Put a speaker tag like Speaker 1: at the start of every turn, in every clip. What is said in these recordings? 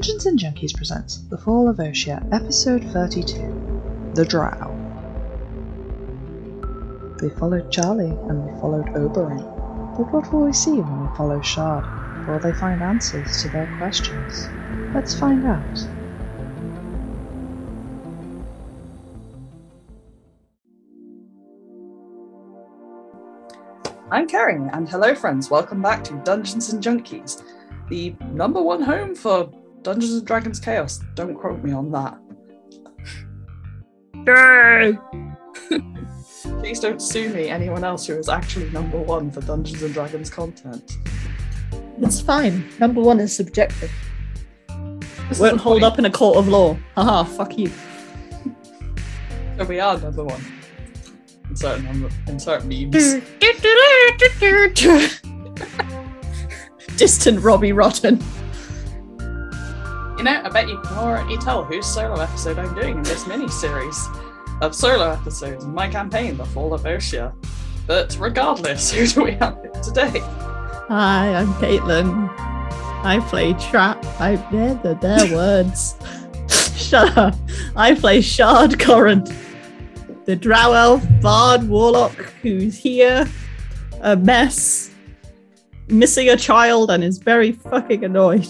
Speaker 1: Dungeons and Junkies presents The Fall of Oshia, Episode 32 The Drow. We followed Charlie and we followed Oberyn. But what will we see when we follow Shard? Will they find answers to their questions? Let's find out.
Speaker 2: I'm Kerry, and hello, friends. Welcome back to Dungeons and Junkies, the number one home for Dungeons and Dragons Chaos. Don't quote me on that. Please don't sue me, anyone else who is actually number one for Dungeons and Dragons content.
Speaker 3: It's fine. Number one is subjective.
Speaker 2: This is
Speaker 3: Won't
Speaker 2: the
Speaker 3: hold
Speaker 2: point.
Speaker 3: up in a court of law. Haha, fuck you.
Speaker 2: So we are number one. In certain, number, in certain memes.
Speaker 3: Distant Robbie Rotten.
Speaker 2: You know, I bet you can already tell whose solo episode I'm doing in this mini series of solo episodes in my campaign, The Fall of Oshia. But regardless, who do we have today?
Speaker 3: Hi, I'm Caitlin. I play Trap. I they're, they're their words. Shut up. I play Shard Corrent, the Drow Elf Bard Warlock who's here, a mess, missing a child, and is very fucking annoyed.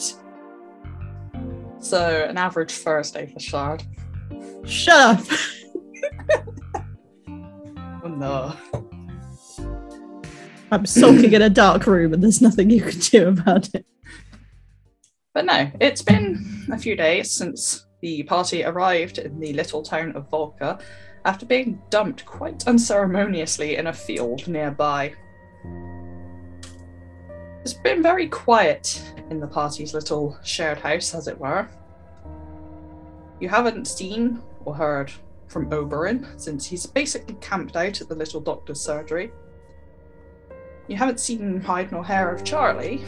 Speaker 2: So, an average Thursday for Shard.
Speaker 3: Shut up.
Speaker 2: Oh no.
Speaker 3: I'm sulking in a dark room, and there's nothing you can do about it.
Speaker 2: But no, it's been a few days since the party arrived in the little town of Volca after being dumped quite unceremoniously in a field nearby. It's been very quiet in the party's little shared house, as it were. You haven't seen or heard from Oberyn since he's basically camped out at the little doctor's surgery. You haven't seen hide nor hair of Charlie,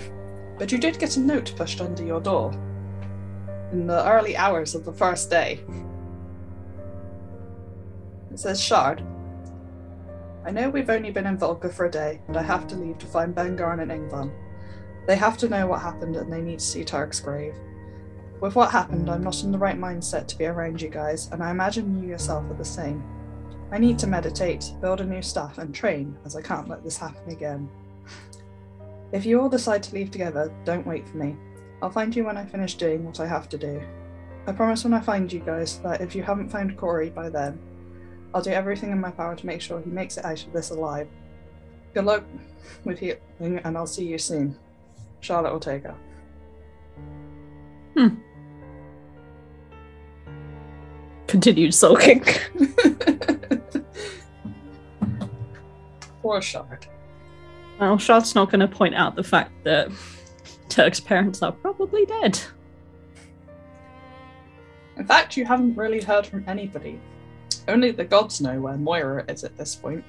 Speaker 2: but you did get a note pushed under your door in the early hours of the first day. It says, Shard, I know we've only been in Volga for a day, and I have to leave to find Bengarn and Ingvan. They have to know what happened and they need to see Tark's grave. With what happened, I'm not in the right mindset to be around you guys, and I imagine you yourself are the same. I need to meditate, build a new staff, and train, as I can't let this happen again. If you all decide to leave together, don't wait for me. I'll find you when I finish doing what I have to do. I promise when I find you guys that if you haven't found Corey by then, I'll do everything in my power to make sure he makes it out of this alive. Good luck with healing, and I'll see you soon. Charlotte will take Ortega.
Speaker 3: Continued sulking.
Speaker 2: Poor Shard.
Speaker 3: Well, Shard's not going to point out the fact that Turk's parents are probably dead.
Speaker 2: In fact, you haven't really heard from anybody. Only the gods know where Moira is at this point.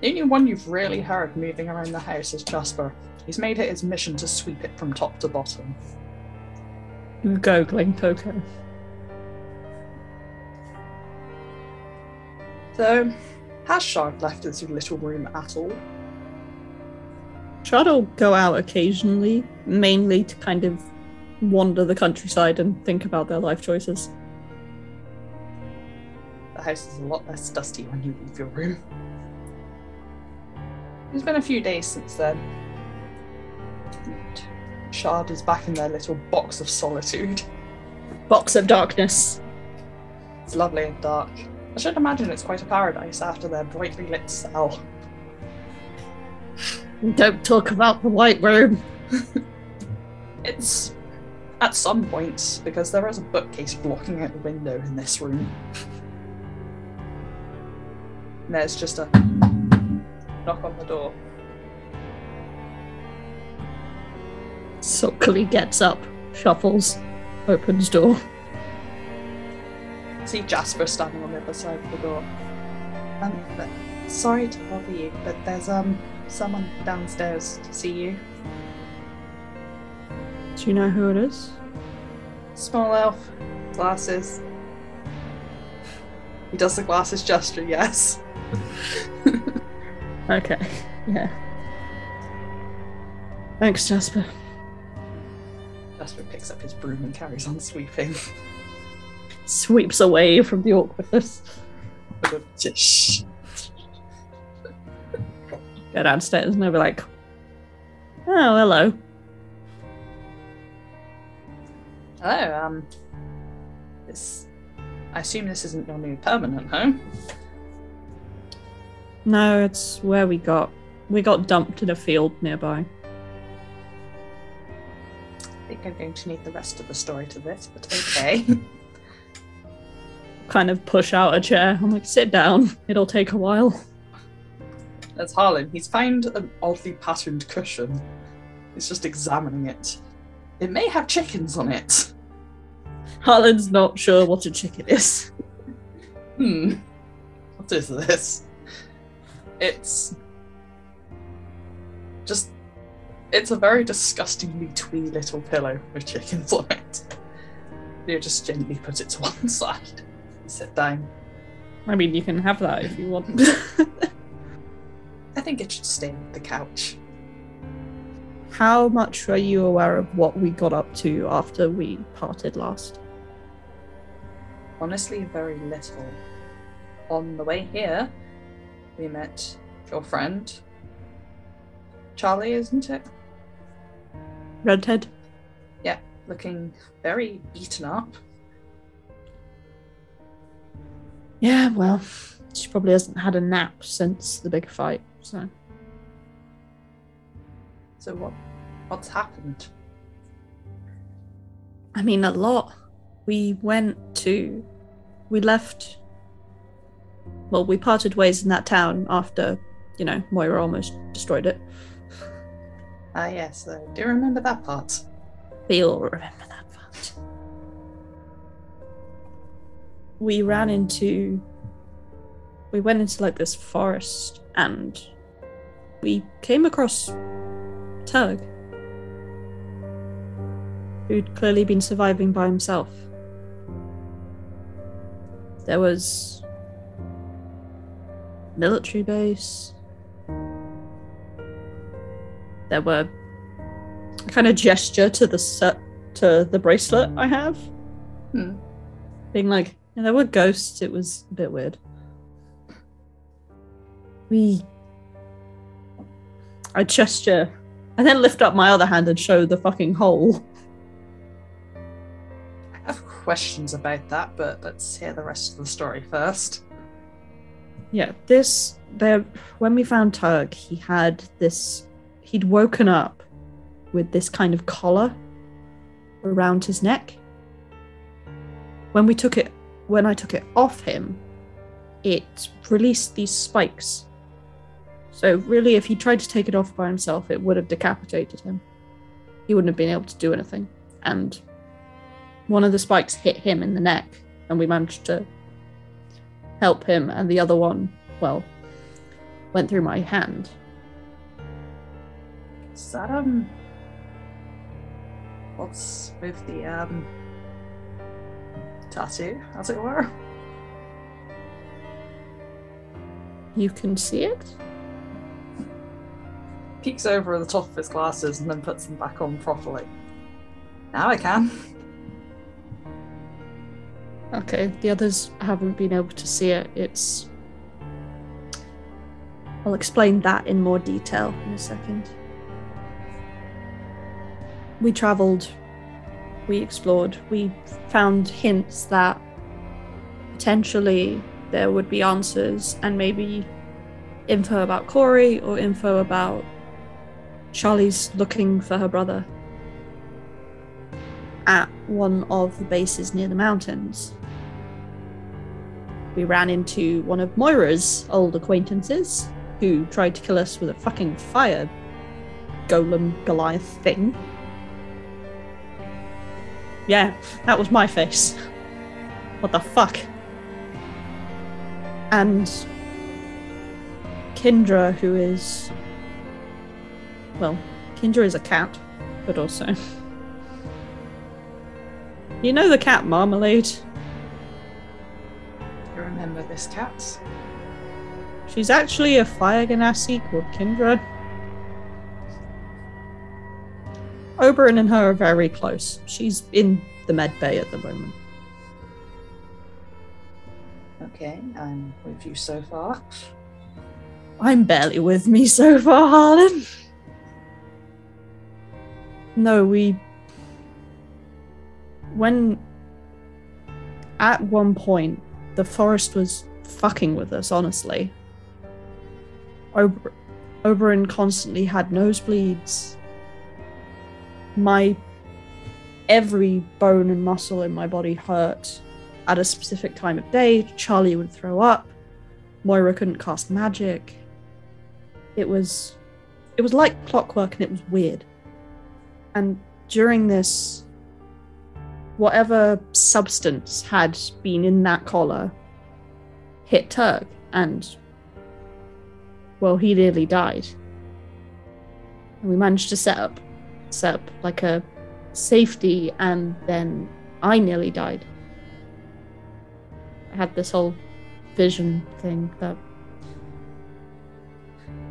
Speaker 2: The only one you've really heard moving around the house is Jasper. He's made it his mission to sweep it from top to bottom.
Speaker 3: Googling Coco.
Speaker 2: So, has Shard left his little room at all?
Speaker 3: Shard will go out occasionally, mainly to kind of wander the countryside and think about their life choices.
Speaker 2: The house is a lot less dusty when you leave your room. It's been a few days since then. And Shard is back in their little box of solitude.
Speaker 3: Box of Darkness.
Speaker 2: It's lovely and dark. I should imagine it's quite a paradise after their brightly lit cell.
Speaker 3: Don't talk about the White Room.
Speaker 2: It's at some points because there is a bookcase blocking out the window in this room. And there's just a knock on the door.
Speaker 3: Sulkily gets up, shuffles, opens door.
Speaker 2: See Jasper standing on the other side of the door. Um, but sorry to bother you, but there's um someone downstairs to see you.
Speaker 3: Do you know who it is?
Speaker 2: Small elf, glasses. He does the glasses gesture, yes.
Speaker 3: Okay. Yeah. Thanks, Jasper.
Speaker 2: Jasper picks up his broom and carries on sweeping.
Speaker 3: Sweeps away from the awkwardness.
Speaker 2: Shh.
Speaker 3: Go downstairs and they'll be like, "Oh, hello."
Speaker 2: Hello, um. This. I assume this isn't your new permanent home.
Speaker 3: No, it's where we got we got dumped in a field nearby.
Speaker 2: I think I'm going to need the rest of the story to this, but okay.
Speaker 3: Kind of push out a chair. I'm like, sit down. It'll take a while.
Speaker 2: That's Harlan. He's found an oddly patterned cushion. He's just examining it. It may have chickens on it.
Speaker 3: Harlan's not sure what a chicken is.
Speaker 2: Hmm. What is this? It's just it's a very disgustingly twee little pillow with chickens on it. You just gently put it to one side. And Sit down.
Speaker 3: I mean, you can have that if you want.
Speaker 2: I think it should stay on the couch.
Speaker 3: How much are you aware of what we got up to after we parted last?
Speaker 2: Honestly, very little. On the way here, we met your friend. Charlie, isn't it?
Speaker 3: Redhead?
Speaker 2: Yeah, looking very beaten up.
Speaker 3: Yeah, well, she probably hasn't had a nap since the big fight, so.
Speaker 2: So what what's happened?
Speaker 3: I mean, a lot. We went to. We left. Well, we parted ways in that town after, you know, Moira almost destroyed it.
Speaker 2: Ah yes, I do remember that part.
Speaker 3: We all remember We ran into. We went into like this forest and we came across Tug, who'd clearly been surviving by himself. There was military base. There were kind of gesture to the set to the bracelet I have,
Speaker 2: Hmm.
Speaker 3: being like, yeah, there were ghosts. It was a bit weird. We. I gesture, and then lift up my other hand and show the fucking hole.
Speaker 2: I have questions about that, but let's hear the rest of the story first.
Speaker 3: Yeah, this there when we found Tug, he had this he'd woken up with this kind of collar around his neck. When we took it when I took it off him, it released these spikes. So really if he tried to take it off by himself, it would have decapitated him. He wouldn't have been able to do anything. And one of the spikes hit him in the neck, and we managed to help him, and the other one, well, went through my hand.
Speaker 2: Is that um what's with the um tattoo, as it were?
Speaker 3: You can see it?
Speaker 2: Peeks over the top of his glasses and then puts them back on properly. Now I can.
Speaker 3: Okay, the others haven't been able to see it. It's. I'll explain that in more detail in a second. We travelled, we explored, we found hints that potentially there would be answers and maybe info about Corey or info about Charlie's looking for her brother at one of the bases near the mountains. We ran into one of Moira's old acquaintances who tried to kill us with a fucking fire golem Goliath thing. Yeah, that was my face. What the fuck? And Kindra, who is. Well, Kindra is a cat, but also. You know the cat Marmalade?
Speaker 2: You remember this cat?
Speaker 3: She's actually a fire genasi called Kindra. Oberon and her are very close. She's in the med bay at the moment.
Speaker 2: Okay, I'm with you so far.
Speaker 3: I'm barely with me so far, Harlan. No, we. When. At one point, the forest was fucking with us, honestly. Ober- Oberon constantly had nosebleeds. My. Every bone and muscle in my body hurt at a specific time of day. Charlie would throw up. Moira couldn't cast magic. It was it was like clockwork and it was weird. And during this whatever substance had been in that collar hit Turk and well he nearly died. And we managed to set up set up like a safety and then I nearly died. I had this whole vision thing that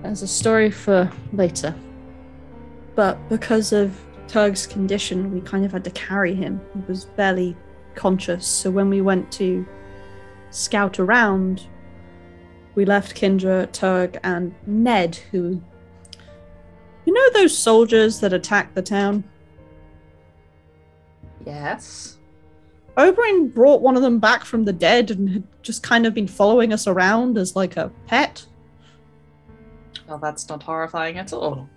Speaker 3: as a story for later. But because of Tug's condition, we kind of had to carry him. He was barely conscious. So when we went to scout around, we left Kindra, Tug, and Ned, who. You know those soldiers that attacked the town?
Speaker 2: Yes.
Speaker 3: Oberyn brought one of them back from the dead and had just kind of been following us around as like a pet.
Speaker 2: Well, that's not horrifying at all.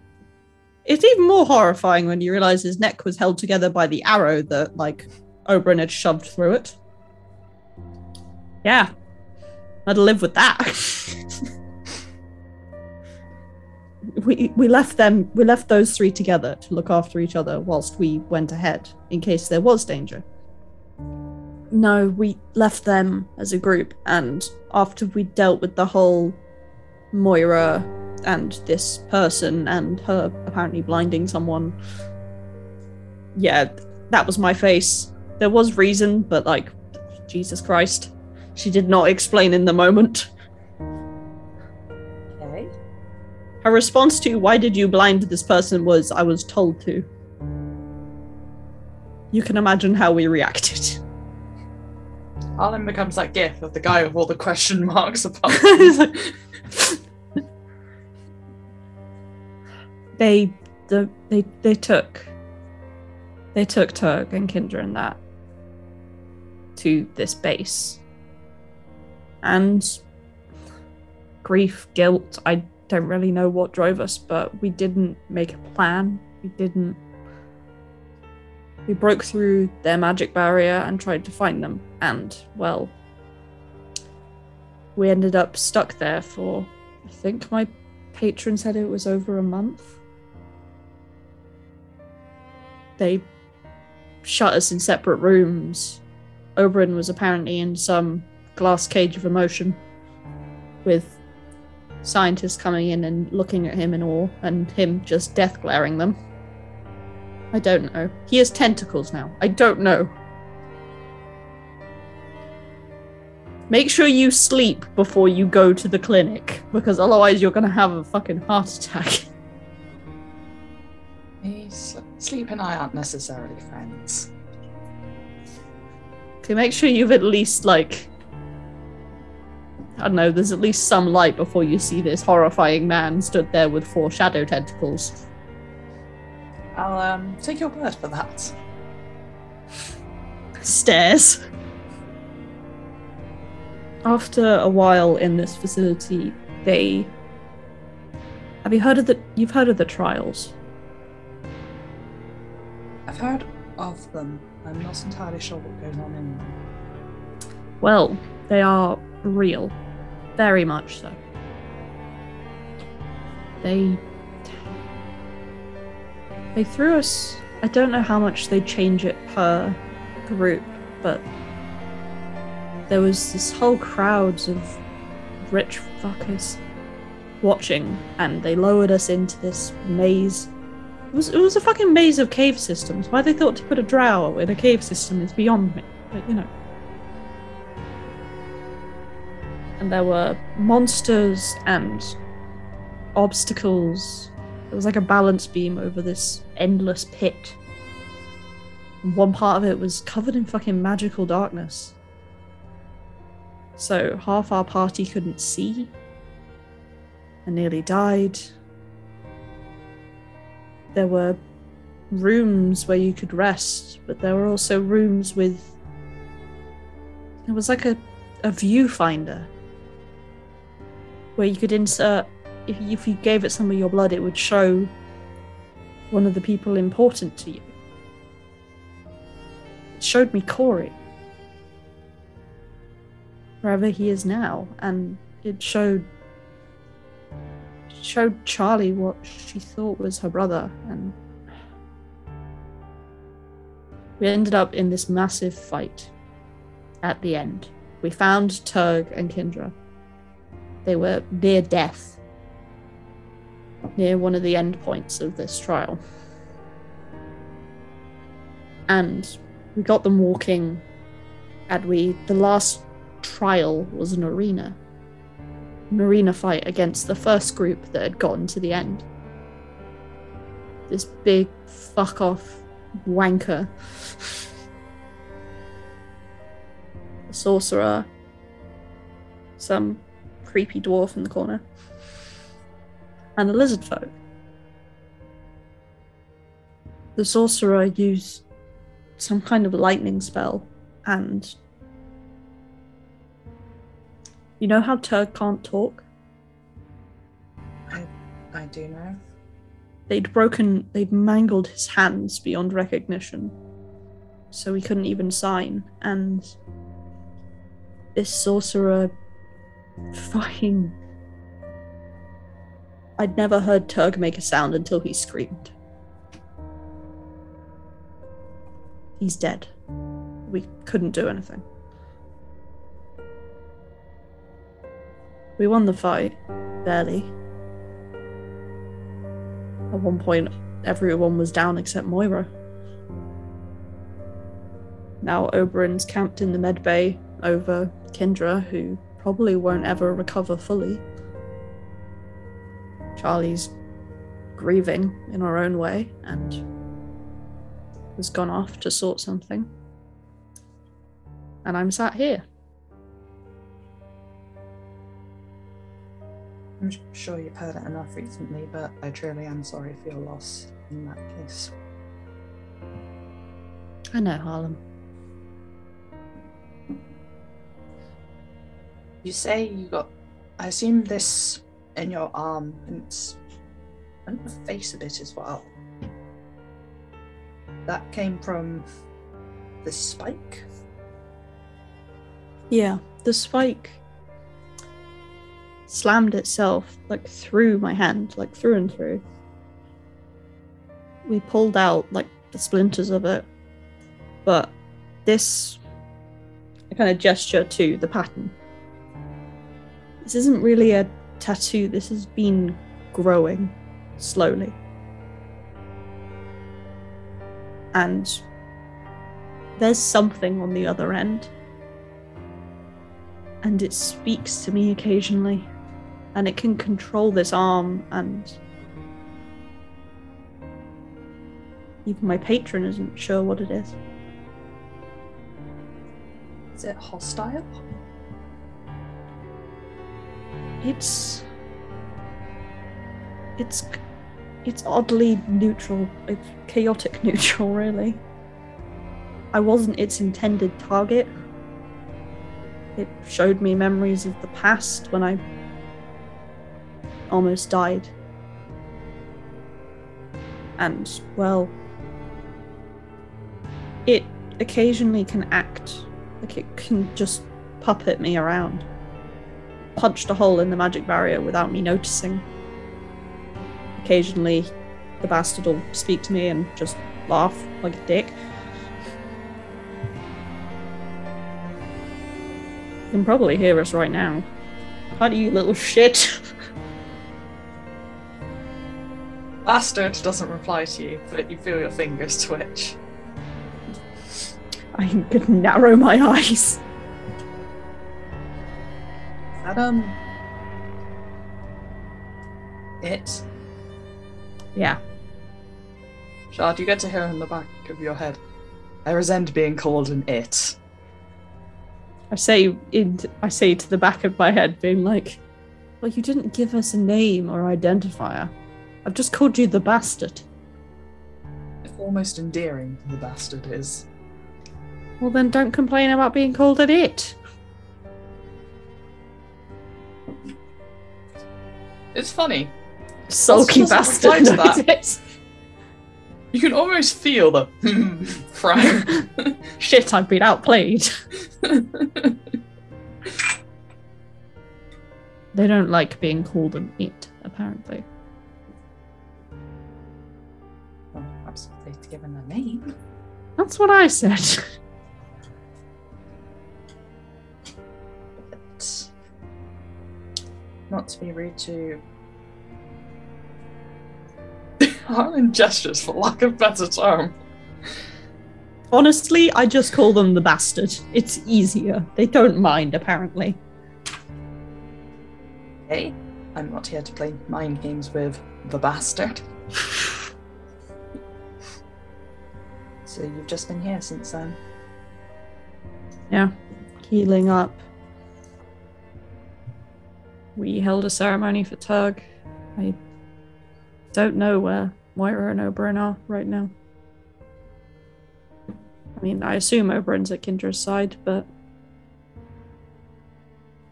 Speaker 3: It's even more horrifying when you realize his neck was held together by the arrow that, like, Oberyn had shoved through it. Yeah. I'd live with that. we we left them we left those three together to look after each other whilst we went ahead in case there was danger. No, we left them as a group and after we dealt with the whole Moira and this person and her apparently blinding someone. Yeah, that was my face. There was reason, but like, Jesus Christ. She did not explain in the moment. Her response to, why did you blind this person, was, I was told to. You can imagine how we reacted.
Speaker 2: Harlan becomes that gif of the guy with all the question marks above.
Speaker 3: they the they they took they took Turg and Kindra and that to this base. And grief, guilt, I don't really know what drove us, but we didn't make a plan. We didn't we broke through their magic barrier and tried to find them and well we ended up stuck there for I think my patron said it was over a month they shut us in separate rooms. Oberyn was apparently in some glass cage of emotion, with scientists coming in and looking at him in awe, and him just death glaring them. I don't know. He has tentacles now. I don't know. Make sure you sleep before you go to the clinic, because otherwise you're gonna have a fucking heart attack.
Speaker 2: Sleep and I aren't necessarily friends.
Speaker 3: Okay, make sure you've at least like I don't know, there's at least some light before you see this horrifying man stood there with four shadow tentacles.
Speaker 2: I'll um take your word for that.
Speaker 3: Stairs. After a while in this facility, they have you heard of the you've heard of the trials?
Speaker 2: I've heard of them. I'm not entirely sure what goes on in them.
Speaker 3: Well, they are real. Very much so. They. They threw us. I don't know how much they change it per group, but there was this whole crowds of rich fuckers watching, and they lowered us into this maze. It was it was a fucking maze of cave systems. Why they thought to put a drow in a cave system is beyond me. But you know. And there were monsters and obstacles. It was like a balance beam over this endless pit. And one part of it was covered in fucking magical darkness. So half our party couldn't see. I nearly died. There were rooms where you could rest, but there were also rooms with. It was like a, a viewfinder where you could insert. If, if you gave it some of your blood, it would show one of the people important to you. It showed me Corey wherever he is now, and it showed showed Charlie what she thought was her brother, and we ended up in this massive fight. At the end, we found Turg and Kindra. They were near death, near one of the end points of this trial, and we got them walking. And we, the last trial was an arena. An arena fight against the first group that had gotten to the end. This big fuck off wanker. sorcerer. Some creepy dwarf in the corner. And a lizard folk. The sorcerer used some kind of lightning spell and you know how Turg can't talk?
Speaker 2: I, I do know.
Speaker 3: They'd broken, they'd mangled his hands beyond recognition. So he couldn't even sign. And this sorcerer fucking. I'd never heard Turg make a sound until he screamed. He's dead. We couldn't do anything. We won the fight, barely. At one point, everyone was down except Moira. Now Oberyn's camped in the med bay over Kendra, who probably won't ever recover fully. Charlie's grieving in her own way and has gone off to sort something. And I'm sat here.
Speaker 2: I'm sure you've heard it enough recently, but I truly am sorry for your loss in that case.
Speaker 3: I know, Harlan.
Speaker 2: You say you got. I assume this in your arm and it's the face a bit as well. That came from the spike.
Speaker 3: Yeah, the spike slammed itself like through my hand, like through and through. We pulled out like the splinters of it, but this kind of gesture to the pattern. This isn't really a tattoo, this has been growing slowly. And there's something on the other end. And it speaks to me occasionally. And it can control this arm, and even my patron isn't sure what it is.
Speaker 2: Is it hostile?
Speaker 3: It's. It's. It's oddly neutral. It's chaotic neutral, really. I wasn't its intended target. It showed me memories of the past when I almost died. And, well, it occasionally can act like it can just puppet me around. Punched a hole in the magic barrier without me noticing. Occasionally, the bastard will speak to me and just laugh like a dick. You can probably hear us right now. Honey, you little shit.
Speaker 2: Bastard doesn't reply to you, but you feel your fingers twitch.
Speaker 3: I could narrow my eyes.
Speaker 2: That, um. It.
Speaker 3: Yeah.
Speaker 2: Shard, you get to hear in the back of your head. I resent being called an it.
Speaker 3: I say in I say to the back of my head, being like, Well, you didn't give us a name or identifier. I've just called you the bastard.
Speaker 2: It's almost endearing, the bastard is.
Speaker 3: Well then don't complain about being called an it.
Speaker 2: It's funny.
Speaker 3: Sulky bastard.
Speaker 2: to that. You can almost feel the from.
Speaker 3: Shit, I've been outplayed. They don't like being called an it, apparently.
Speaker 2: well, absolutely given a name.
Speaker 3: That's what I said.
Speaker 2: Not to be rude to Harlan gestures for lack of better term.
Speaker 3: Honestly, I just call them the bastard. It's easier. They don't mind, apparently.
Speaker 2: Hey, I'm not here to play mind games with the bastard. So you've just been here since then.
Speaker 3: Yeah. Healing up. We held a ceremony for Tug. I don't know where Moira and Oberon are right now. I mean, I assume Oberon's at Kindra's side, but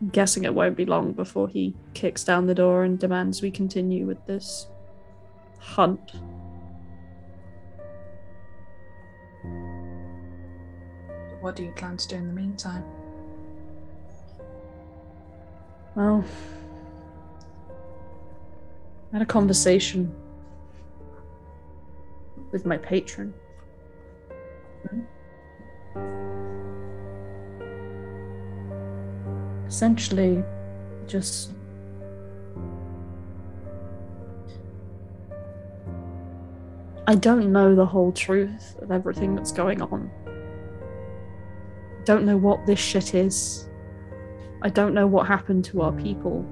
Speaker 3: I'm guessing it won't be long before he kicks down the door and demands we continue with this hunt.
Speaker 2: What do you plan to do in the meantime?
Speaker 3: Well, I had a conversation with my patron. Essentially, just I don't know the whole truth of everything that's going on. Don't know what this shit is. I don't know what happened to our people.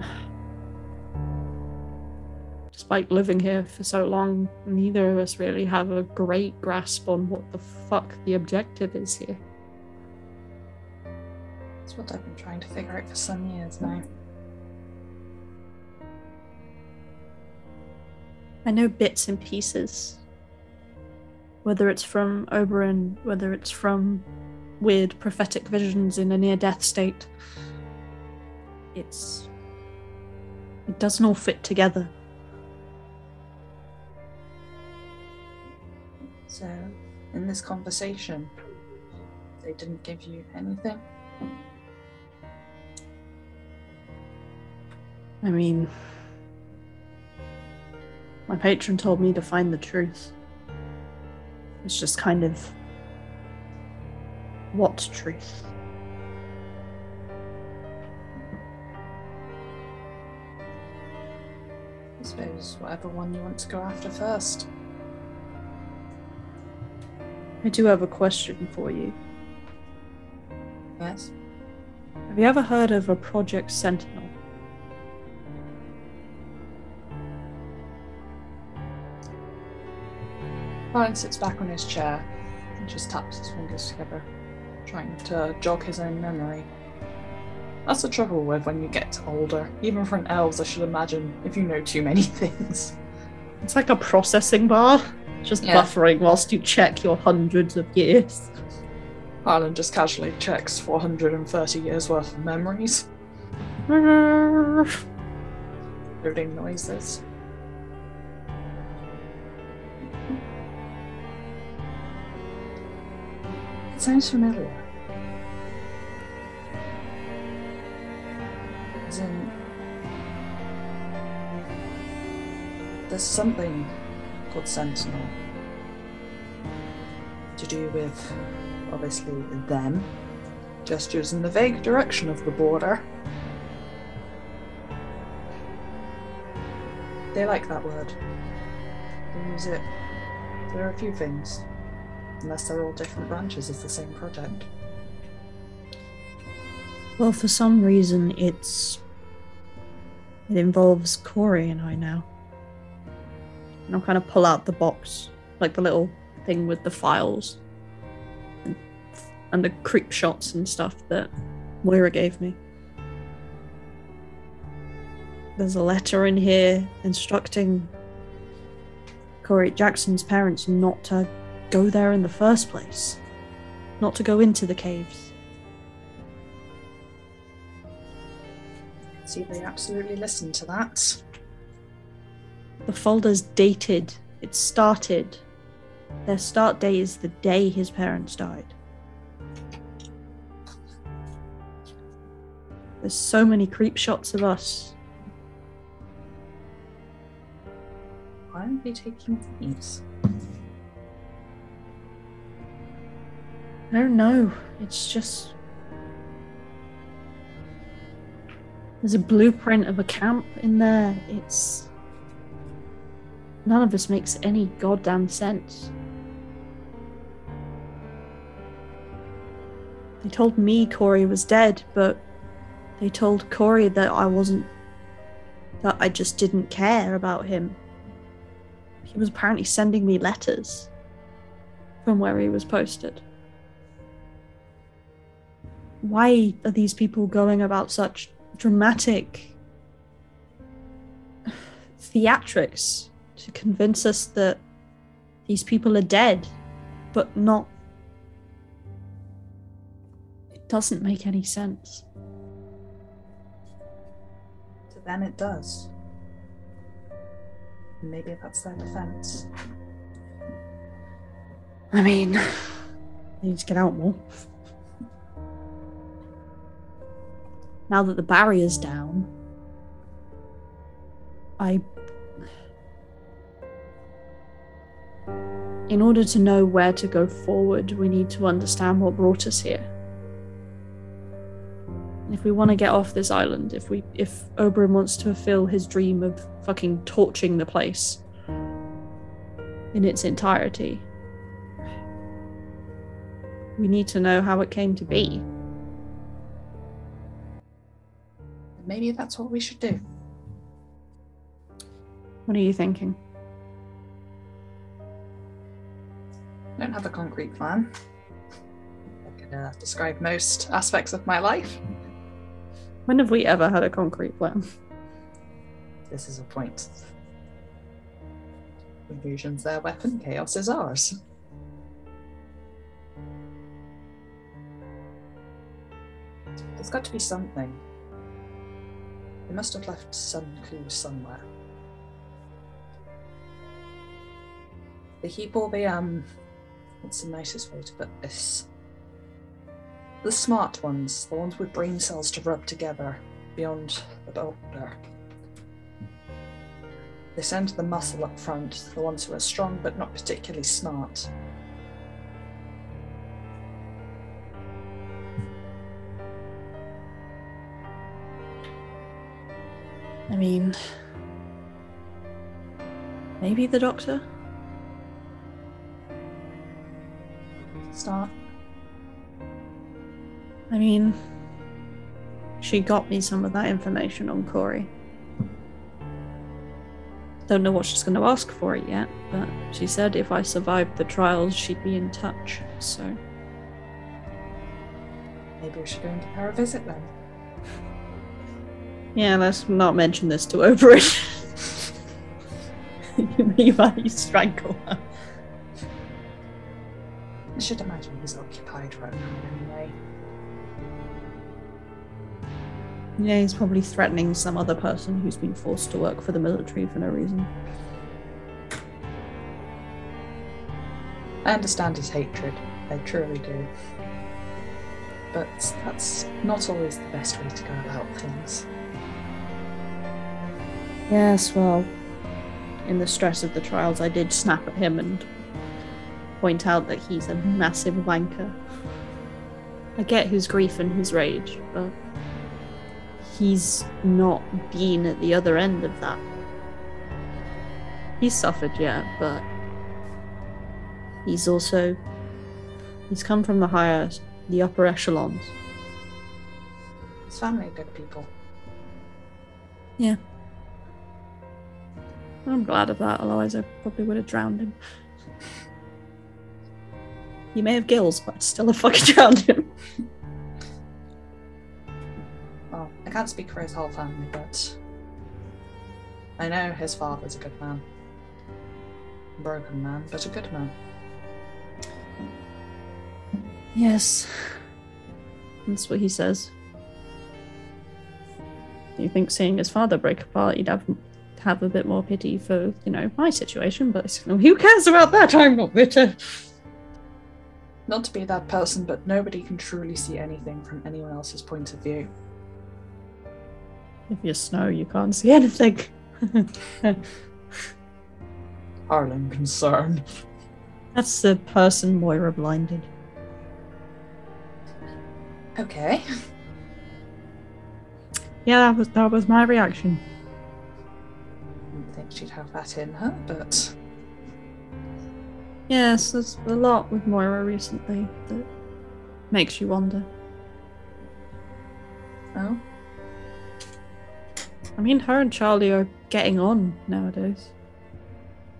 Speaker 3: Despite living here for so long, neither of us really have a great grasp on what the fuck the objective is here.
Speaker 2: That's what I've been trying to figure out for some years now.
Speaker 3: I know bits and pieces. Whether it's from Oberon, whether it's from weird prophetic visions in a near death state. It's. It doesn't all fit together.
Speaker 2: So, in this conversation, they didn't give you anything?
Speaker 3: I mean. My patron told me to find the truth. It's just kind of. What truth?
Speaker 2: I suppose whatever one you want to go after first.
Speaker 3: I do have a question for you.
Speaker 2: Yes?
Speaker 3: Have you ever heard of a Project Sentinel?
Speaker 2: Ryan sits back on his chair and just taps his fingers together, trying to jog his own memory. That's the trouble with when you get older. Even for an elves, I should imagine, if you know too many things.
Speaker 3: It's like a processing bar, just
Speaker 2: Yeah.
Speaker 3: buffering whilst you check your hundreds of years.
Speaker 2: Harlan just casually checks 430 years worth of memories, loading noises. It sounds familiar. There's something called Sentinel to do with obviously them Gestures in the vague direction of the border. They like that word. They use it There are a few things, unless they're all different branches of the same project.
Speaker 3: Well, for some reason, it's. It involves Corey and I now. And I'll kind of pull out the box, like the little thing with the files and, and the creep shots and stuff that Moira gave me. There's a letter in here instructing Corey Jackson's parents not to go there in the first place, not to go into the caves.
Speaker 2: See, they absolutely listen to that.
Speaker 3: The folder's dated. It started. Their start day is the day his parents died. There's so many creep shots of us.
Speaker 2: Why aren't they taking these?
Speaker 3: I don't know. It's just. There's a blueprint of a camp in there. It's. None of this makes any goddamn sense. They told me Corey was dead, but they told Corey that I wasn't. that I just didn't care about him. He was apparently sending me letters from where he was posted. Why are these people going about such dramatic theatrics to convince us that these people are dead, but not. It doesn't make any sense.
Speaker 2: To them, it does. Maybe that's their defense.
Speaker 3: I mean, they need to get out more. Now that the barrier's down, I. In order to know where to go forward, we need to understand what brought us here. If we want to get off this island, if we if Oberyn wants to fulfill his dream of fucking torching the place in its entirety, we need to know how it came to be.
Speaker 2: Maybe that's what we should do.
Speaker 3: What are you thinking?
Speaker 2: I don't have a concrete plan. I can uh, describe most aspects of my life.
Speaker 3: When have we ever had a concrete plan?
Speaker 2: This is a point. Confusion's their weapon, chaos is ours. There's got to be something. They must have left some clues somewhere. They keep all the um what's the nicest way to put this? The smart ones, the ones with brain cells to rub together beyond the boulder. They send the muscle up front, the ones who are strong but not particularly smart.
Speaker 3: I mean, maybe the doctor?
Speaker 2: Start.
Speaker 3: I mean, she got me some of that information on Corey. Don't know what she's going to ask for it yet, but she said if I survived the trials, she'd be in touch, so.
Speaker 2: Maybe we should go and give her a visit then.
Speaker 3: Yeah, let's not mention this to Oberyn. Levi strangle her.
Speaker 2: I should imagine he's occupied right now anyway.
Speaker 3: Yeah, he's probably threatening some other person who's been forced to work for the military for no reason.
Speaker 2: I understand his hatred. I truly do. But that's not always the best way to go about things.
Speaker 3: Yes, well, in the stress of the trials, I did snap at him and point out that he's a massive wanker. I get his grief and his rage, but he's not been at the other end of that. He's suffered, yeah, but he's also he's come from the higher the upper echelons.
Speaker 2: His family are good people. Yeah.
Speaker 3: I'm glad of that, otherwise I probably would have drowned him. He may have gills, but still have fucking drowned him.
Speaker 2: Well, I can't speak for his whole family, but I know his father's a good man. A broken man, but a good man.
Speaker 3: Yes. That's what he says. Do you think seeing his father break apart, you'd have have a bit more pity for, you know, my situation? But who cares about that? I'm not bitter.
Speaker 2: Not to be that person, but nobody can truly see anything from anyone else's point of view.
Speaker 3: If you're snow, you can't see anything.
Speaker 2: Harlan concern.
Speaker 3: That's the person Moira blinded.
Speaker 2: Okay.
Speaker 3: Yeah, that was that was my reaction.
Speaker 2: I Didn't think she'd have that in her, but
Speaker 3: Yes, there's a lot with Moira recently that makes you wonder.
Speaker 2: oh,
Speaker 3: I mean, her and Charlie are getting on nowadays.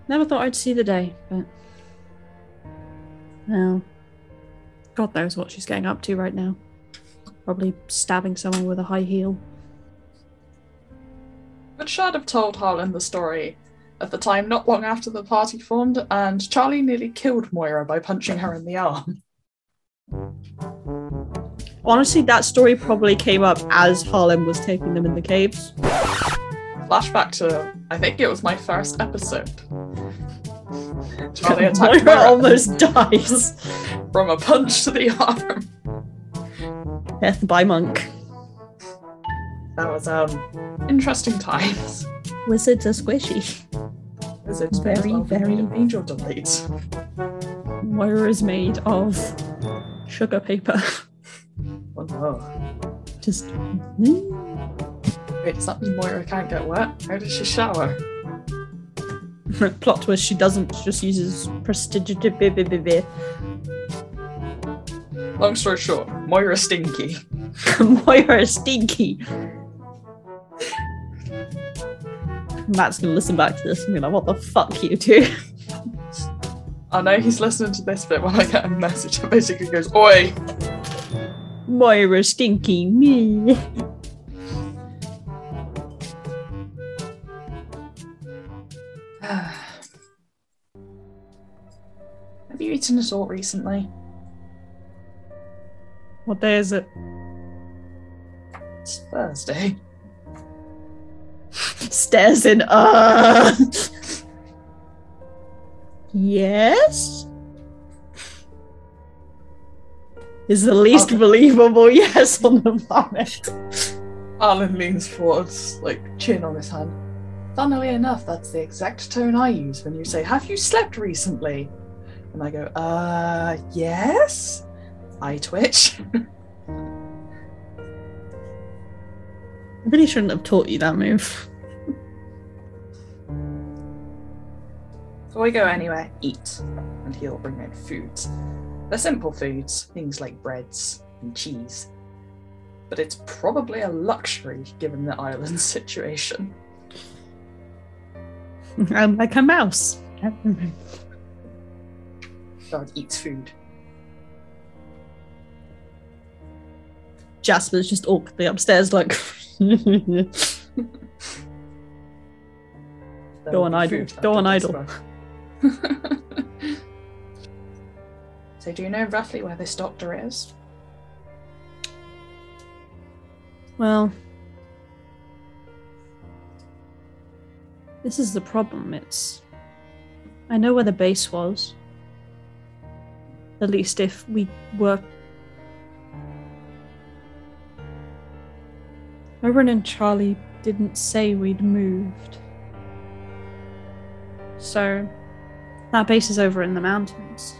Speaker 3: Never thought I'd see the day, but. Well. God knows what she's getting up to right now. Probably stabbing someone with a high heel.
Speaker 2: but Shard have told Harlan the story of the time not long after the party formed, and Charlie nearly killed Moira by punching her in the arm.
Speaker 3: Honestly, that story probably came up as Harlan was taking them in the caves.
Speaker 2: Flashback to, I think it was my first episode. Charlie attacked
Speaker 3: Moira
Speaker 2: Moira
Speaker 3: almost dies.
Speaker 2: from a punch to the arm.
Speaker 3: Death by monk.
Speaker 2: That was um interesting times.
Speaker 3: Wizards are squishy.
Speaker 2: Wizards
Speaker 3: Very,
Speaker 2: very, angel delight.
Speaker 3: Moira is made of sugar paper.
Speaker 2: Oh no.
Speaker 3: Just.
Speaker 2: Wait, does that mean Moira can't get wet? How does she shower?
Speaker 3: Plot twist, she doesn't. She just uses prestidigitation.
Speaker 2: Long story short, Moira stinky.
Speaker 3: Moira stinky. Matt's gonna listen back to this and be like, what the fuck you do?
Speaker 2: I know he's listening to this bit when I get a message that basically goes, Oi!
Speaker 3: Moira stinky me.
Speaker 2: Have you eaten at all recently?
Speaker 3: What day is it?
Speaker 2: It's Thursday.
Speaker 3: Stares in. Uh. yes. Is the least believable yes on the planet.
Speaker 2: Alan leans forwards, like chin on his hand. Funnily enough, that's the exact tone I use when you say, Have you slept recently? And I go, Uh, yes? I twitch.
Speaker 3: I really shouldn't have taught you that move.
Speaker 2: So I go anywhere, eat, and he'll bring out food. They're simple foods, things like breads and cheese. But it's probably a luxury given the island situation.
Speaker 3: I'm like a mouse.
Speaker 2: Dog eats food.
Speaker 3: Jasper's just awkwardly upstairs, like. Go on, idle. Go on, idle.
Speaker 2: So, do you know roughly where this doctor is?
Speaker 3: Well, this is the problem. It's. I know where the base was. At least if we were. Oren and Charlie didn't say we'd moved. So, that base is over in the mountains.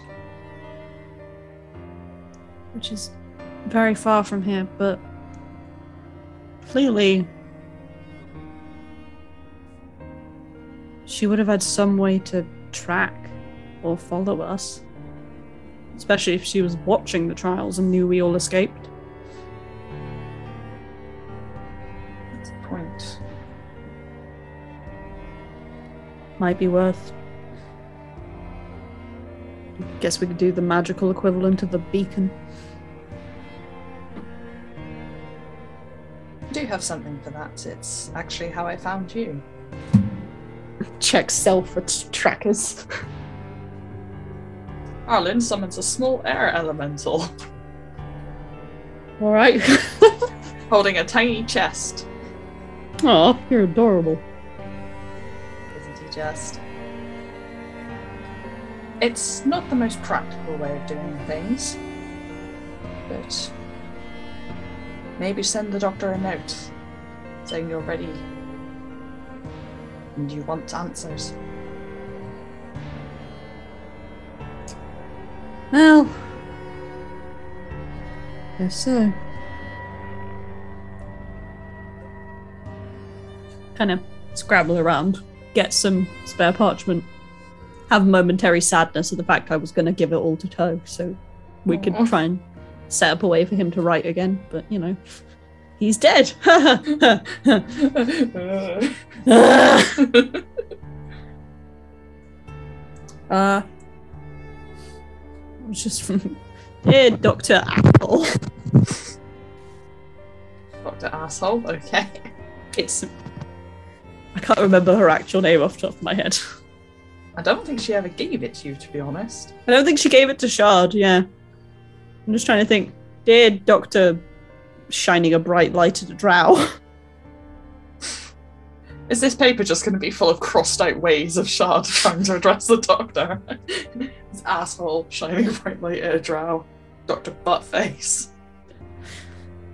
Speaker 3: Which is very far from here, but clearly she would have had some way to track or follow us. Especially if she was watching the trials and knew we all escaped.
Speaker 2: That's a point.
Speaker 3: Might be worth. Guess we could do the magical equivalent of the beacon.
Speaker 2: I do have something for that. It's actually how I found you.
Speaker 3: Check self with trackers.
Speaker 2: Harlan summons a small air elemental
Speaker 3: Alright.
Speaker 2: holding a tiny chest.
Speaker 3: Aw, you're adorable.
Speaker 2: Isn't he just? It's not the most practical way of doing things, but maybe send the doctor a note saying you're ready and you want answers.
Speaker 3: Well, guess so. Kind of scrabble around, get some spare parchment, have momentary sadness at the fact I was going to give it all to Toe, so we could try and set up a way for him to write again. But you know, he's dead. uh, it was just from dear Doctor Apple.
Speaker 2: Doctor Asshole, okay.
Speaker 3: It's I can't remember her actual name off the top of my head.
Speaker 2: I don't think she ever gave it to you, to be honest.
Speaker 3: I don't think she gave it to Shard. Yeah, I'm just trying to think. Dear Doctor, shining a bright light at a drow.
Speaker 2: Is this paper just going to be full of crossed out ways of Shard trying to address the doctor? this asshole shining a bright light at a drow. Dr. Buttface.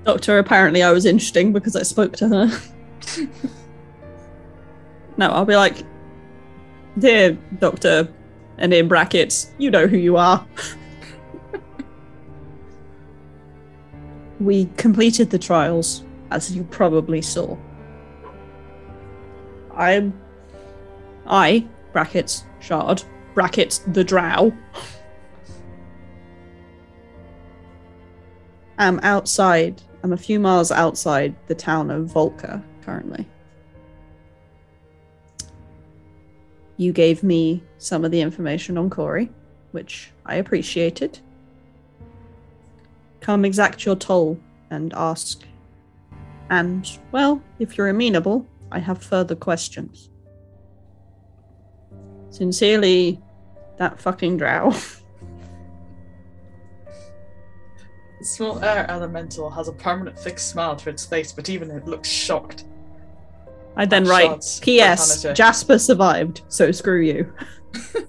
Speaker 3: Doctor, apparently I was interesting because I spoke to her. no, I'll be like, dear Doctor, and in brackets, you know who you are. we completed the trials, as you probably saw. I'm. I, brackets, shard, brackets, the drow, I'm outside. I'm a few miles outside the town of Volca currently. You gave me some of the information on Corey, which I appreciated. Come exact your toll and ask. And, well, if you're amenable, I have further questions. Sincerely, that fucking drow.
Speaker 2: The small air elemental has a permanent fixed smile to its face, but even it looks shocked.
Speaker 3: I then write,
Speaker 2: shot's
Speaker 3: P.S. Jasper survived, so screw you.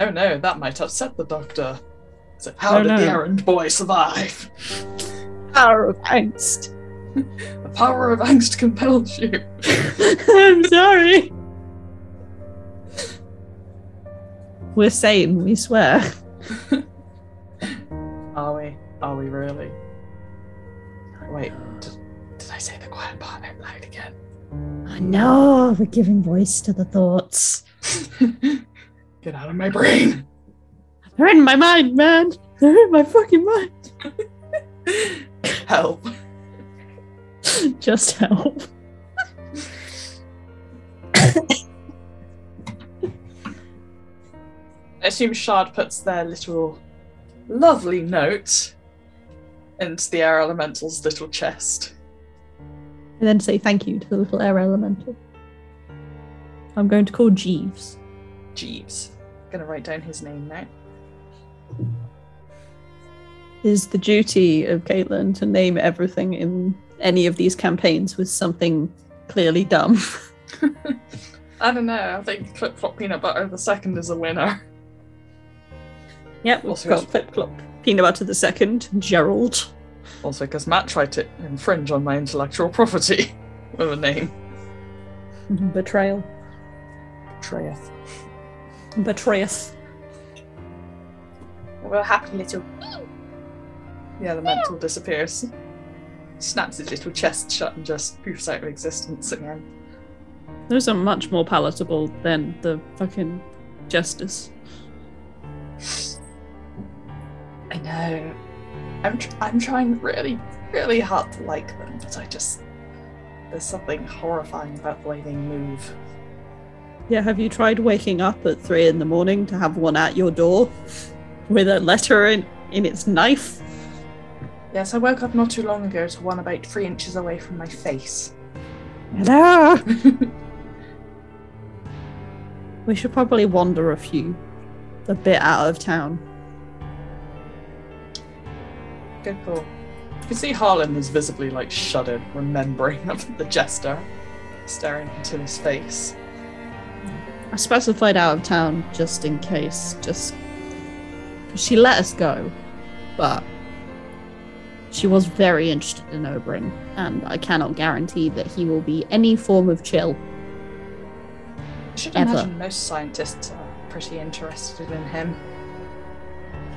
Speaker 2: Oh no, that might upset the doctor. So how
Speaker 3: Oh,
Speaker 2: did the errand boy survive?
Speaker 3: Power of angst.
Speaker 2: The power of angst compels you.
Speaker 3: I'm sorry. We're sane, we swear.
Speaker 2: Are we? Are we really? Wait, did, did I say quiet part out loud again?
Speaker 3: I know, we're giving voice to the thoughts.
Speaker 2: Get out of my brain!
Speaker 3: They're in my mind, man. They're in my fucking mind.
Speaker 2: Help.
Speaker 3: Just help.
Speaker 2: I assume Shard puts their little lovely note into the air elemental's little chest.
Speaker 3: And then say thank you to the little air elemental. I'm going to call Jeeves.
Speaker 2: Jeeves. Gonna write down his name now.
Speaker 3: It is the duty of Caitlin to name everything in any of these campaigns with something clearly dumb.
Speaker 2: I don't know, I think Clip Flop Peanut Butter the second is a winner.
Speaker 3: Yep, we've
Speaker 2: Also
Speaker 3: got
Speaker 2: is-
Speaker 3: Flip Clop. Peanut Butter the Second, Gerald.
Speaker 2: Also, because Matt tried to infringe on my intellectual property with a name.
Speaker 3: Betrayal.
Speaker 2: Treyeth.
Speaker 3: Betrayeth.
Speaker 2: We're a happy little. Yeah, the mental disappears. Snaps his little chest shut and just poofs out of existence again.
Speaker 3: Those are much more palatable than the fucking justice.
Speaker 2: I know. I'm tr- I'm trying really, really hard to like them, but I just there's something horrifying about the way they move.
Speaker 3: Yeah, have you tried waking up at three in the morning to have one at your door with a letter in, in its knife?
Speaker 2: Yes, I woke up not too long ago to one about three inches away from my face.
Speaker 3: Hello! we should probably wander a few, a bit out of town.
Speaker 2: Good call. You can see Harlan is visibly like shuddered, remembering of the jester staring into his face.
Speaker 3: I specified out of town just in case, just she let us go, but she was very interested in Oberyn, and I cannot guarantee that he will be any form of chill.
Speaker 2: I should
Speaker 3: Ever.
Speaker 2: imagine most scientists are pretty interested in him.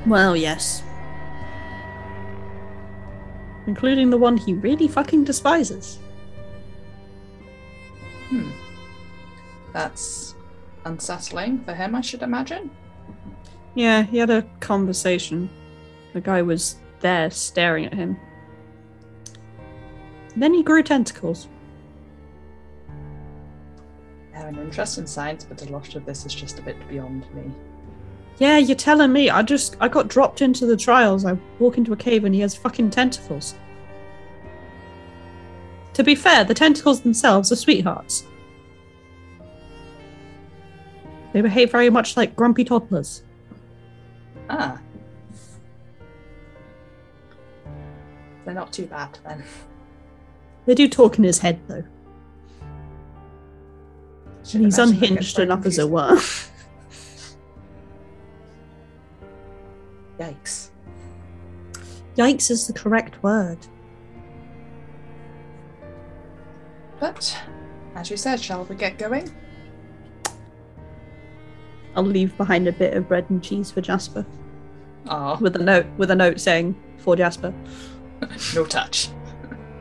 Speaker 3: Well, yes. Including the one he really fucking despises.
Speaker 2: Hmm. That's unsettling for him, I should imagine.
Speaker 3: Yeah, he had a conversation. The guy was there staring at him. Then he grew tentacles.
Speaker 2: I have an interest in science, but a lot of this is just a bit beyond me.
Speaker 3: Yeah, you're telling me. I just I got dropped into the trials. I walk into a cave and he has fucking tentacles. To be fair, the tentacles themselves are sweethearts. They behave very much like grumpy toddlers.
Speaker 2: Ah. They're not too bad then.
Speaker 3: They do talk in his head though.
Speaker 2: Should
Speaker 3: And he's unhinged enough as it were.
Speaker 2: Yikes.
Speaker 3: Yikes is the correct word.
Speaker 2: But, as you said, shall we get going?
Speaker 3: I'll leave behind a bit of bread and cheese for Jasper.
Speaker 2: Ah,
Speaker 3: With a note with a note saying for Jasper.
Speaker 2: no touch.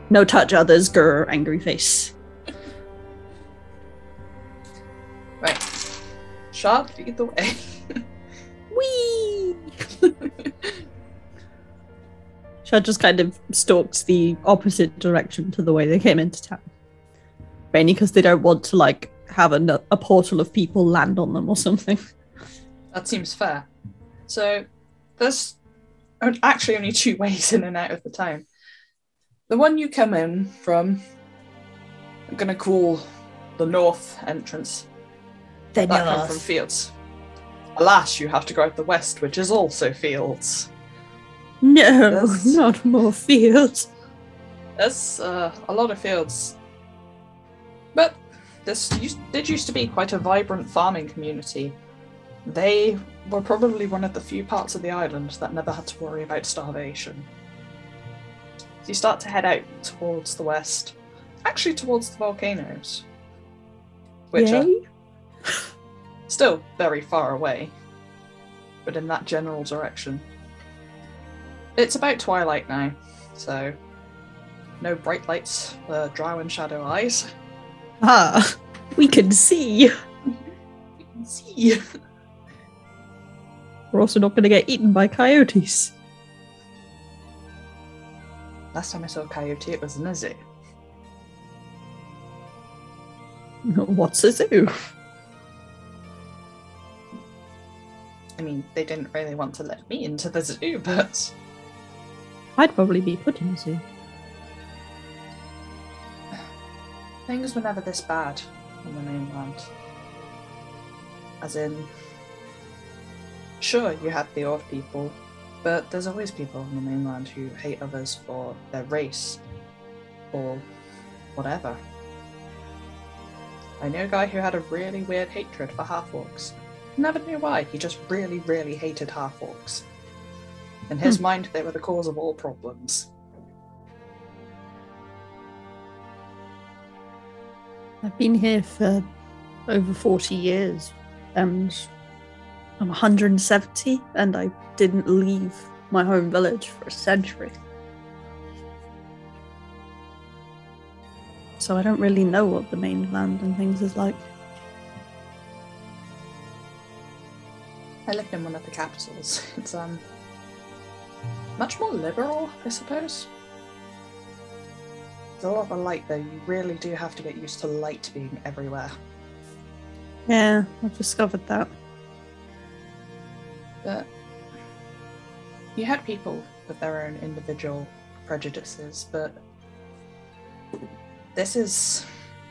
Speaker 3: No touch others, grr, angry face.
Speaker 2: Right. Sharp, lead the way.
Speaker 3: Whee! Shard just kind of stalks the opposite direction to the way they came into town. Mainly because they don't want to like have a, a portal of people land on them or something.
Speaker 2: That seems fair. So, there's actually only two ways in and out of the town. The one you come in from, I'm gonna call the north entrance.
Speaker 3: They
Speaker 2: That come from fields. Alas, you have to go out the west, which is also fields.
Speaker 3: No,
Speaker 2: Yes.
Speaker 3: not more fields.
Speaker 2: There's uh, a lot of fields. But this used, did used to be quite a vibrant farming community. They were probably one of the few parts of the island that never had to worry about starvation. So you start to head out towards the west, actually towards the volcanoes, which are
Speaker 3: Yay.
Speaker 2: still very far away, but in that general direction. It's about twilight now, so no bright lights for drow and shadow eyes.
Speaker 3: Ah, we can see.
Speaker 2: You can see.
Speaker 3: We're also not going to get eaten by coyotes.
Speaker 2: Last time I saw a coyote, it was in a zoo.
Speaker 3: What's a zoo?
Speaker 2: I mean, they didn't really want to let me into the zoo, but
Speaker 3: I'd probably be put in the zoo.
Speaker 2: things were never this bad on the mainland. As in, sure, you had the odd people, but there's always people on the mainland who hate others for their race or whatever. I knew a guy who had a really weird hatred for half orcs. Never knew why, he just really, really hated half orcs. In his hmm. mind, they were the cause of all problems.
Speaker 3: I've been here for over 40 years and I'm 170 and I didn't leave my home village for a century. So I don't really know what the mainland and things is like.
Speaker 2: I lived in one of the capitals. It's um much more liberal, I suppose. There's a lot of light though. You really do have to get used to light being everywhere.
Speaker 3: Yeah, I've discovered that.
Speaker 2: But you had people with their own individual prejudices, but this is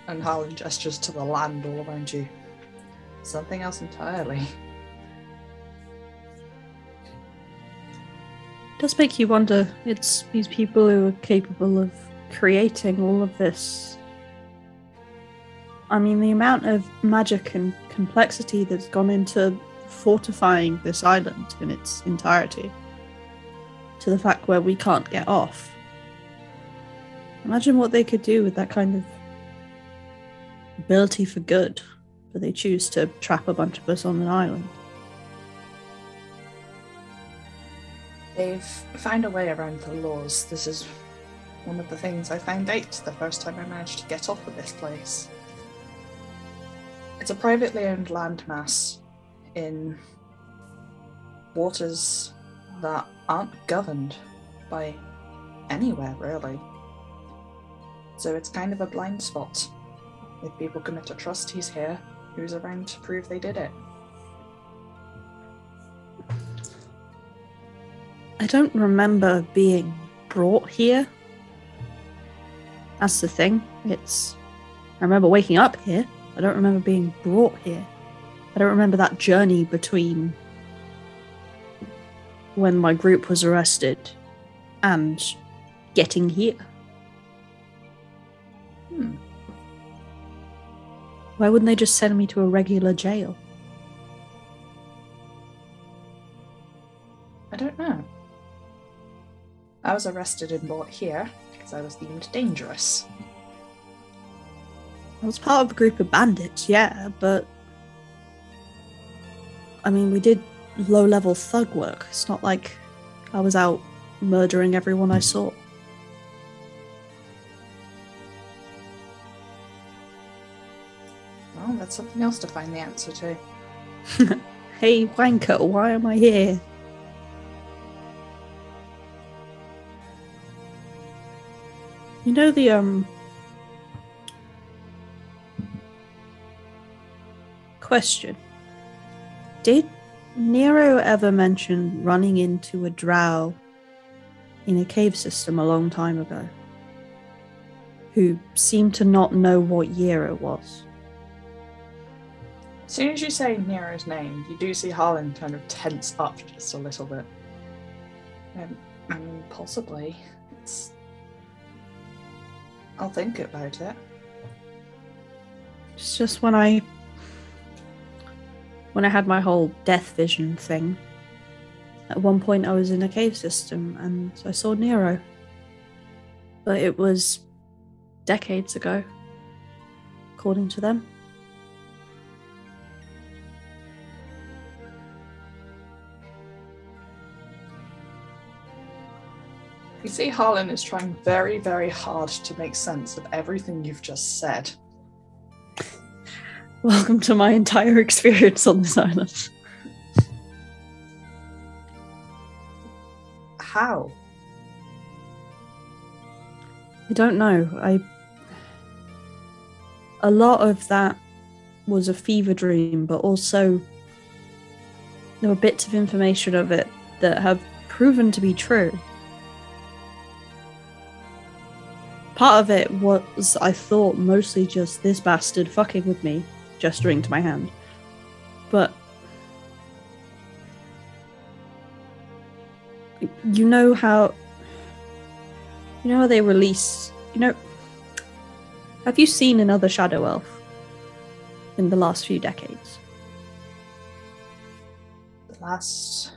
Speaker 2: and Harlan gestures to the land all around you. Something else entirely.
Speaker 3: does make you wonder. It's these people who are capable of creating all of this. I mean, the amount of magic and complexity that's gone into fortifying this island in its entirety to the fact where we can't get off. Imagine what they could do with that kind of ability for good, but they choose to trap a bunch of us on an island.
Speaker 2: They've found a way around the laws. This is one of the things I found out the first time I managed to get off of this place. It's a privately owned landmass in waters that aren't governed by anywhere, really. So it's kind of a blind spot. If people commit a trust, he's here. Who's around to prove they did it?
Speaker 3: I don't remember being brought here. That's the thing. It's. I remember waking up here. I don't remember being brought here. I don't remember that journey between when my group was arrested and getting here.
Speaker 2: Hmm.
Speaker 3: Why wouldn't they just send me to a regular jail?
Speaker 2: I don't know. I was arrested and brought here because I was deemed dangerous.
Speaker 3: I was part of a group of bandits, yeah, but. I mean, we did low level thug work. It's not like I was out murdering everyone I saw.
Speaker 2: Well, that's something else to find the answer to.
Speaker 3: Hey, wanker, why am I here? You know the um question. Did Nero ever mention running into a drow in a cave system a long time ago? Who seemed to not know what year it was.
Speaker 2: As soon as you say Nero's name, you do see Harlan kind of tense up just a little bit. Um, possibly. It's. I'll think about it.
Speaker 3: It's just when I when I had my whole death vision thing. At one point I was in a cave system and I saw Nero. But it was decades ago, according to them.
Speaker 2: You see, Harlan is trying very, very hard to make sense of everything you've just said.
Speaker 3: Welcome to my entire experience on this island.
Speaker 2: How?
Speaker 3: I don't know. I a lot of that was a fever dream, but also there were bits of information of it that have proven to be true. Part of it was, I thought, mostly just this bastard fucking with me, gesturing to my hand. But you know how you know how they release you know have you seen another shadow elf in the last few decades
Speaker 2: The last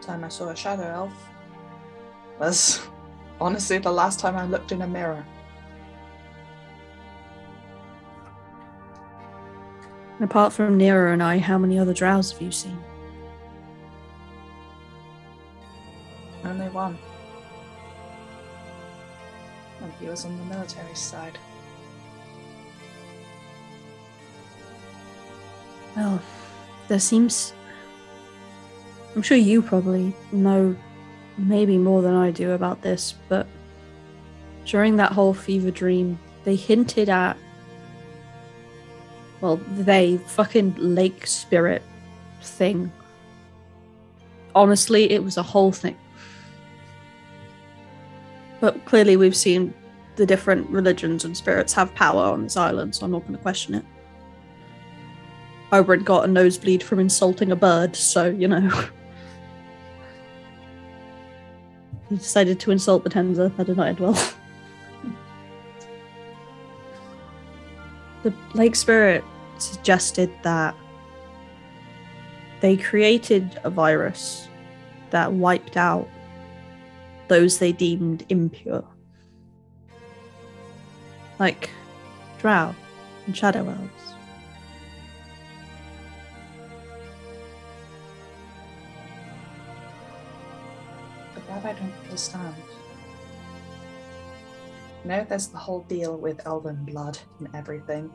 Speaker 2: time I saw a shadow elf was honestly the last time I looked in a mirror.
Speaker 3: And apart from nero and i how many other drows have you seen
Speaker 2: Only one. And he was on the military side.
Speaker 3: Well, there seems. I'm sure you probably know maybe more than I do about this, but during that whole fever dream, they hinted at. Well, they fucking lake spirit thing. Honestly, it was a whole thing. But clearly, we've seen the different religions and spirits have power on this island, so I'm not going to question it. Oberyn got a nosebleed from insulting a bird, so, you know. decided to insult the Tenza. That did not end well. the Lake Spirit suggested that they created a virus that wiped out those they deemed impure. Like Drow and Shadow Elves.
Speaker 2: But that I don't understand. You know, there's the whole deal with elven blood and everything.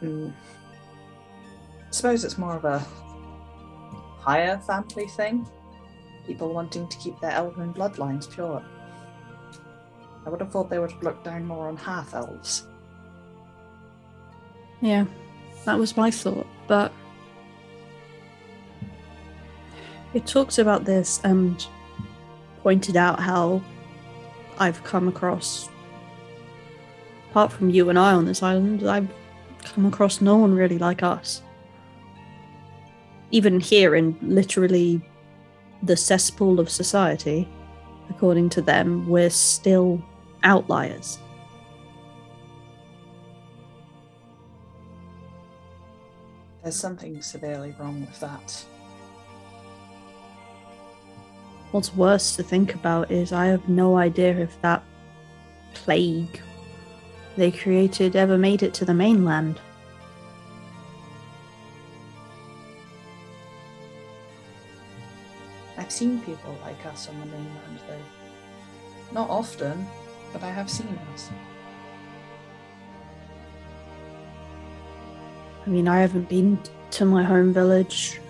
Speaker 2: Hmm. I suppose it's more of a higher family thing. People wanting to keep their elven bloodlines pure. I would have thought they would have looked down more on half elves.
Speaker 3: Yeah, that was my thought, but it talks about this and pointed out how I've come across, apart from you and I on this island, I've come across no one really like us. Even here in literally the cesspool of society, according to them, we're still outliers.
Speaker 2: There's something severely wrong with that.
Speaker 3: What's worse to think about is I have no idea if that plague they created ever made it to the mainland.
Speaker 2: I've seen people like us on the mainland, though. Not often, but I have seen us.
Speaker 3: I mean, I haven't been to my home village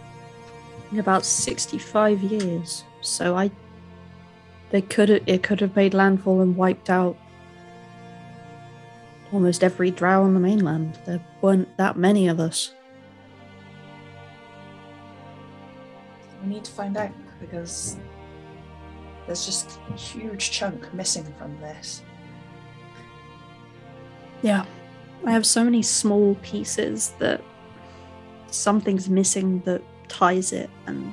Speaker 3: in about 65 years, so I. They could it could have made landfall and wiped out almost every drow on the mainland. There weren't that many of us.
Speaker 2: We need to find out because there's just a huge chunk missing from this.
Speaker 3: Yeah. I have so many small pieces that something's missing that ties it and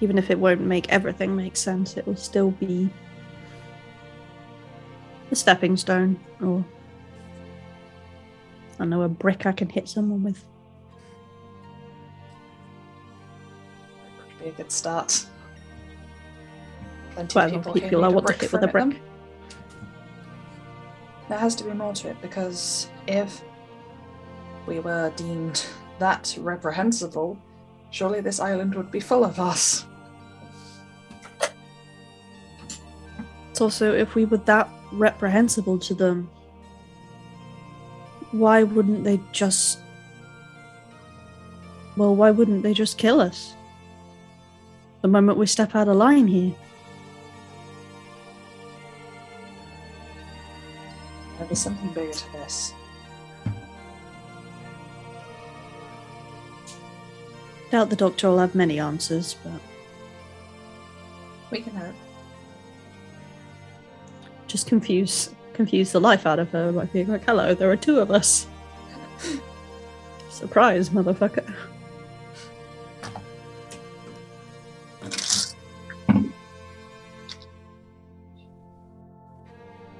Speaker 3: even if it won't make everything make sense, it will still be a stepping stone or I know a brick I can hit someone with.
Speaker 2: Could be a good start. Plenty
Speaker 3: Quite
Speaker 2: of people
Speaker 3: people I want to hit with a
Speaker 2: at them.
Speaker 3: brick.
Speaker 2: There has to be more to it because if we were deemed that reprehensible, surely this island would be full of us.
Speaker 3: It's also if we were that reprehensible to them, why wouldn't they just well, why wouldn't they just kill us? The moment we step out of line here.
Speaker 2: There's something bigger to this.
Speaker 3: Doubt the doctor will have many answers, but
Speaker 2: We can hope.
Speaker 3: just confuse confuse the life out of her by being like, hello, there are two of us. Surprise, motherfucker.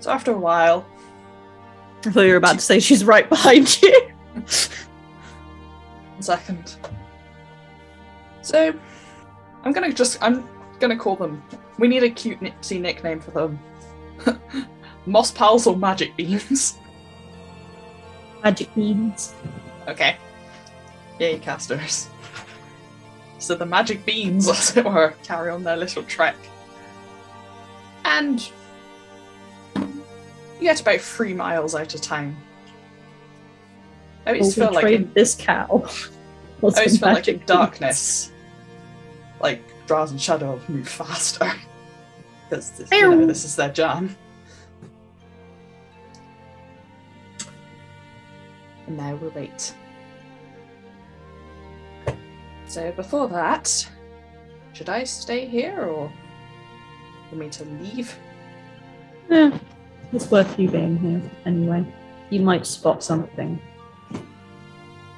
Speaker 2: So after a while,
Speaker 3: I thought you were about to say she's right behind you.
Speaker 2: one second. So I'm gonna just I'm gonna call them. We need a cute nipsy nickname for them. Moss pals or magic beans.
Speaker 3: Magic beans.
Speaker 2: Okay. Yay, casters. So the magic beans, as it were, carry on their little trek. And you get about three miles out of town. Oh, I always
Speaker 3: We'll
Speaker 2: feel like in,
Speaker 3: this cow.
Speaker 2: I always feel like in
Speaker 3: Magic
Speaker 2: darkness, like Drows and Shadow move faster. Because this, you know, this is their jam. And now we wait. So before that, should I stay here or for me to leave?
Speaker 3: Yeah, it's worth you being here anyway. You might spot something.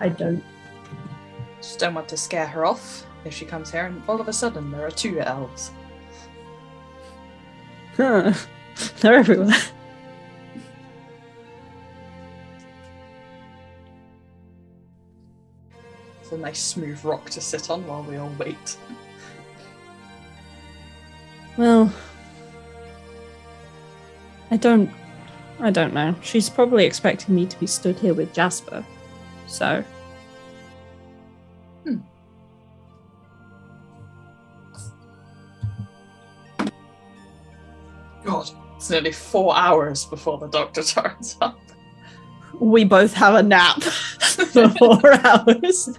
Speaker 3: I don't.
Speaker 2: Just don't want to scare her off if she comes here and all of a sudden there are two elves.
Speaker 3: Huh. They're everywhere.
Speaker 2: It's a nice smooth rock to sit on while we all wait.
Speaker 3: Well, I don't. I don't know. She's probably expecting me to be stood here with Jasper. So,
Speaker 2: God, it's nearly four hours before the doctor turns up.
Speaker 3: we both have a nap for four hours.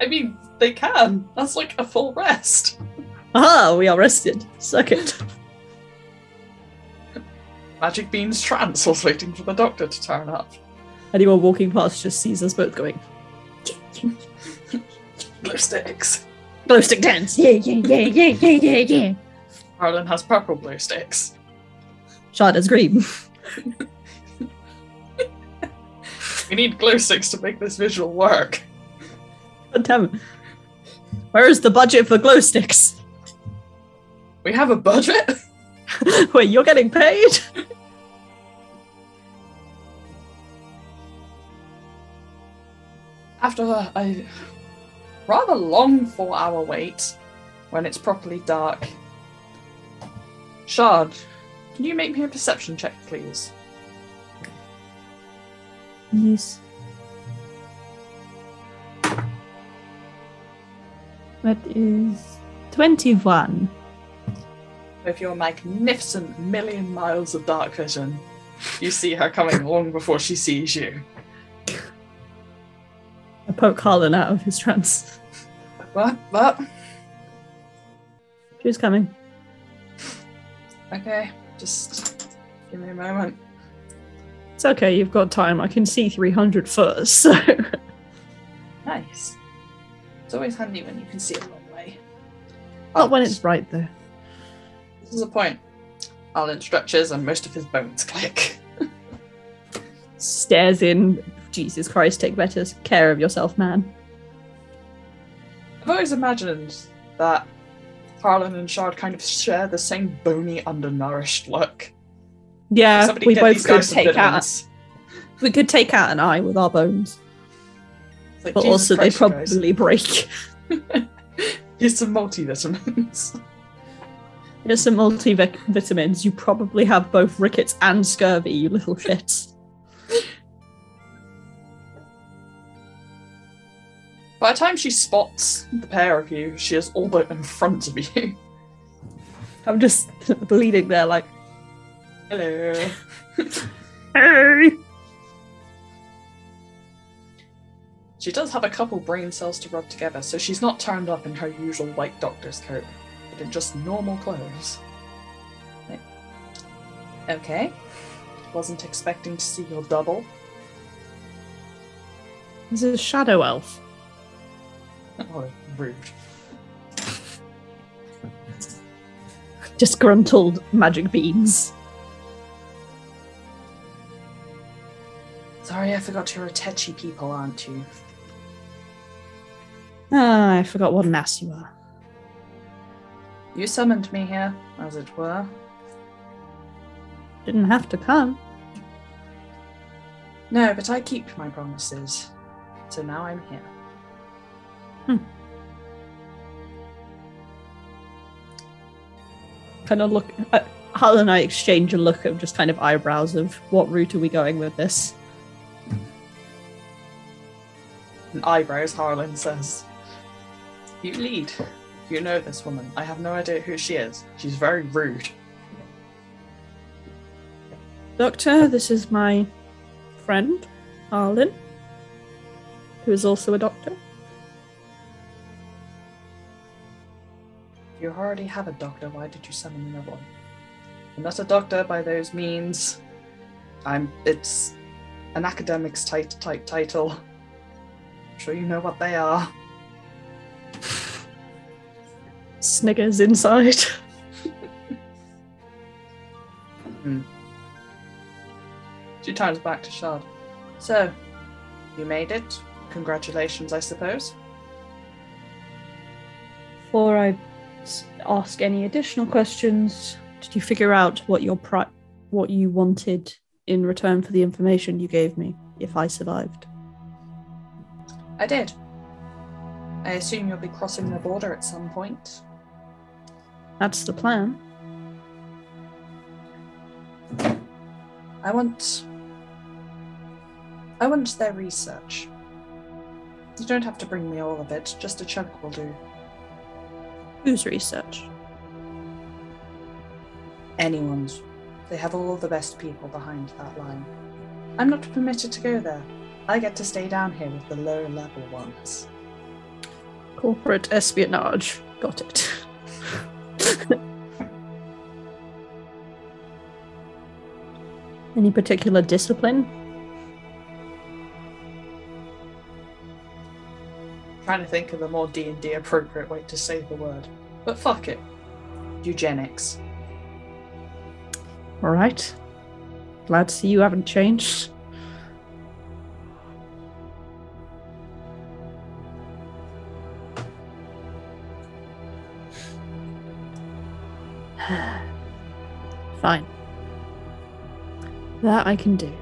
Speaker 2: I mean, they can. That's like a full rest.
Speaker 3: Ah, we are rested. Suck it.
Speaker 2: Magic Bean's trance was waiting for the doctor to turn up.
Speaker 3: Anyone walking past just sees us both going,
Speaker 2: Glow sticks.
Speaker 3: glow stick dance. Yeah, yeah, yeah, yeah, yeah, yeah, yeah.
Speaker 2: Harlan has purple glow sticks.
Speaker 3: Sharda's green.
Speaker 2: We need glow sticks to make this visual work.
Speaker 3: God damn it. Where is the budget for glow sticks?
Speaker 2: We have a budget?
Speaker 3: Wait, you're getting paid?
Speaker 2: After a rather long four hour wait, when it's properly dark. Shard, can you make me a perception check, please?
Speaker 3: Yes. That is 21.
Speaker 2: With your magnificent million miles of dark vision, you see her coming long before she sees you.
Speaker 3: I poke Harlan out of his trance.
Speaker 2: What? What?
Speaker 3: She's coming.
Speaker 2: Okay, just give me a moment.
Speaker 3: It's okay, you've got time. I can see 300 foot, so.
Speaker 2: Nice. It's always handy when you can see a long way.
Speaker 3: Not when it's bright, though.
Speaker 2: This is a point. Alan stretches and most of his bones click.
Speaker 3: Stares in. Jesus Christ, take better care of yourself, man.
Speaker 2: I've always imagined that Harlan and Shard kind of share the same bony, undernourished look.
Speaker 3: Yeah,
Speaker 2: Somebody
Speaker 3: we both could take out. We could take out an eye with our bones,
Speaker 2: like,
Speaker 3: but
Speaker 2: Jesus
Speaker 3: also they
Speaker 2: Christ, guys.
Speaker 3: probably break.
Speaker 2: Here's some multivitamins.
Speaker 3: Here's some multivitamins. You probably have both rickets and scurvy, you little shits.
Speaker 2: By the time she spots the pair of you, she is all but in front of you.
Speaker 3: I'm just bleeding there, like,
Speaker 2: Hello.
Speaker 3: hey!
Speaker 2: She does have a couple brain cells to rub together, so she's not turned up in her usual white doctor's coat, but in just normal clothes. Okay. Wasn't expecting to see your double.
Speaker 3: This is a shadow elf.
Speaker 2: Oh, rude.
Speaker 3: Disgruntled magic beans.
Speaker 2: Sorry, I forgot you're a tetchy people, aren't you?
Speaker 3: Ah, I forgot what an ass you are.
Speaker 2: You summoned me here, as it were.
Speaker 3: Didn't have to come.
Speaker 2: No, but I keep my promises. So now I'm here.
Speaker 3: Kind of look. Uh, Hal and I exchange a look of just kind of eyebrows of what route are we going with this?
Speaker 2: and eyebrows, Harlan says, You lead. You know this woman. I have no idea who she is. She's very rude.
Speaker 3: Doctor, this is my friend, Harlan, who is also a doctor.
Speaker 2: You already have a doctor. Why did you summon another one? I'm not a doctor by those means. I'm. It's an academic's type, type title. I'm sure you know what they are.
Speaker 3: Sniggers inside. Hmm.
Speaker 2: She turns back to Shard. So, you made it. Congratulations, I suppose.
Speaker 3: Before I ask any additional questions, did you figure out what your pri- what you wanted in return for the information you gave me if I survived?
Speaker 2: I did. I assume you'll be crossing the border at some point.
Speaker 3: That's the plan.
Speaker 2: I want. I want their research. You don't have to bring me all of it, just a chunk will do.
Speaker 3: Whose research?
Speaker 2: Anyone's. They have all the best people behind that line. I'm not permitted to go there. I get to stay down here with the low level ones.
Speaker 3: Corporate espionage. Got it. Any particular discipline?
Speaker 2: Trying to think of a more D&D appropriate way to say the word. But fuck it. Eugenics.
Speaker 3: All right. Glad to see you haven't changed. Fine. That I can do.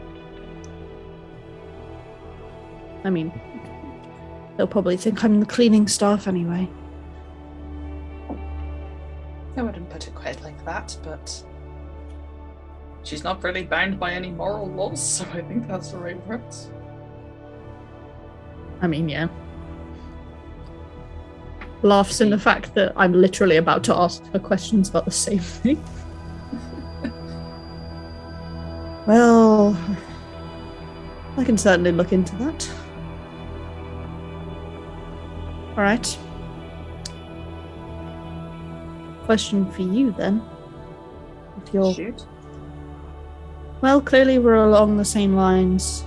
Speaker 3: I mean, they'll probably think I'm the cleaning staff anyway.
Speaker 2: I wouldn't put it quite like that, but she's not really bound by any moral laws, so I think that's the right words.
Speaker 3: I mean, yeah. Laughs in the fact that I'm literally about to ask her questions about the same thing. well, I can certainly look into that. All right. Question for you then. If you're
Speaker 2: Shoot.
Speaker 3: well, clearly we're along the same lines.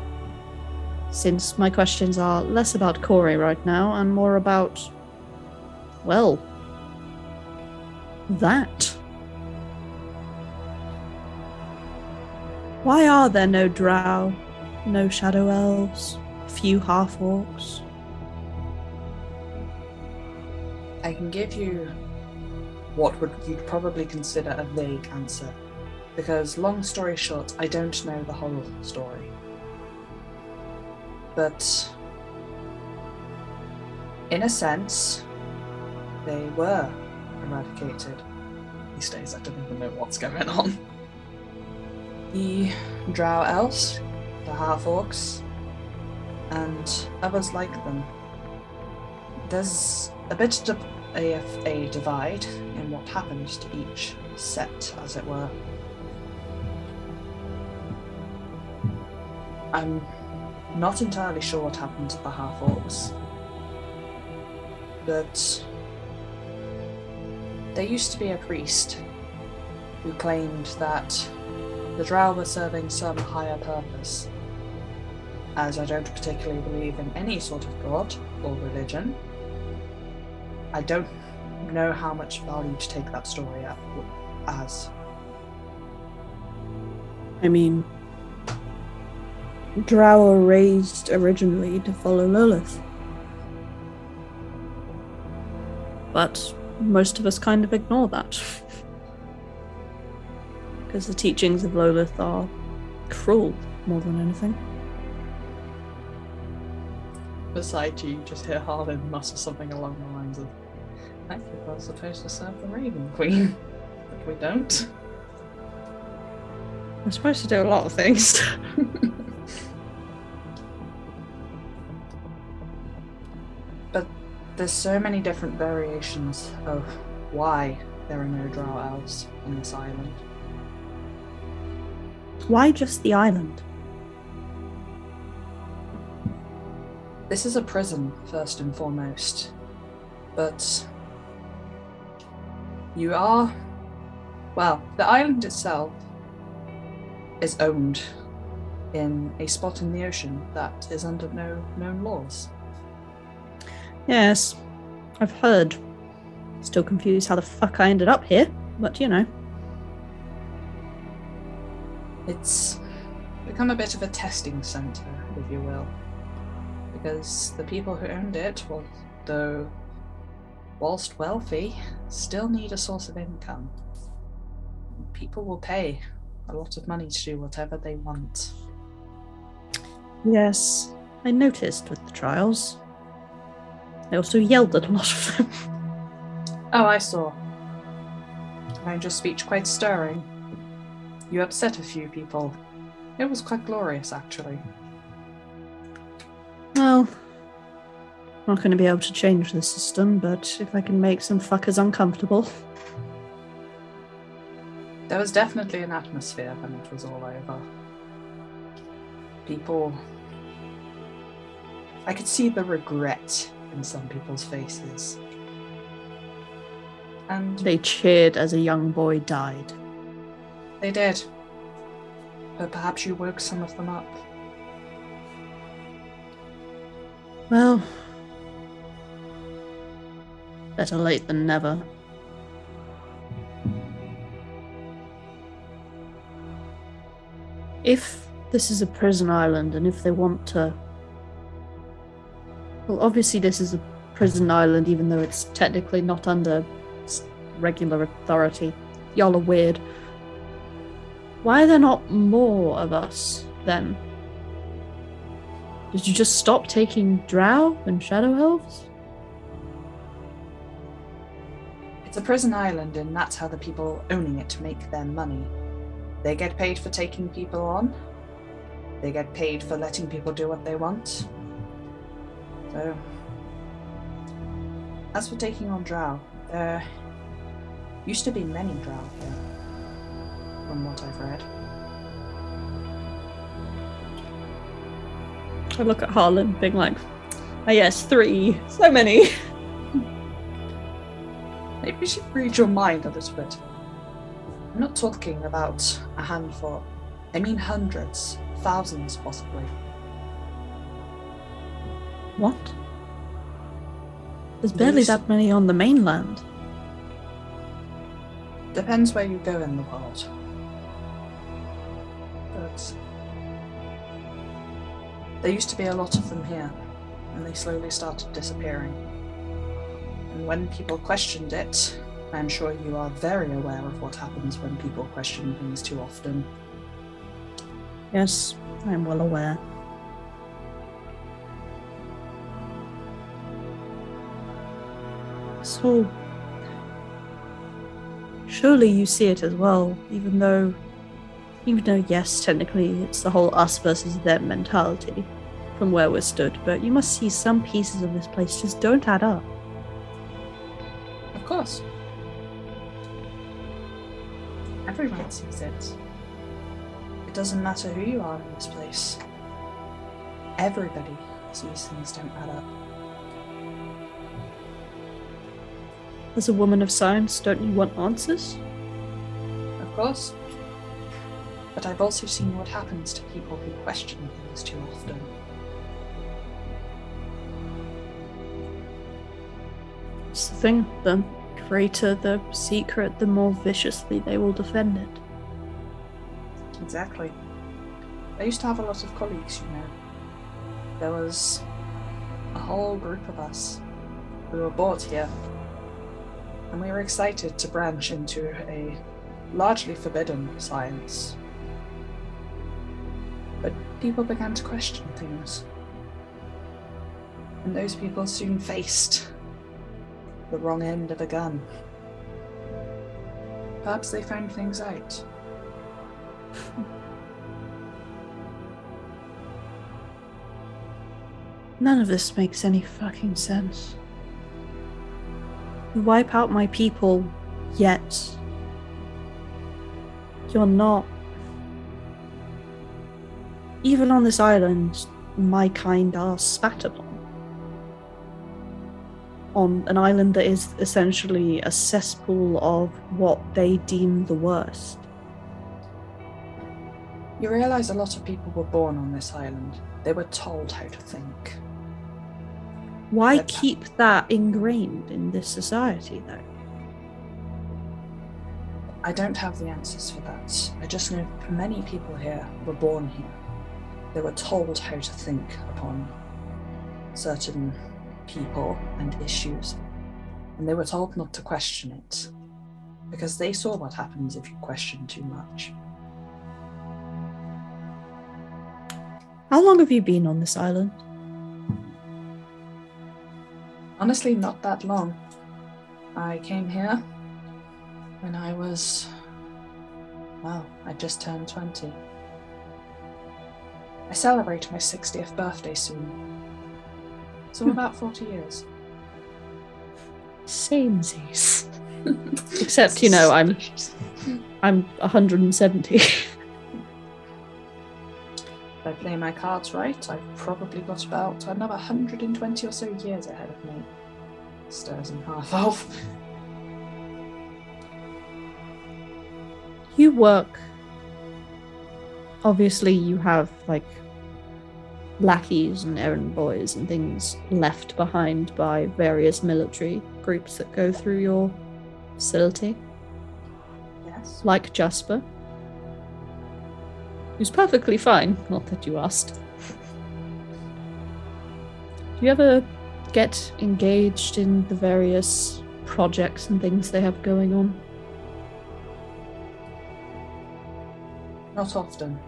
Speaker 3: Since my questions are less about Corey right now and more about, well, that. Why are there no drow, no shadow elves, few half orcs?
Speaker 2: I can give you what would you'd probably consider a vague answer. Because long story short, I don't know the whole story. But in a sense, they were eradicated. These days I don't even know what's going on. The drow elves, the half orcs, and others like them. There's a bit of a, a divide in what happened to each set, as it were. I'm not entirely sure what happened to the half orcs, but there used to be a priest who claimed that the drow were serving some higher purpose. As I don't particularly believe in any sort of god or religion, I don't know how much value to take that story up as.
Speaker 3: I mean, drow were raised originally to follow Lilith. But most of us kind of ignore that. Because the teachings of Lilith are cruel more than anything.
Speaker 2: Beside you, you just hear Harlan mutter something along the lines of, I think we're supposed to serve the Raven Queen. But we don't.
Speaker 3: We're supposed to do a lot of things.
Speaker 2: But there's so many different variations of why there are no drow elves on this island.
Speaker 3: Why just the island?
Speaker 2: This is a prison, first and foremost. But you are. Well, the island itself is owned in a spot in the ocean that is under no known laws.
Speaker 3: Yes, I've heard. Still confused how the fuck I ended up here, but you know.
Speaker 2: It's become a bit of a testing center, if you will. Because the people who owned it, well, though whilst wealthy, still need a source of income. People will pay a lot of money to do whatever they want.
Speaker 3: Yes, I noticed with the trials. I also yelled at a lot of them.
Speaker 2: Oh, I saw. Found your speech quite stirring. You upset a few people. It was quite glorious, actually.
Speaker 3: Well, I'm not going to be able to change the system, but if I can make some fuckers uncomfortable.
Speaker 2: There was definitely an atmosphere when it was all over. People. I could see the regret in some people's faces. And
Speaker 3: They cheered as a young boy died.
Speaker 2: they did. But perhaps you woke some of them up.
Speaker 3: Well, better late than never. If this is a prison island and if they want to. Well, obviously, this is a prison island, even though it's technically not under regular authority. Y'all are weird. Why are there not more of us then? Did you just stop taking drow and shadow elves?
Speaker 2: A prison island, and that's how the people owning it make their money. They get paid for taking people on, they get paid for letting people do what they want. So, as for taking on drow, there used to be many drow here, from what I've read.
Speaker 3: I look at Harlan, being like, oh yes, three. So many.
Speaker 2: Maybe you should read your mind a little bit. I'm not talking about a handful, I mean hundreds, thousands possibly.
Speaker 3: What? There's barely that many on the mainland.
Speaker 2: Depends where you go in the world. But there used to be a lot of them here, and they slowly started disappearing. And when people questioned it, I'm sure you are very aware of what happens when people question things too often.
Speaker 3: Yes, I'm well aware. So, surely you see it as well, even though, even though, yes, technically it's the whole us versus them mentality from where we're stood, but you must see some pieces of this place just don't add up.
Speaker 2: Of course. Everyone sees it. It doesn't matter who you are in this place. Everybody sees things don't add up.
Speaker 3: As a woman of science, don't you want answers?
Speaker 2: Of course. But I've also seen what happens to people who question things too often.
Speaker 3: It's the thing, the greater the secret, the more viciously they will defend it.
Speaker 2: Exactly. I used to have a lot of colleagues, you know. There was a whole group of us who were brought here, and we were excited to branch into a largely forbidden science. But people began to question things. And those people soon faced the wrong end of a gun. Perhaps they found things out.
Speaker 3: None of this makes any fucking sense. You wipe out my people, yet you're not. Even on this island, my kind are spat upon. On an island that is essentially a cesspool of what they deem the worst.
Speaker 2: You realize a lot of people were born on this island. They were told how to think.
Speaker 3: Why
Speaker 2: But-
Speaker 3: keep that ingrained in this society, though?
Speaker 2: I don't have the answers for that. I just know many people here were born here. They were told how to think upon certain people and issues, and they were told not to question it because they saw what happens if you question too much.
Speaker 3: How long have you been on this island?
Speaker 2: Honestly, not that long. I came here when I was. Well, I just turned 20. I celebrate my 60th birthday soon. So, about 40 years.
Speaker 3: Samesies. Except, you know, I'm I'm 170.
Speaker 2: If I play my cards right, I've probably got about another 120 or so years ahead of me. Stirs and half off.
Speaker 3: you work. Obviously, you have like lackeys and errand boys and things left behind by various military groups that go through your facility,
Speaker 2: Yes.
Speaker 3: like Jasper, who's perfectly fine. Not that you asked. Do you ever get engaged in the various projects and things they have going on?
Speaker 2: Not often.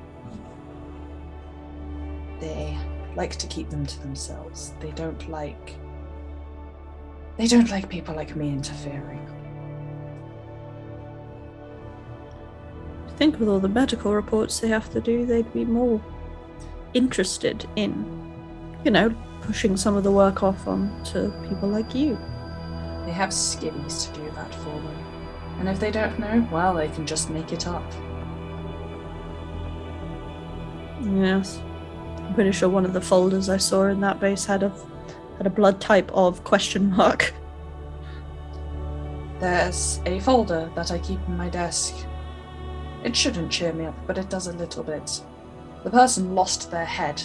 Speaker 2: They like to keep them to themselves. They don't like. They don't like people like me interfering.
Speaker 3: I think with all the medical reports they have to do, they'd be more interested in, you know, pushing some of the work off on to people like you.
Speaker 2: They have skivvies to do that for them. And if they don't know, well, they can just make it up.
Speaker 3: Yes. I'm pretty sure one of the folders I saw in that base had a had a blood type of question mark.
Speaker 2: There's a folder that I keep in my desk. It shouldn't cheer me up, but it does a little bit. The person lost their head.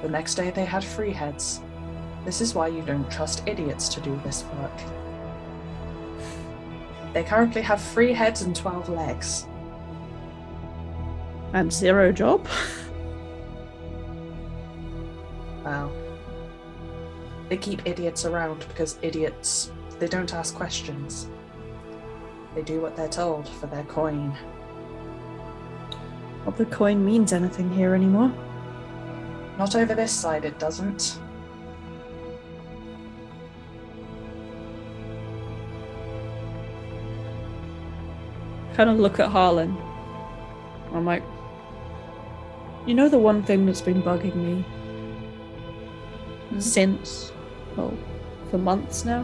Speaker 2: The next day they had three heads. This is why you don't trust idiots to do this work. They currently have three heads and 12 legs.
Speaker 3: And zero job.
Speaker 2: Wow. They keep idiots around because idiots, they don't ask questions. They do what they're told for their coin.
Speaker 3: Not the coin means anything here anymore.
Speaker 2: Not over this side, it doesn't.
Speaker 3: kind of look at Harlan. I'm like, you know, the one thing that's been bugging me
Speaker 2: Hmm?
Speaker 3: since, well, for months now?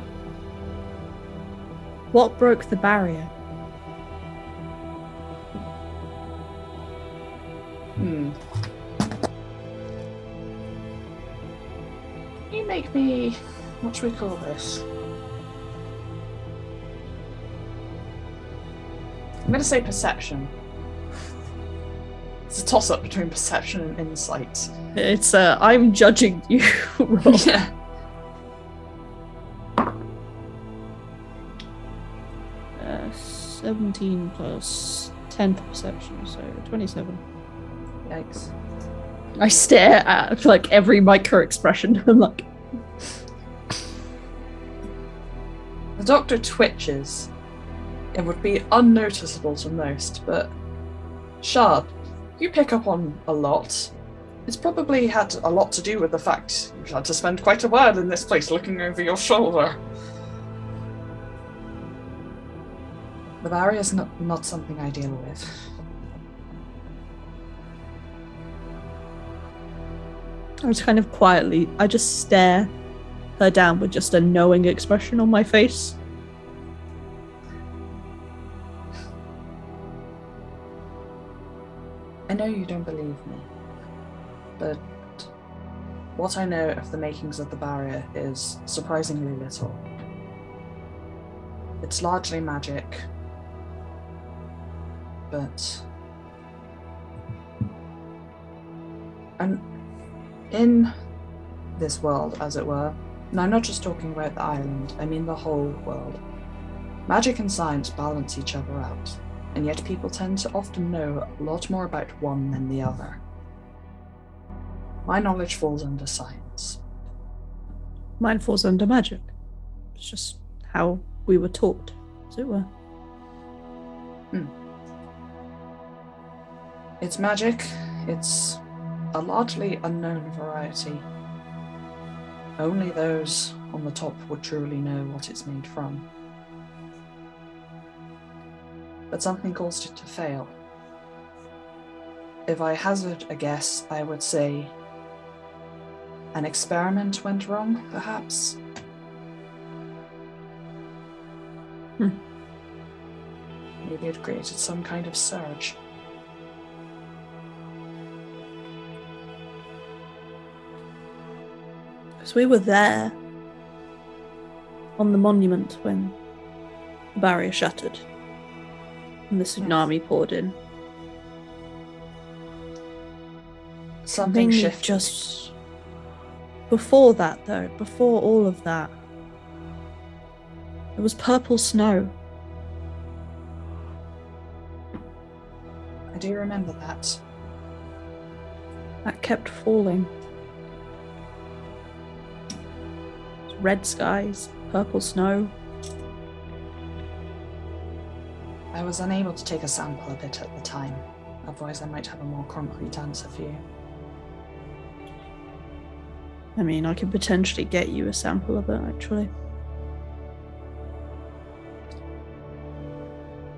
Speaker 3: What broke the barrier?
Speaker 2: Hmm. You make me. What should we call this? I'm gonna say perception. It's a toss up between perception and insight.
Speaker 3: It's, uh, I'm judging you. roll.
Speaker 2: Yeah.
Speaker 3: Uh, 17 plus 10 for perception, so 27.
Speaker 2: Yikes.
Speaker 3: I stare at like every micro expression. I'm like,
Speaker 2: The doctor twitches. It would be unnoticeable to most, but Shard, you pick up on a lot. It's probably had a lot to do with the fact you've had to spend quite a while in this place looking over your shoulder. The barrier's not, not something I deal with.
Speaker 3: I was kind of quietly, I just stare her down with just a knowing expression on my face.
Speaker 2: I know you don't believe me, but what I know of the makings of the barrier is surprisingly little. It's largely magic, but. And in this world, as it were, and I'm not just talking about the island, I mean the whole world, magic and science balance each other out and yet people tend to often know a lot more about one than the other. My knowledge falls under science.
Speaker 3: Mine falls under magic. It's just how we were taught, as it were.
Speaker 2: Hmm. It's magic, it's a largely unknown variety. Only those on the top would truly know what it's made from but something caused it to fail. If I hazard a guess, I would say an experiment went wrong, perhaps.
Speaker 3: Hmm.
Speaker 2: Maybe it created some kind of surge.
Speaker 3: Because we were there on the monument when the barrier shattered and the tsunami poured in.
Speaker 2: Something
Speaker 3: Mainly
Speaker 2: shifted.
Speaker 3: just before that, though, before all of that, it was purple snow.
Speaker 2: I do remember that.
Speaker 3: that kept falling. Red skies, purple snow.
Speaker 2: I was unable to take a sample of it at the time. Otherwise, I might have a more concrete answer for you.
Speaker 3: I mean, I could potentially get you a sample of it, actually.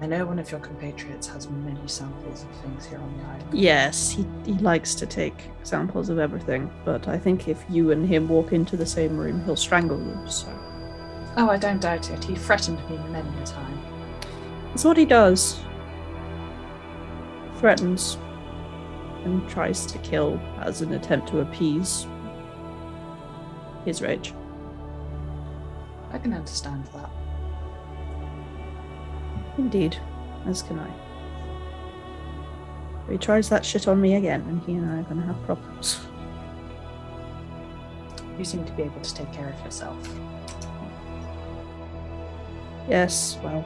Speaker 2: I know one of your compatriots has many samples of things here on the island.
Speaker 3: Yes, he, he likes to take samples of everything, but I think if you and him walk into the same room, he'll strangle you, so.
Speaker 2: Oh, I don't doubt it. He threatened me many a time.
Speaker 3: That's what he does. Threatens and tries to kill as an attempt to appease his rage.
Speaker 2: I can understand that.
Speaker 3: Indeed, as can I. He tries that shit on me again, and he and I are gonna have problems.
Speaker 2: You seem to be able to take care of yourself.
Speaker 3: Yes, well,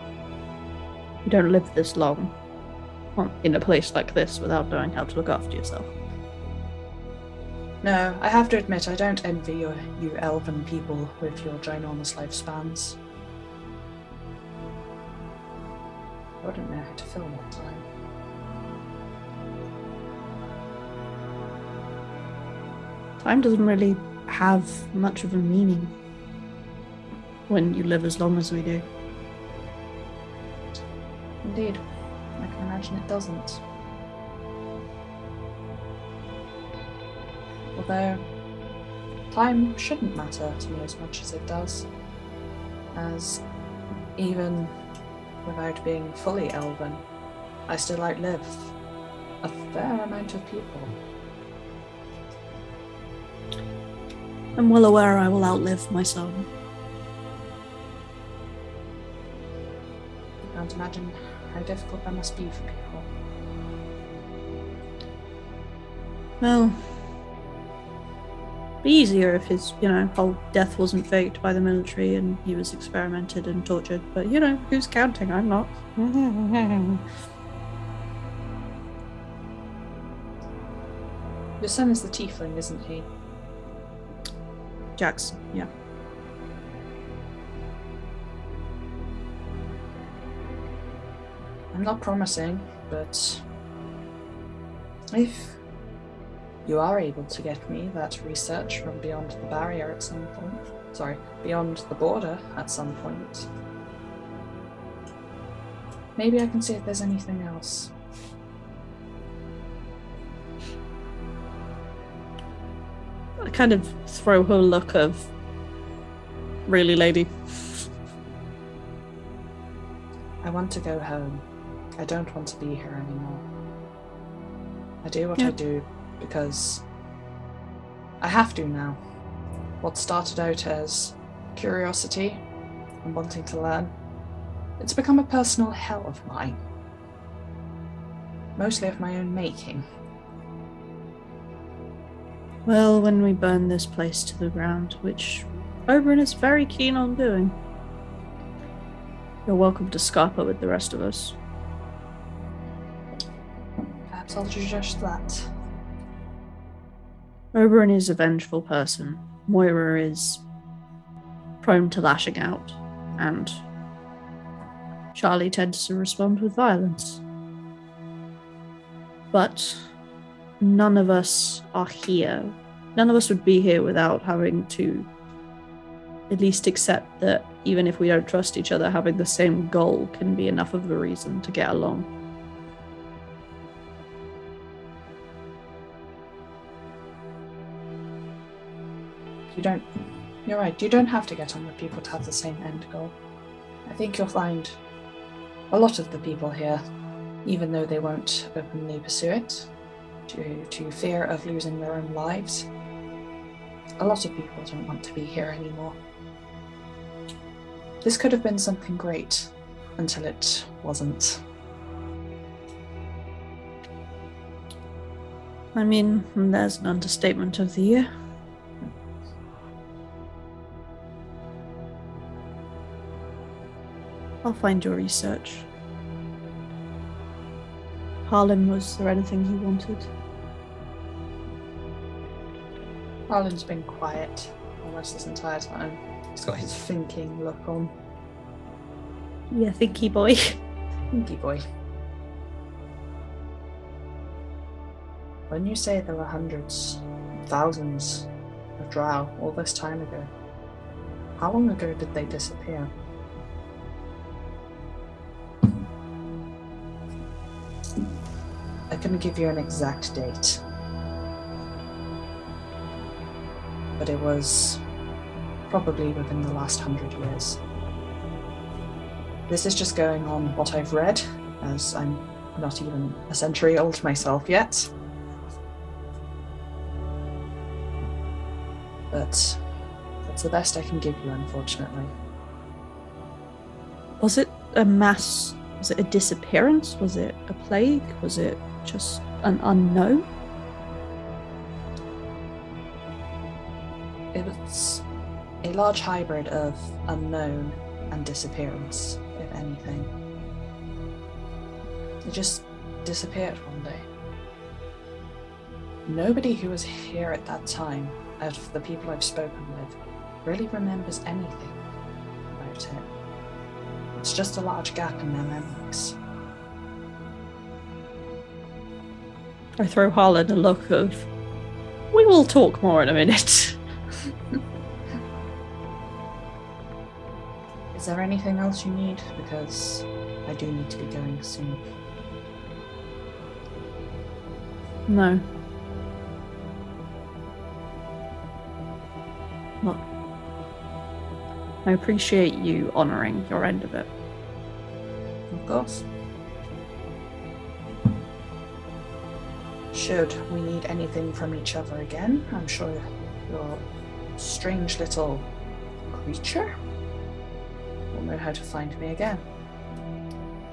Speaker 3: you don't live this long in a place like this without knowing how to look after yourself.
Speaker 2: No, I have to admit, I don't envy your, you elven people with your ginormous lifespans. I wouldn't know how to fill that time.
Speaker 3: Time doesn't really have much of a meaning when you live as long as we do.
Speaker 2: Indeed, I can imagine it doesn't. Although, time shouldn't matter to me as much as it does, as even without being fully elven, I still outlive a fair amount of people.
Speaker 3: I'm well aware I will outlive my son.
Speaker 2: I can't imagine how difficult that must be for people.
Speaker 3: Well, be easier if his, you know, whole death wasn't faked by the military and he was experimented and tortured. But you know, who's counting? I'm not.
Speaker 2: Your son is the tiefling, isn't he?
Speaker 3: Jackson, yeah.
Speaker 2: I'm not promising, but if you are able to get me that research from beyond the barrier at some point, sorry, beyond the border at some point, maybe I can see if there's anything else.
Speaker 3: I kind of throw her a look of, really, lady.
Speaker 2: I want to go home. I don't want to be here anymore. I do what I do because I have to now. What started out as curiosity and wanting to learn, it's become a personal hell of mine. Mostly of my own making.
Speaker 3: Well, when we burn this place to the ground, which Oberon is very keen on doing, you're welcome to Scarpa with the rest of us.
Speaker 2: I'll do just that.
Speaker 3: Oberon is a vengeful person. Moira is prone to lashing out, and Charlie tends to respond with violence. But none of us are here. None of us would be here without having to at least accept that even if we don't trust each other, having the same goal can be enough of a reason to get along.
Speaker 2: You don't. You're right. You don't have to get on with people to have the same end goal. I think you'll find a lot of the people here, even though they won't openly pursue it, due to fear of losing their own lives, a lot of people don't want to be here anymore. This could have been something great until it wasn't.
Speaker 3: I mean, there's an understatement of the year. I'll find your research. Harlan, was there anything you wanted?
Speaker 2: Harlan's been quiet almost this entire time. He's got his thinking look on.
Speaker 3: Yeah, thinky boy.
Speaker 2: thinky boy. When you say there were hundreds, thousands of drow all this time ago, how long ago did they disappear? Couldn't give you an exact date. But it was probably within the last hundred years. This is just going on what I've read, as I'm not even a century old myself yet. But that's the best I can give you, unfortunately.
Speaker 3: Was it a mass? Was it a disappearance? Was it a plague? Was it just an unknown?
Speaker 2: It was a large hybrid of unknown and disappearance, if anything. It just disappeared one day. Nobody who was here at that time, out of the people I've spoken with, really remembers anything about it. It's just a large gap in their memories.
Speaker 3: I throw Harlan a look of. We will talk more in a minute.
Speaker 2: Is there anything else you need? Because I do need to be going soon.
Speaker 3: No. Look. I appreciate you honouring your end of it.
Speaker 2: Of course. Should we need anything from each other again, I'm sure your strange little creature will know how to find me again.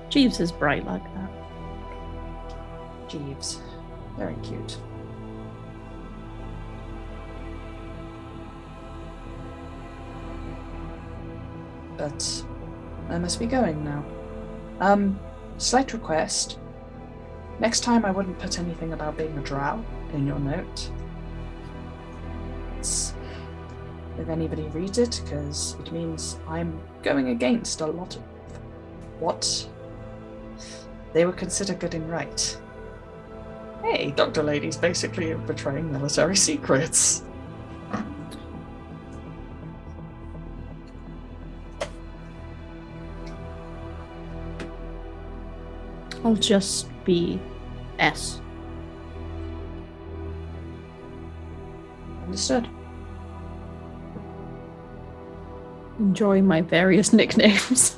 Speaker 3: Jeeves is bright like that.
Speaker 2: Jeeves. Very cute. But I must be going now. Um, slight request. Next time I wouldn't put anything about being a drow in your note. It's, if anybody reads it, because it means I'm going against a lot of what they would consider good and right. Hey, Dr. Lady's basically betraying military secrets.
Speaker 3: I'll just be S.
Speaker 2: Understood.
Speaker 3: Enjoying my various nicknames.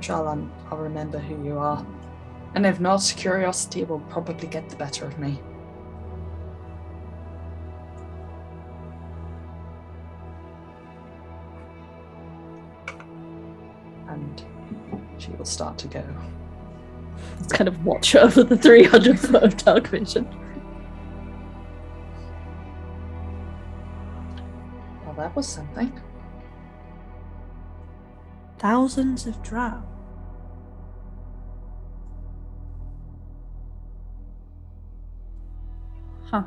Speaker 2: Sure I'll, I'll remember who you are. And if not, curiosity will probably get the better of me. And she will start to go.
Speaker 3: It's kind of watch over the 300 foot of dark vision.
Speaker 2: Well, that was something.
Speaker 3: Thousands of drow. Huh.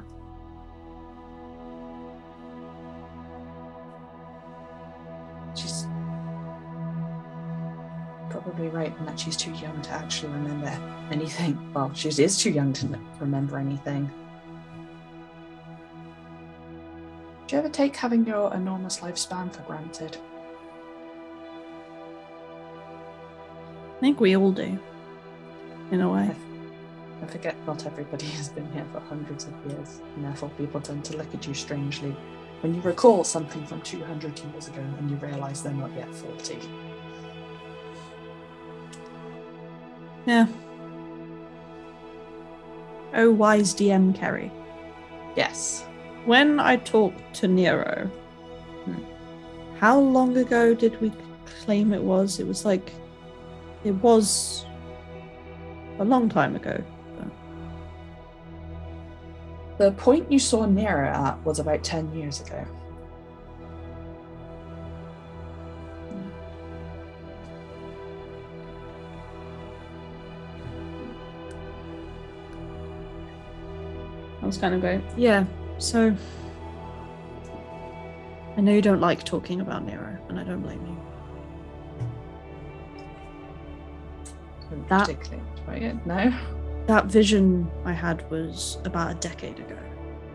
Speaker 2: Probably right in that she's too young to actually remember anything. Well, she is too young to remember anything. Do you ever take having your enormous lifespan for granted?
Speaker 3: I think we all do. In a way.
Speaker 2: I forget not everybody has been here for hundreds of years, and therefore people tend to look at you strangely when you recall something from 200 years ago and you realise they're not yet 40.
Speaker 3: Yeah. Oh, wise DM Kerry.
Speaker 2: Yes.
Speaker 3: When I talked to Nero,
Speaker 2: Hmm.
Speaker 3: how long ago did we claim it was? It was like. It was a long time ago.
Speaker 2: The point you saw Nero at was about 10 years ago.
Speaker 3: Was kind of going, yeah, so. I know you don't like talking about Nero, and I don't blame you.
Speaker 2: Couldn't
Speaker 3: That-
Speaker 2: particularly enjoy it, no?
Speaker 3: That vision I had was about a decade ago.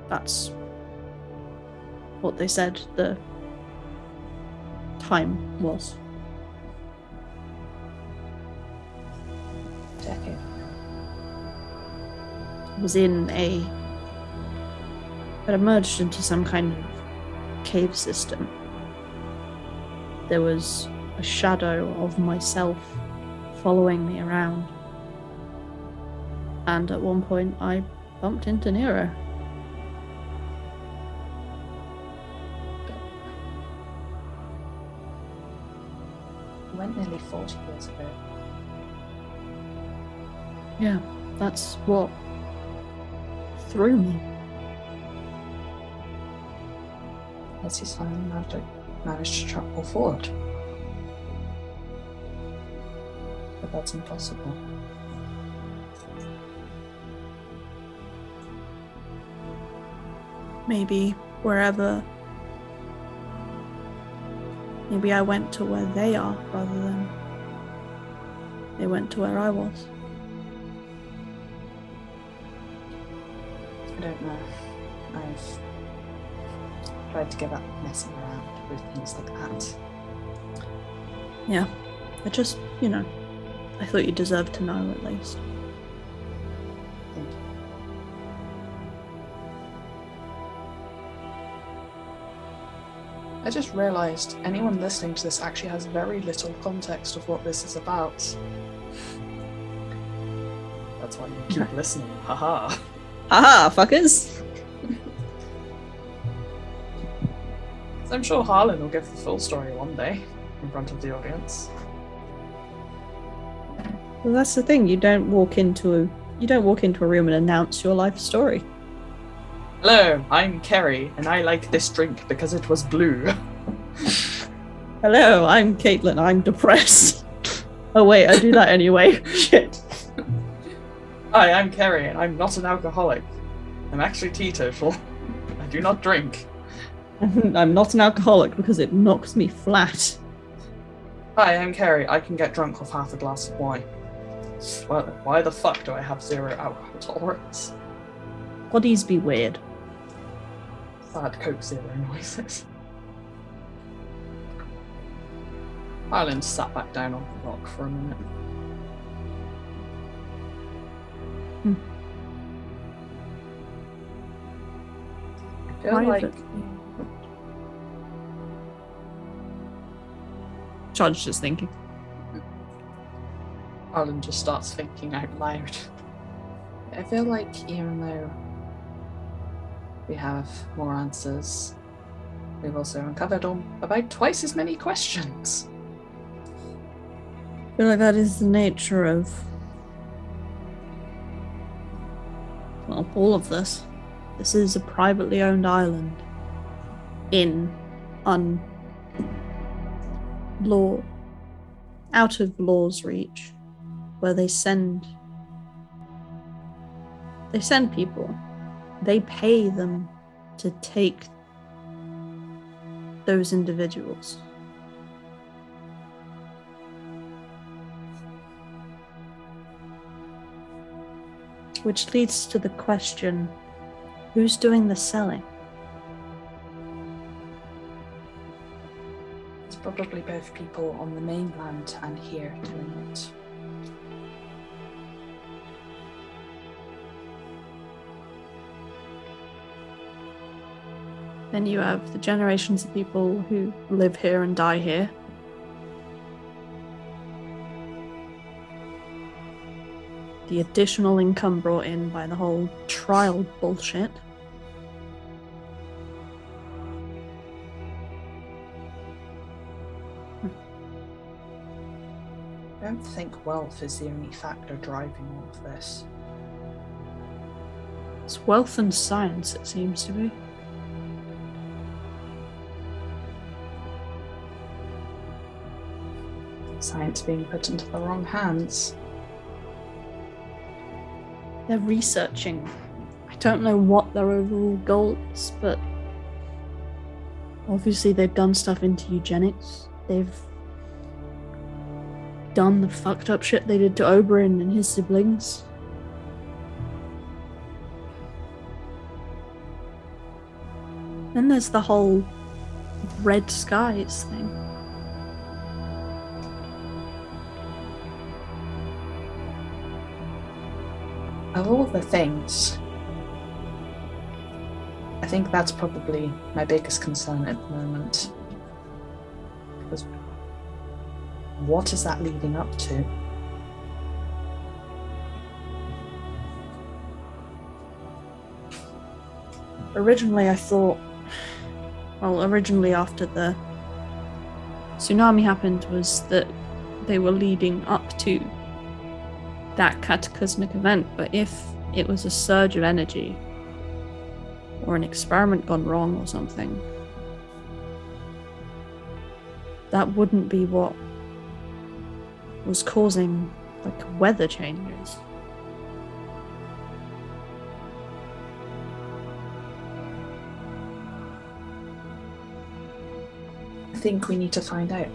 Speaker 3: That's what they said the time was.
Speaker 2: Decade.
Speaker 3: It was in a. It emerged into some kind of cave system. There was a shadow of myself following me around. And at one point, I bumped into Nero.
Speaker 2: Went nearly 40 years ago.
Speaker 3: Yeah, that's what threw me.
Speaker 2: As finally managed to, managed to travel forward. But that's impossible.
Speaker 3: Maybe wherever. Maybe I went to where they are rather than they went to where I was.
Speaker 2: I don't know. I've tried to give up messing around with things like that.
Speaker 3: Yeah. I just, you know, I thought you deserved to know at least.
Speaker 2: Thank you. I just realised anyone listening to this actually has very little context of what this is about. That's why you keep listening. Haha.
Speaker 3: Aha, fuckers!
Speaker 2: I'm sure Harlan will give the full story one day in front of the audience.
Speaker 3: Well, that's the thing. You don't walk into a you don't walk into a room and announce your life story.
Speaker 2: Hello, I'm Kerry, and I like this drink because it was blue.
Speaker 3: Hello, I'm Caitlin. I'm depressed. oh wait, I do that anyway. Shit.
Speaker 2: Hi, I'm Kerry, and I'm not an alcoholic. I'm actually teetotal. I do not drink.
Speaker 3: I'm not an alcoholic because it knocks me flat.
Speaker 2: Hi, I'm Kerry. I can get drunk off half a glass of wine. Well, why the fuck do I have zero alcohol tolerance?
Speaker 3: Bodies be weird.
Speaker 2: Sad Coke Zero noises. Harlan sat back down on the rock for a minute. Hmm. feel like
Speaker 3: privately. Charge just thinking.
Speaker 2: Harlan just starts thinking out loud. I feel like even though we have more answers, we've also uncovered about twice as many questions.
Speaker 3: I feel like that is the nature of well, all of this. This is a privately owned island in un law out of law's reach where they send they send people. They pay them to take those individuals. Which leads to the question who's doing the selling
Speaker 2: probably both people on the mainland and here doing it.
Speaker 3: Then you have the generations of people who live here and die here. The additional income brought in by the whole trial bullshit.
Speaker 2: Don't think wealth is the only factor driving all of this.
Speaker 3: It's wealth and science, it seems to be.
Speaker 2: Science being put into the wrong hands.
Speaker 3: They're researching. I don't know what their overall goal is, but obviously they've done stuff into eugenics. They've done the fucked up shit they did to Oberyn and his siblings. Then there's the whole red skies thing.
Speaker 2: Of all the things, I think that's probably my biggest concern at the moment. What is that leading up to?
Speaker 3: originally I thought, well, originally after the tsunami happened, was that they were leading up to that cataclysmic event. But if it was a surge of energy or an experiment gone wrong or something, that wouldn't be what was causing like weather changes.
Speaker 2: I think we need to find out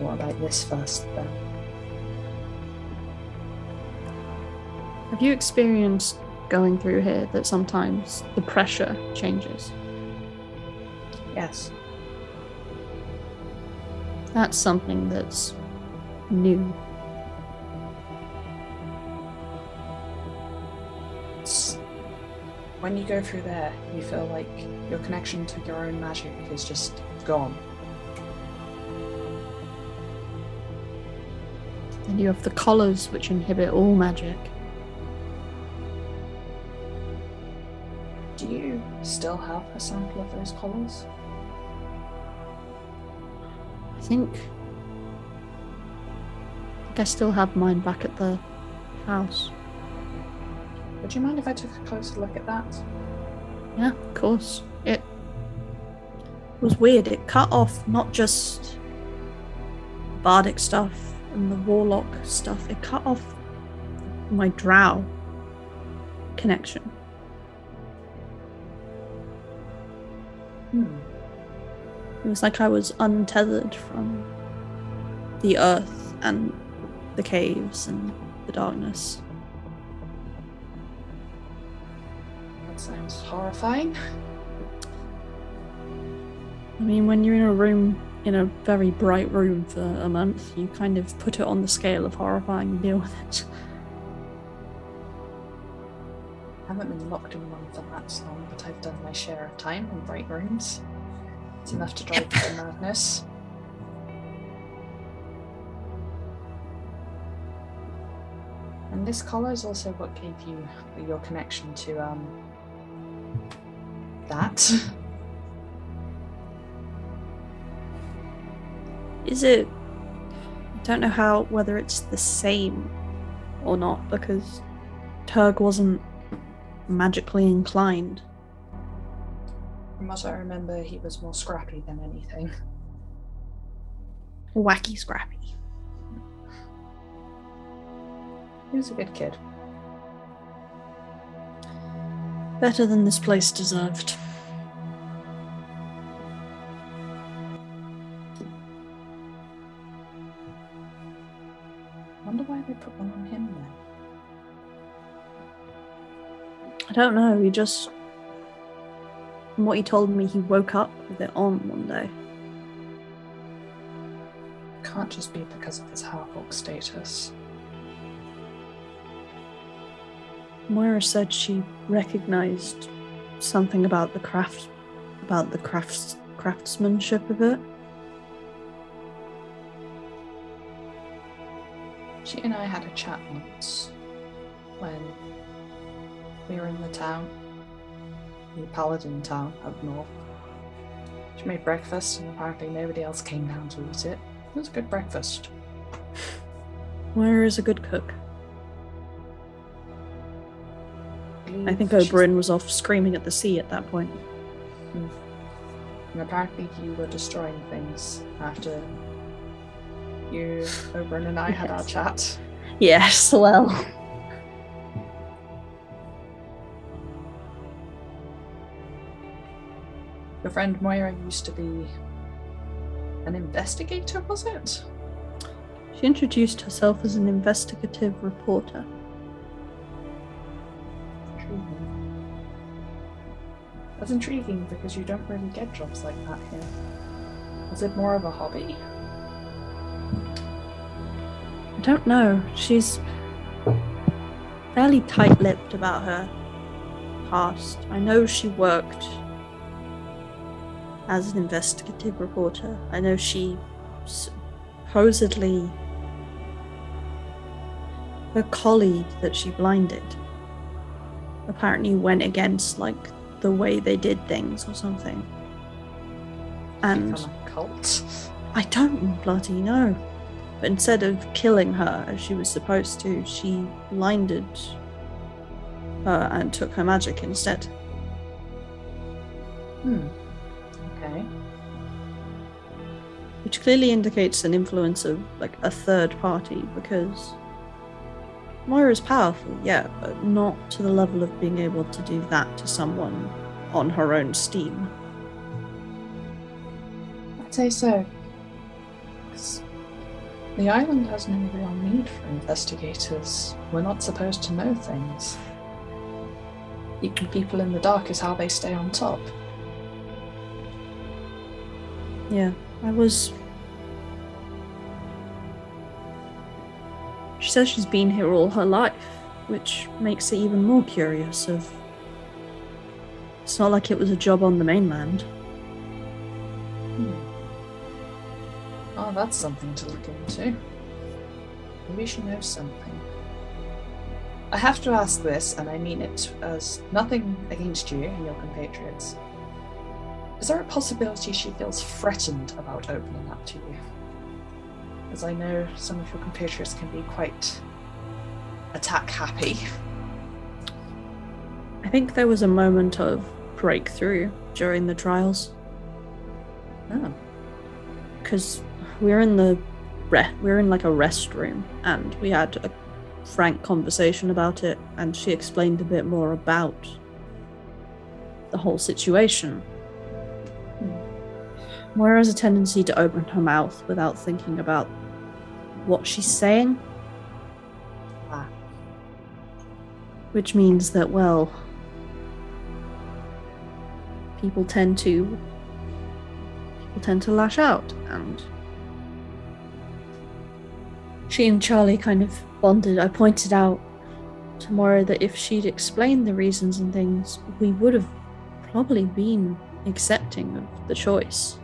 Speaker 2: more about this first, then.
Speaker 3: Have you experienced going through here that sometimes the pressure changes?
Speaker 2: Yes.
Speaker 3: That's something that's new.
Speaker 2: When you go through there, you feel like your connection to your own magic is just gone.
Speaker 3: And you have the collars which inhibit all magic.
Speaker 2: Do you still have a sample of those collars?
Speaker 3: I think. I think I still have mine back at the house.
Speaker 2: Would you mind if I took a closer look at that?
Speaker 3: Yeah, of course. It was weird. It cut off not just bardic stuff and the warlock stuff, it cut off my drow connection.
Speaker 2: Hmm.
Speaker 3: It was like I was untethered from the earth and the caves and the darkness.
Speaker 2: That sounds horrifying.
Speaker 3: I mean, when you're in a room, in a very bright room for a month, you kind of put it on the scale of horrifying and deal with it.
Speaker 2: I haven't been locked in one for that long, but I've done my share of time in bright rooms. It's enough to drive you to madness. And this collar is also what gave you your connection to um that.
Speaker 3: Is it? I don't know how whether it's the same or not because Turg wasn't magically inclined.
Speaker 2: From what I remember, he was more scrappy than anything.
Speaker 3: Wacky scrappy.
Speaker 2: He was a good kid.
Speaker 3: Better than this place deserved.
Speaker 2: Wonder why they put one on him then.
Speaker 3: I don't know. He just, from what he told me, he woke up with it on one day.
Speaker 2: Can't just be because of his half-orc status.
Speaker 3: Moira said she recognized something about the craft, about the crafts craftsmanship of it.
Speaker 2: She and I had a chat once when we were in the town, the Paladin town up north. She made breakfast, and apparently nobody else came down to eat it. It was a good breakfast.
Speaker 3: Moira is a good cook. I think Oberyn was off screaming at the sea at that point. Hmm.
Speaker 2: And apparently you were destroying things after you, Oberyn, and I had our chat.
Speaker 3: Yes, well.
Speaker 2: Your friend Moira used to be an investigator, was it?
Speaker 3: She introduced herself as an investigative reporter.
Speaker 2: That's intriguing because you don't really get jobs like that here. Is it more of a hobby?
Speaker 3: I don't know. She's fairly tight lipped about her past. I know she worked as an investigative reporter. I know she supposedly. Her colleague that she blinded apparently went against, like, the way they did things or something. And.
Speaker 2: Cult?
Speaker 3: I don't bloody know. But instead of killing her as she was supposed to, she blinded her and took her magic instead.
Speaker 2: Hmm. Okay.
Speaker 3: Which clearly indicates an influence of like a third party because Moira's powerful, yeah, but not to the level of being able to do that to someone on her own steam.
Speaker 2: I'd say so. The island has no real need for investigators. We're not supposed to know things. Keeping people in the dark is how they stay on top.
Speaker 3: Yeah, I was. She says she's been here all her life, which makes it even more curious. Of it's not like it was a job on the mainland.
Speaker 2: Hmm. Oh, that's something to look into. Maybe she knows something. I have to ask this, and I mean it as nothing against you and your compatriots. Is there a possibility she feels threatened about opening up to you? As I know some of your compatriots can be quite attack happy.
Speaker 3: I think there was a moment of breakthrough during the trials
Speaker 2: Oh.
Speaker 3: because we are in the re- we were in like a restroom, and we had a frank conversation about it and she explained a bit more about the whole situation hmm. Moira has a tendency to open her mouth without thinking about what she's saying
Speaker 2: Ah.
Speaker 3: which means that well people tend to people tend to lash out and she and Charlie kind of bonded. I pointed out to Moira that if she'd explained the reasons and things, we would have probably been accepting of the choice.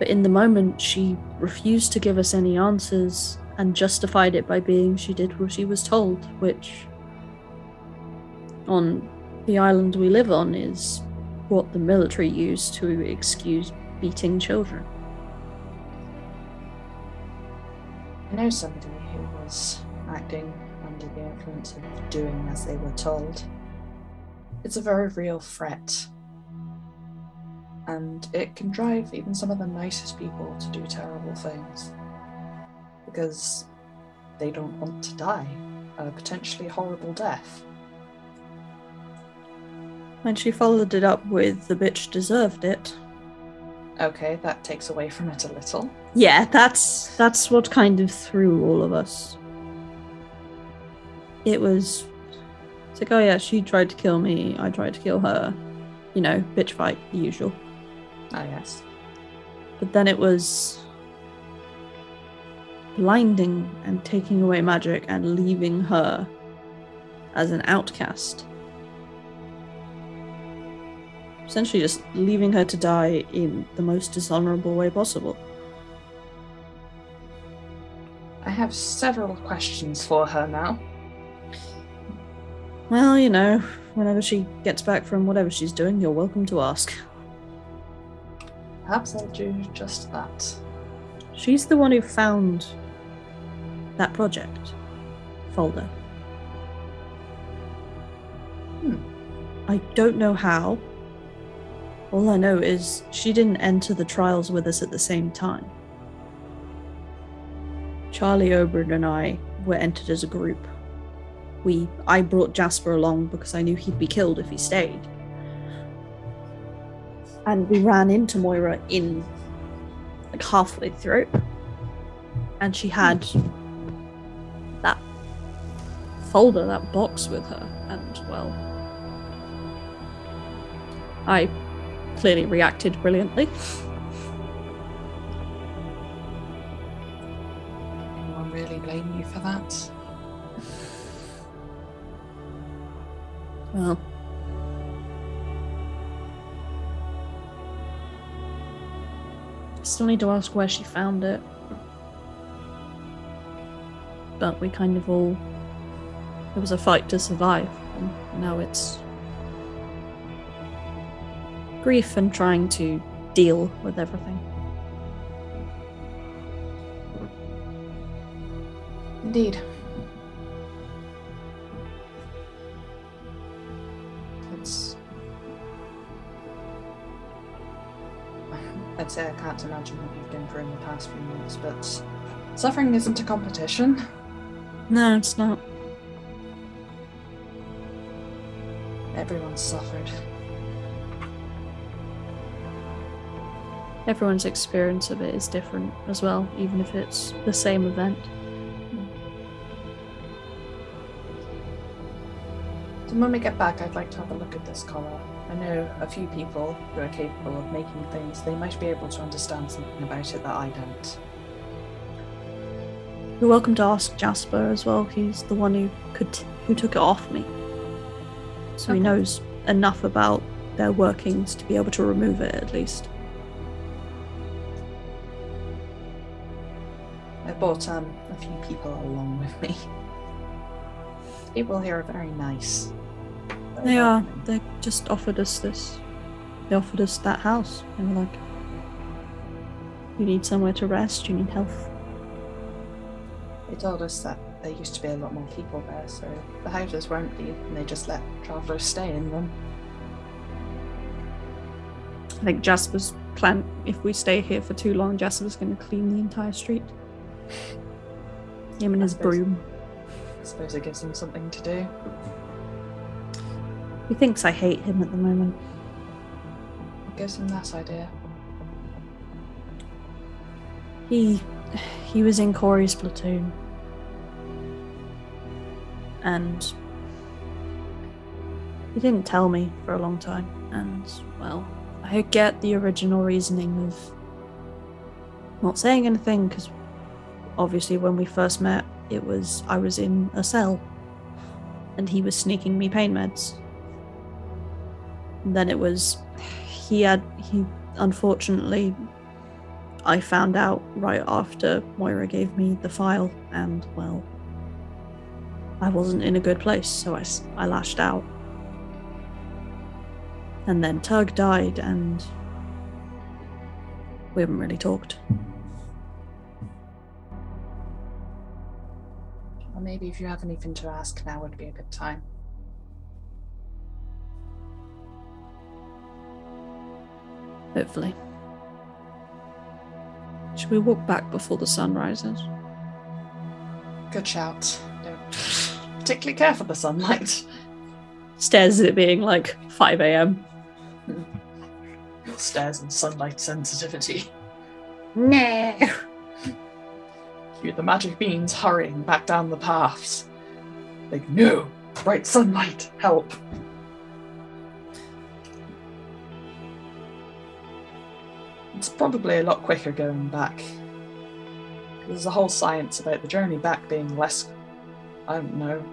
Speaker 3: But in the moment, she refused to give us any answers and justified it by being she did what she was told, which, on the island we live on, is what the military use to excuse beating children.
Speaker 2: I know somebody who was acting under the influence of doing as they were told. It's a very real threat. And it can drive even some of the nicest people to do terrible things. Because they don't want to die a potentially horrible death.
Speaker 3: And she followed it up with the bitch deserved it.
Speaker 2: Okay, that takes away from it a little.
Speaker 3: Yeah, that's that's what kind of threw all of us. It was it's like, oh yeah, she tried to kill me, I tried to kill her. You know, bitch fight, the usual.
Speaker 2: Ah, yes.
Speaker 3: But then it was blinding and taking away magic and leaving her as an outcast. Essentially, just leaving her to die in the most dishonorable way possible.
Speaker 2: I have several questions for her now.
Speaker 3: Well, you know, whenever she gets back from whatever she's doing, you're welcome to ask.
Speaker 2: Perhaps I'll do just that.
Speaker 3: She's the one who found that project folder.
Speaker 2: Hmm.
Speaker 3: I don't know how. All I know is she didn't enter the trials with us at the same time. Charlie Oberon and I were entered as a group. We I brought Jasper along because I knew he'd be killed if he stayed. And we ran into Moira in like halfway through. And she had that folder, that box with her, and well I clearly reacted brilliantly.
Speaker 2: Anyone really blame you for that?
Speaker 3: Well, still need to ask where she found it. But we kind of all. It was a fight to survive, and now it's grief and trying to deal with everything.
Speaker 2: Indeed. I'd say I can't imagine what you've been through in the past few months, but suffering isn't a competition.
Speaker 3: No, it's not.
Speaker 2: Everyone's suffered.
Speaker 3: Everyone's experience of it is different as well, even if it's the same event.
Speaker 2: So when we get back, I'd like to have a look at this collar. I know a few people who are capable of making things. They might be able to understand something about it that I don't.
Speaker 3: You're welcome to ask Jasper as well. He's the one who could who took it off me, so he knows enough about their workings to be able to remove it at least.
Speaker 2: I brought um, a few people along with me. People here are very nice.
Speaker 3: They are. They just offered us this. They offered us that house. They were like, "You need somewhere to rest. You need health."
Speaker 2: They told us that there used to be a lot more people there, so the houses weren't empty and they just let travelers stay in them.
Speaker 3: I think Jasper's plan, if we stay here for too long, Jasper's going to clean the entire street. Him and
Speaker 2: I
Speaker 3: his
Speaker 2: suppose.
Speaker 3: broom.
Speaker 2: I suppose it gives him something to do.
Speaker 3: He thinks I hate him at the moment.
Speaker 2: It gives them that idea.
Speaker 3: He he was in Corey's platoon. And he didn't tell me for a long time. And well, I get the original reasoning of not saying anything because obviously when we first met, it was I was in a cell and he was sneaking me pain meds. Then it was he had he unfortunately I found out right after Moira gave me the file and well I wasn't in a good place so I, I lashed out. And then Tug died and we haven't really talked.
Speaker 2: Or maybe if you have anything to ask, now would be a good time.
Speaker 3: Hopefully. Should we walk back before the sun rises?
Speaker 2: Good shout. Don't particularly care for the sunlight.
Speaker 3: Stares at it being like 5 a.m.
Speaker 2: Stairs and sunlight sensitivity.
Speaker 3: No.
Speaker 2: Cue the magic beans hurrying back down the paths. Like, no! Bright sunlight! Help! It's probably a lot quicker going back. There's a whole science about the journey back being less. I don't know.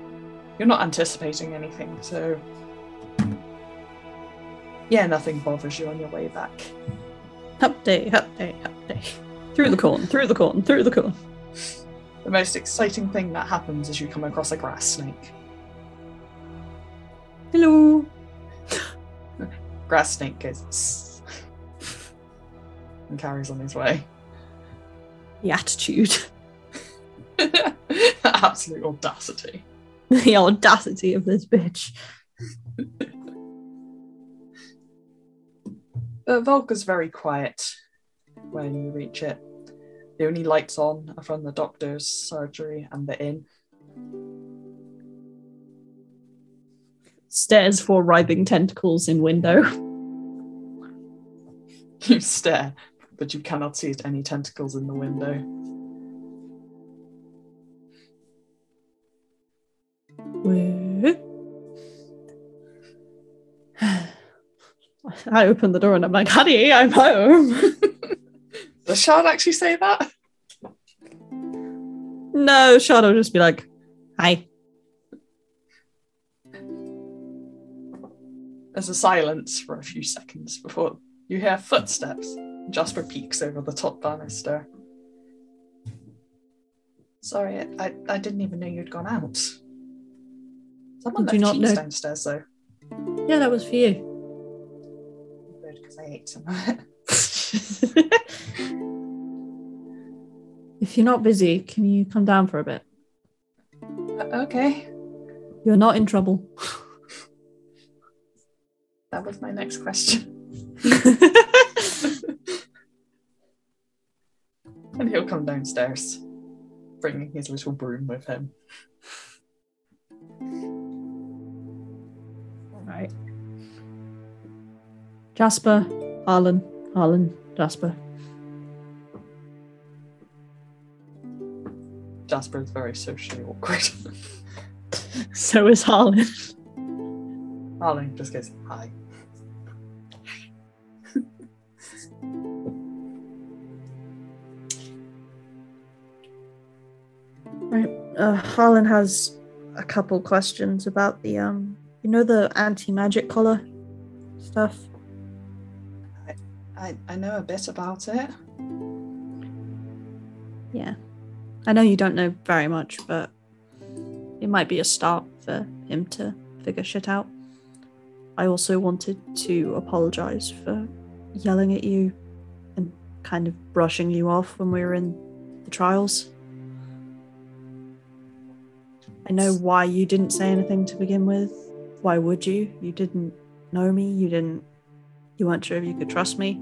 Speaker 2: You're not anticipating anything, so. Yeah, nothing bothers you on your way back.
Speaker 3: Update, update, update. Through the corn, through the corn, through the corn.
Speaker 2: The most exciting thing that happens is you come across a grass snake.
Speaker 3: Hello.
Speaker 2: Grass snake goes and carries on his way.
Speaker 3: The attitude,
Speaker 2: Absolute audacity.
Speaker 3: the audacity of this bitch.
Speaker 2: Uh, Volga's very quiet when you reach it. The only lights on are from the doctor's surgery and the inn.
Speaker 3: Stares for writhing tentacles in window.
Speaker 2: You stare, but you cannot see any tentacles in the window.
Speaker 3: I open the door and I'm like, honey, I'm home.
Speaker 2: Does Shard actually say that?
Speaker 3: no, Shard will just be like, hi.
Speaker 2: There's a silence for a few seconds before you hear footsteps. Jasper peeks over the top banister. Sorry, I, I, didn't even know you'd gone out. Someone
Speaker 3: Did
Speaker 2: left
Speaker 3: not
Speaker 2: cheese
Speaker 3: know-
Speaker 2: downstairs though.
Speaker 3: Yeah, that was for you.
Speaker 2: Good, because I ate some of it.
Speaker 3: if you're not busy, can you come down for a bit?
Speaker 2: Uh, okay,
Speaker 3: You're not in trouble.
Speaker 2: that was my next question. And he'll come downstairs, bringing his little broom with him.
Speaker 3: right. Jasper, Harlan, Harlan, Jasper.
Speaker 2: Jasper is very socially awkward.
Speaker 3: So is Harlan.
Speaker 2: Harlan just goes, hi.
Speaker 3: Uh, Harlan has a couple questions about the um, you know, the anti-magic collar stuff.
Speaker 2: I, I know a bit about it.
Speaker 3: Yeah. I know you don't know very much, but it might be a start for him to figure shit out. I also wanted to apologize for yelling at you and kind of brushing you off when we were in the trials. I know why you didn't say anything to begin with. Why would you? You didn't know me. You didn't. You weren't sure if you could trust me.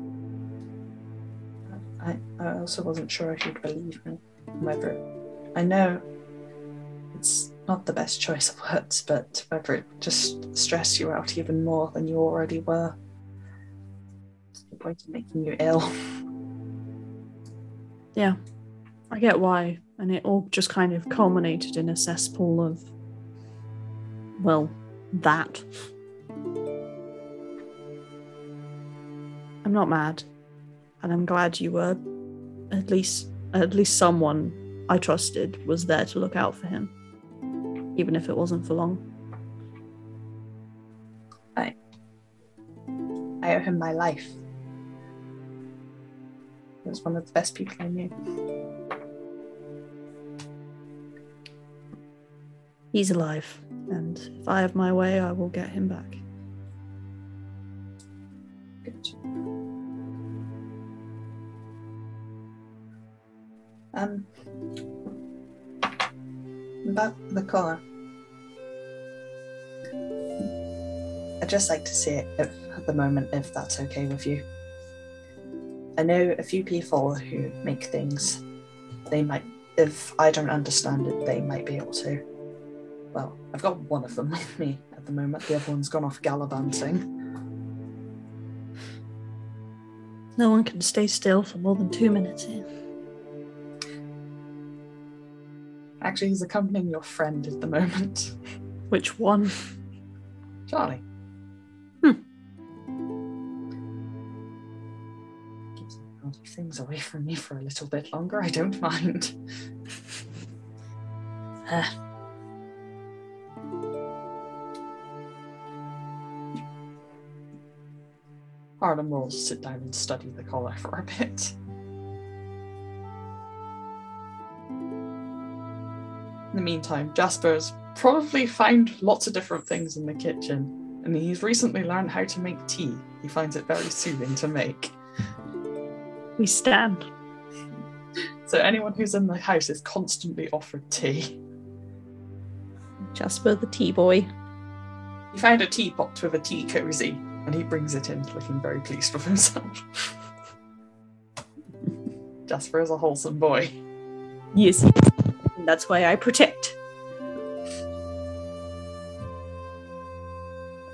Speaker 2: I, I also wasn't sure if you'd believe me. Whether I know it's not the best choice of words, but whether it just stressed you out even more than you already were. To the point of making you ill.
Speaker 3: Yeah, I get why. And it all just kind of culminated in a cesspool of, well, that. I'm not mad. And I'm glad you were at least at least someone I trusted was there to look out for him, even if it wasn't for long.
Speaker 2: I I owe him my life. He was one of the best people I knew.
Speaker 3: He's alive, and if I have my way, I will get him back.
Speaker 2: Good. Um, about the collar. I'd just like to see it at the moment, if that's okay with you. I know a few people who make things. They might, if I don't understand it, they might be able to. Well, I've got one of them with me at the moment. The other one's gone off gallivanting.
Speaker 3: No one can stay still for more than two minutes here.
Speaker 2: Actually, he's accompanying your friend at the moment,
Speaker 3: Which one?
Speaker 2: Charlie.
Speaker 3: Hmm.
Speaker 2: Keeps things away from me for a little bit longer. I don't mind.
Speaker 3: Ah.
Speaker 2: Harlan will sit down and study the collar for a bit. In the meantime, Jasper's probably found lots of different things in the kitchen, and he's recently learned how to make tea. He finds it very soothing to make.
Speaker 3: We stand.
Speaker 2: So anyone who's in the house is constantly offered tea.
Speaker 3: Jasper the tea boy.
Speaker 2: He found a teapot with a tea cozy, and he brings it in, looking very pleased with himself. Jasper is a wholesome boy.
Speaker 3: Yes. And that's why I protect.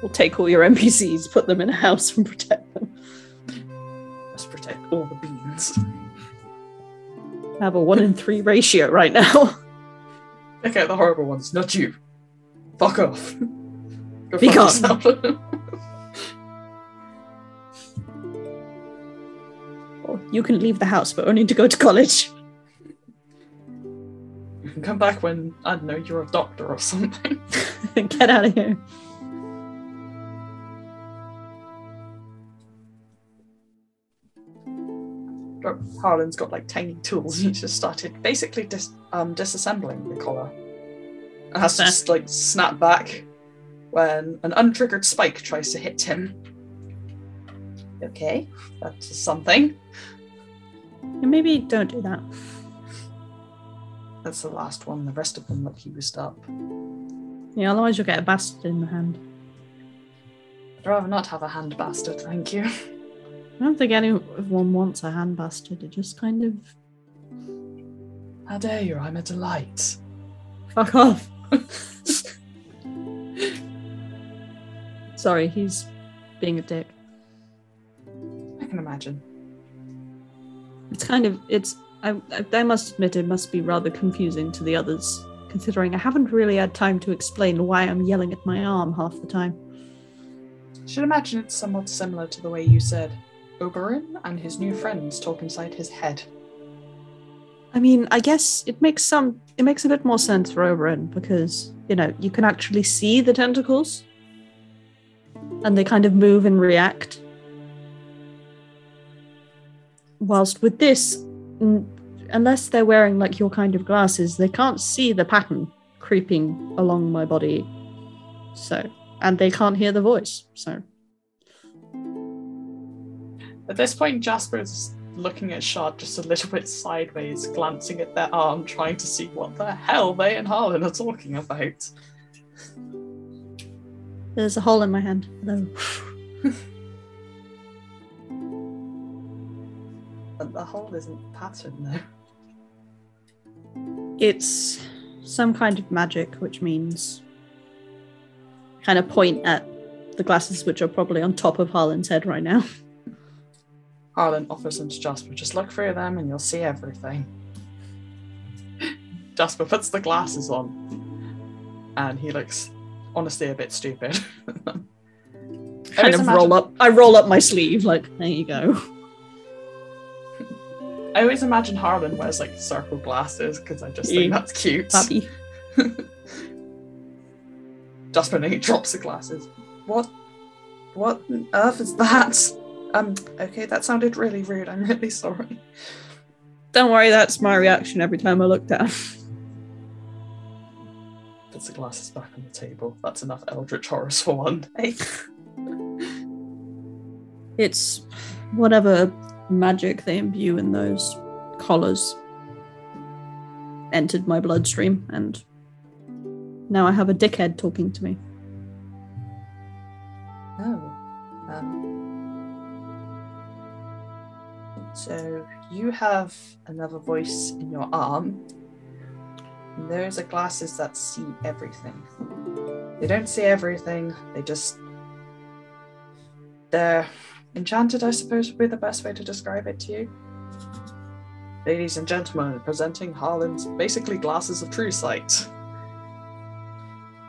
Speaker 3: We'll take all your NPCs, put them in a house, and protect them.
Speaker 2: Must protect all the beans.
Speaker 3: I have a one in three ratio right now.
Speaker 2: Out the horrible ones, not you. Fuck off. Go
Speaker 3: Be
Speaker 2: fuck
Speaker 3: gone. you can leave the house, but only to go to college.
Speaker 2: you can come back when, I don't know, you're a doctor or something.
Speaker 3: Get out of here.
Speaker 2: Harlan's got like tiny tools. He just started basically dis- um, disassembling the collar. And has to just like snap back when an untriggered spike tries to hit him. Okay, that's something.
Speaker 3: Yeah, maybe don't do that.
Speaker 2: That's the last one. The rest of them look used up.
Speaker 3: Yeah, otherwise you'll get a bastard in the hand.
Speaker 2: I'd rather not have a hand bastard, thank you.
Speaker 3: I don't think anyone wants a hand bastard. It just kind of
Speaker 2: How dare you? I'm a delight.
Speaker 3: fuck off. Sorry, he's being a dick.
Speaker 2: I can imagine.
Speaker 3: It's kind of it's. I, I I must admit it must be rather confusing to the others, considering I haven't really had time to explain why I'm yelling at my arm half the time.
Speaker 2: Should imagine it's somewhat similar to the way you said Oberon and his new friends talk inside his head.
Speaker 3: I mean, I guess it makes some it makes a bit more sense for Oberon because you know you can actually see the tentacles, and they kind of move and react. Whilst with this, n- unless they're wearing like your kind of glasses, they can't see the pattern creeping along my body. So, and they can't hear the voice. So,
Speaker 2: At this point, Jasper's looking at Shard just a little bit sideways, glancing at their arm, trying to see what the hell they and Harlan are talking about.
Speaker 3: there's a hole in my hand. Hello.
Speaker 2: the hole isn't patterned though.
Speaker 3: It's some kind of magic, which means kind of point at the glasses, which are probably on top of Harlan's head right now.
Speaker 2: Harlan offers them to Jasper. Just look through them and you'll see everything. Jasper puts the glasses on, and he looks honestly a bit stupid.
Speaker 3: Kind of roll up. I roll up my sleeve, like there you go.
Speaker 2: I always imagine Harlan wears like circle glasses because I just think that's cute.
Speaker 3: Babby.
Speaker 2: Just when he drops the glasses. What? What on earth is that? Um. Okay, that sounded really rude. I'm really sorry.
Speaker 3: Don't worry, that's my reaction every time I look down.
Speaker 2: Puts the glasses back on the table. That's enough Eldritch horrors for one day.
Speaker 3: It's whatever magic they imbue in those collars entered my bloodstream, and now I have a dickhead talking to me.
Speaker 2: Oh. Um. So you have another voice in your arm. Those are glasses that see everything. They don't see everything, they just. They're enchanted, I suppose, would be the best way to describe it to you. Ladies and gentlemen, presenting Harlan's basically glasses of true sight.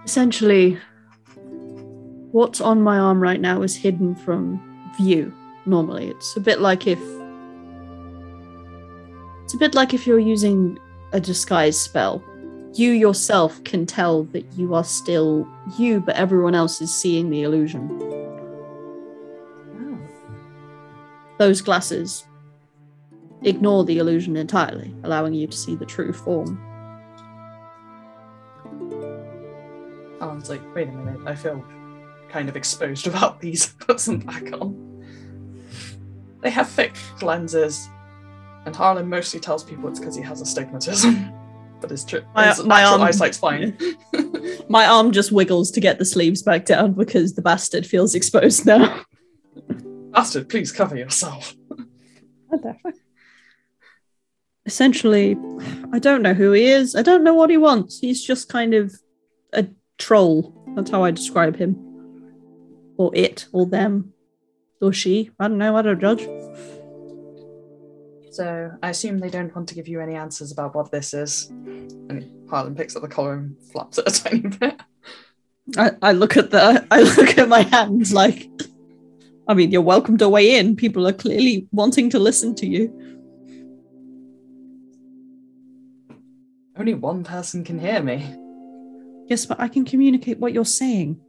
Speaker 3: Essentially, what's on my arm right now is hidden from view. Normally, it's a bit like if it's a bit like if you're using a disguise spell. You yourself can tell that you are still you, but everyone else is seeing the illusion. Those glasses ignore the illusion entirely, allowing you to see the true form.
Speaker 2: Harlan's like, wait a minute, I feel kind of exposed about these. Put them back on. They have thick lenses, and Harlan mostly tells people it's because he has astigmatism. But it's true.
Speaker 3: My-
Speaker 2: His
Speaker 3: my arm-
Speaker 2: eyesight's fine.
Speaker 3: My arm just wiggles to get the sleeves back down because the bastard feels exposed now.
Speaker 2: Bastard, please cover yourself.
Speaker 3: Essentially, I don't know who he is. I don't know what he wants. He's just kind of a troll. That's how I describe him. Or it, or them, or she. I don't know. I don't judge.
Speaker 2: So I assume they don't want to give you any answers about what this is. And Harlan picks up the collar and flaps it a tiny bit.
Speaker 3: I, I look at the I look at my hands like I mean you're welcome to weigh in. People are clearly wanting to listen to you.
Speaker 2: Only one person can hear me.
Speaker 3: Yes, but I can communicate what you're saying.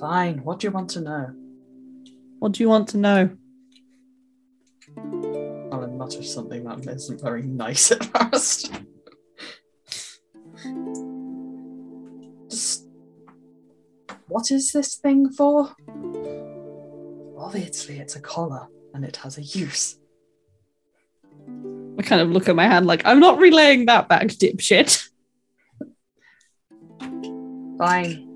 Speaker 2: Fine, what do you want to know?
Speaker 3: What do you want to know?
Speaker 2: Harlan mutters something that isn't very nice at first. Just. What is this thing for? Obviously, it's a collar and it has a use.
Speaker 3: I kind of look at my hand like I'm not relaying that back, dipshit.
Speaker 2: Fine.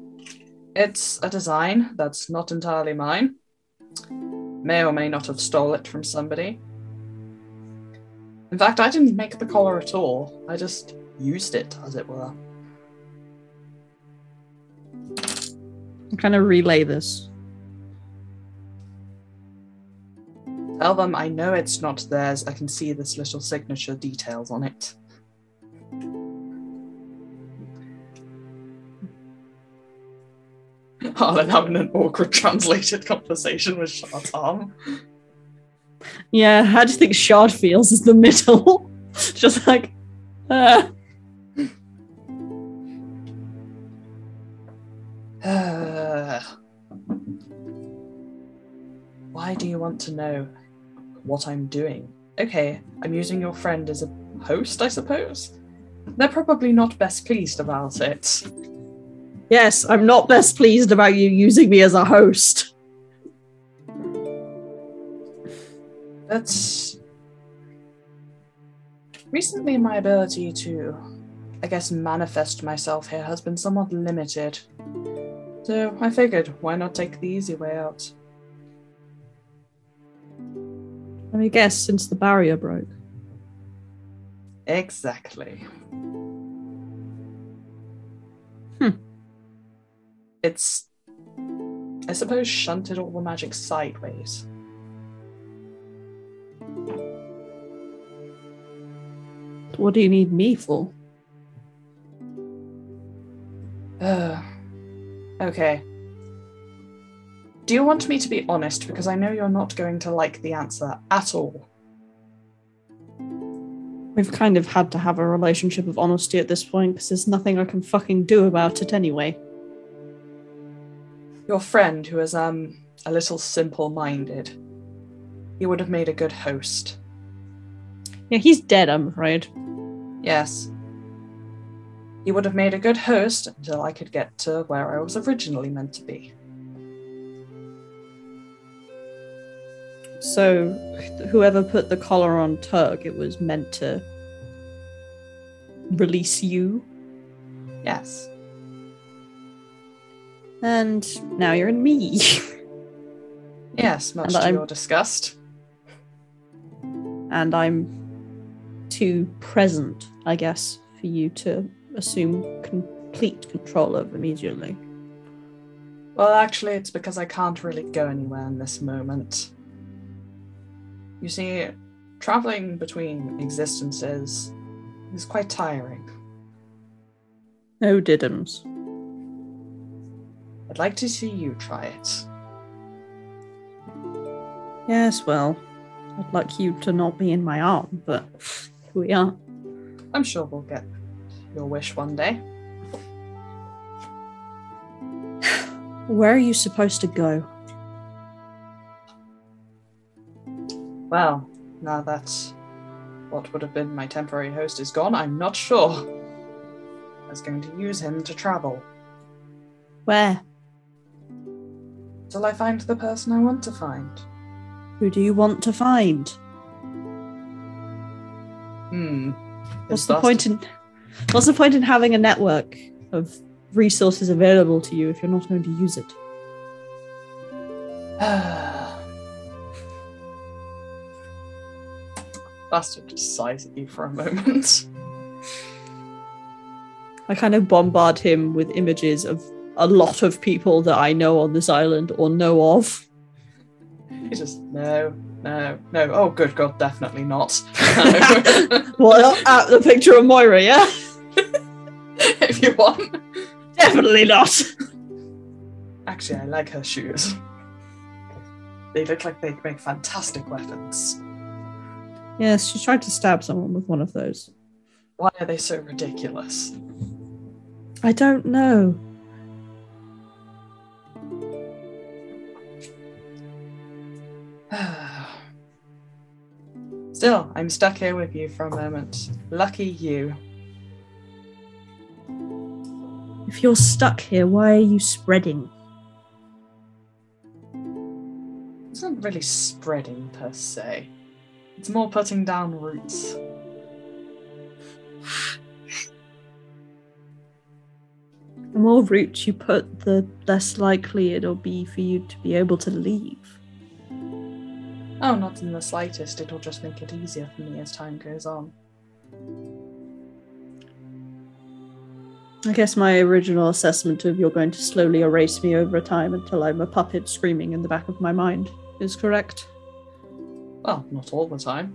Speaker 2: It's a design that's not entirely mine. May or may not have stole it from somebody. In fact, I didn't make the collar at all. I just used it, as it were.
Speaker 3: Kind of relay this.
Speaker 2: Tell them I know it's not theirs. I can see this little signature details on it. Harlan having an awkward translated conversation with Shartam.
Speaker 3: Yeah, how do you think Shard feels as the middle? Just like, uh,
Speaker 2: Why do you want to know what I'm doing? Okay, I'm using your friend as a host, I suppose. They're probably not best pleased about it.
Speaker 3: yes, I'm not best pleased about you using me as a host.
Speaker 2: That's. recently, my ability to, I guess, manifest myself here has been somewhat limited. So I figured, why not take the easy way out?
Speaker 3: Let me guess, since the barrier broke.
Speaker 2: Exactly.
Speaker 3: Hmm.
Speaker 2: It's, I suppose, shunted all the magic sideways.
Speaker 3: What do you need me for?
Speaker 2: Uh, okay. Do you want me to be honest? Because I know you're not going to like the answer at all.
Speaker 3: We've kind of had to have a relationship of honesty at this point because there's nothing I can fucking do about it anyway.
Speaker 2: Your friend, who is um a little simple-minded, he would have made a good host.
Speaker 3: Yeah, he's dead, I'm afraid.
Speaker 2: Yes. He would have made a good host until I could get to where I was originally meant to be.
Speaker 3: So, whoever put the collar on Turk, it was meant to release you,
Speaker 2: Yes.
Speaker 3: and now you're in me.
Speaker 2: Yes, much
Speaker 3: And
Speaker 2: to
Speaker 3: I'm-
Speaker 2: your disgust.
Speaker 3: and I'm too present, I guess, for you to assume complete control of immediately.
Speaker 2: Well, actually, it's because I can't really go anywhere in this moment. You see, traveling between existences is quite tiring.
Speaker 3: No diddums.
Speaker 2: I'd like to see you try it.
Speaker 3: Yes, well, I'd like you to not be in my arm, but we are.
Speaker 2: I'm sure we'll get your wish one day.
Speaker 3: Where are you supposed to go?
Speaker 2: Well, now that what would have been my temporary host is gone, I'm not sure. I was going to use him to travel
Speaker 3: Where?
Speaker 2: till I find the person I want to find.
Speaker 3: Who do you want to find?
Speaker 2: Hmm.
Speaker 3: What's the point in What's the point in having a network of resources available to you if you're not going to use it?
Speaker 2: Bastard just sighs at you for a moment.
Speaker 3: I kind of bombard him with images of a lot of people that I know on this island or know of.
Speaker 2: He just no, no, no. Oh, good God, definitely not. No.
Speaker 3: Well, uh, the picture of Moira, yeah?
Speaker 2: If you want.
Speaker 3: Definitely not.
Speaker 2: Actually, I like her shoes. They look like they make fantastic weapons.
Speaker 3: Yes, she tried to stab someone with one of those.
Speaker 2: Why are they so ridiculous?
Speaker 3: I don't know.
Speaker 2: Still, I'm stuck here with you for a moment. Lucky you.
Speaker 3: If you're stuck here, why are you spreading?
Speaker 2: It's not really spreading per se. It's more putting down roots.
Speaker 3: The more roots you put, the less likely it'll be for you to be able to leave.
Speaker 2: Oh, not in the slightest. It'll just make it easier for me as time goes on.
Speaker 3: I guess my original assessment of you're going to slowly erase me over time until I'm a puppet screaming in the back of my mind is correct.
Speaker 2: Well, not all the time.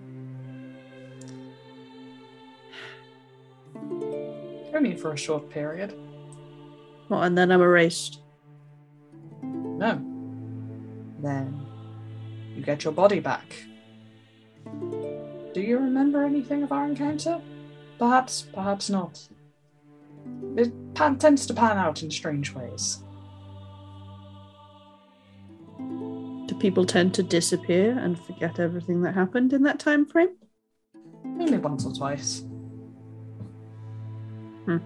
Speaker 2: Only for a short period.
Speaker 3: Well, and then I'm erased.
Speaker 2: No. Then you get your body back. Do you remember anything of our encounter? Perhaps, perhaps not. It pan- tends to pan out in strange ways.
Speaker 3: Do people tend to disappear and forget everything that happened in that time frame?
Speaker 2: Only once or twice. Hmm.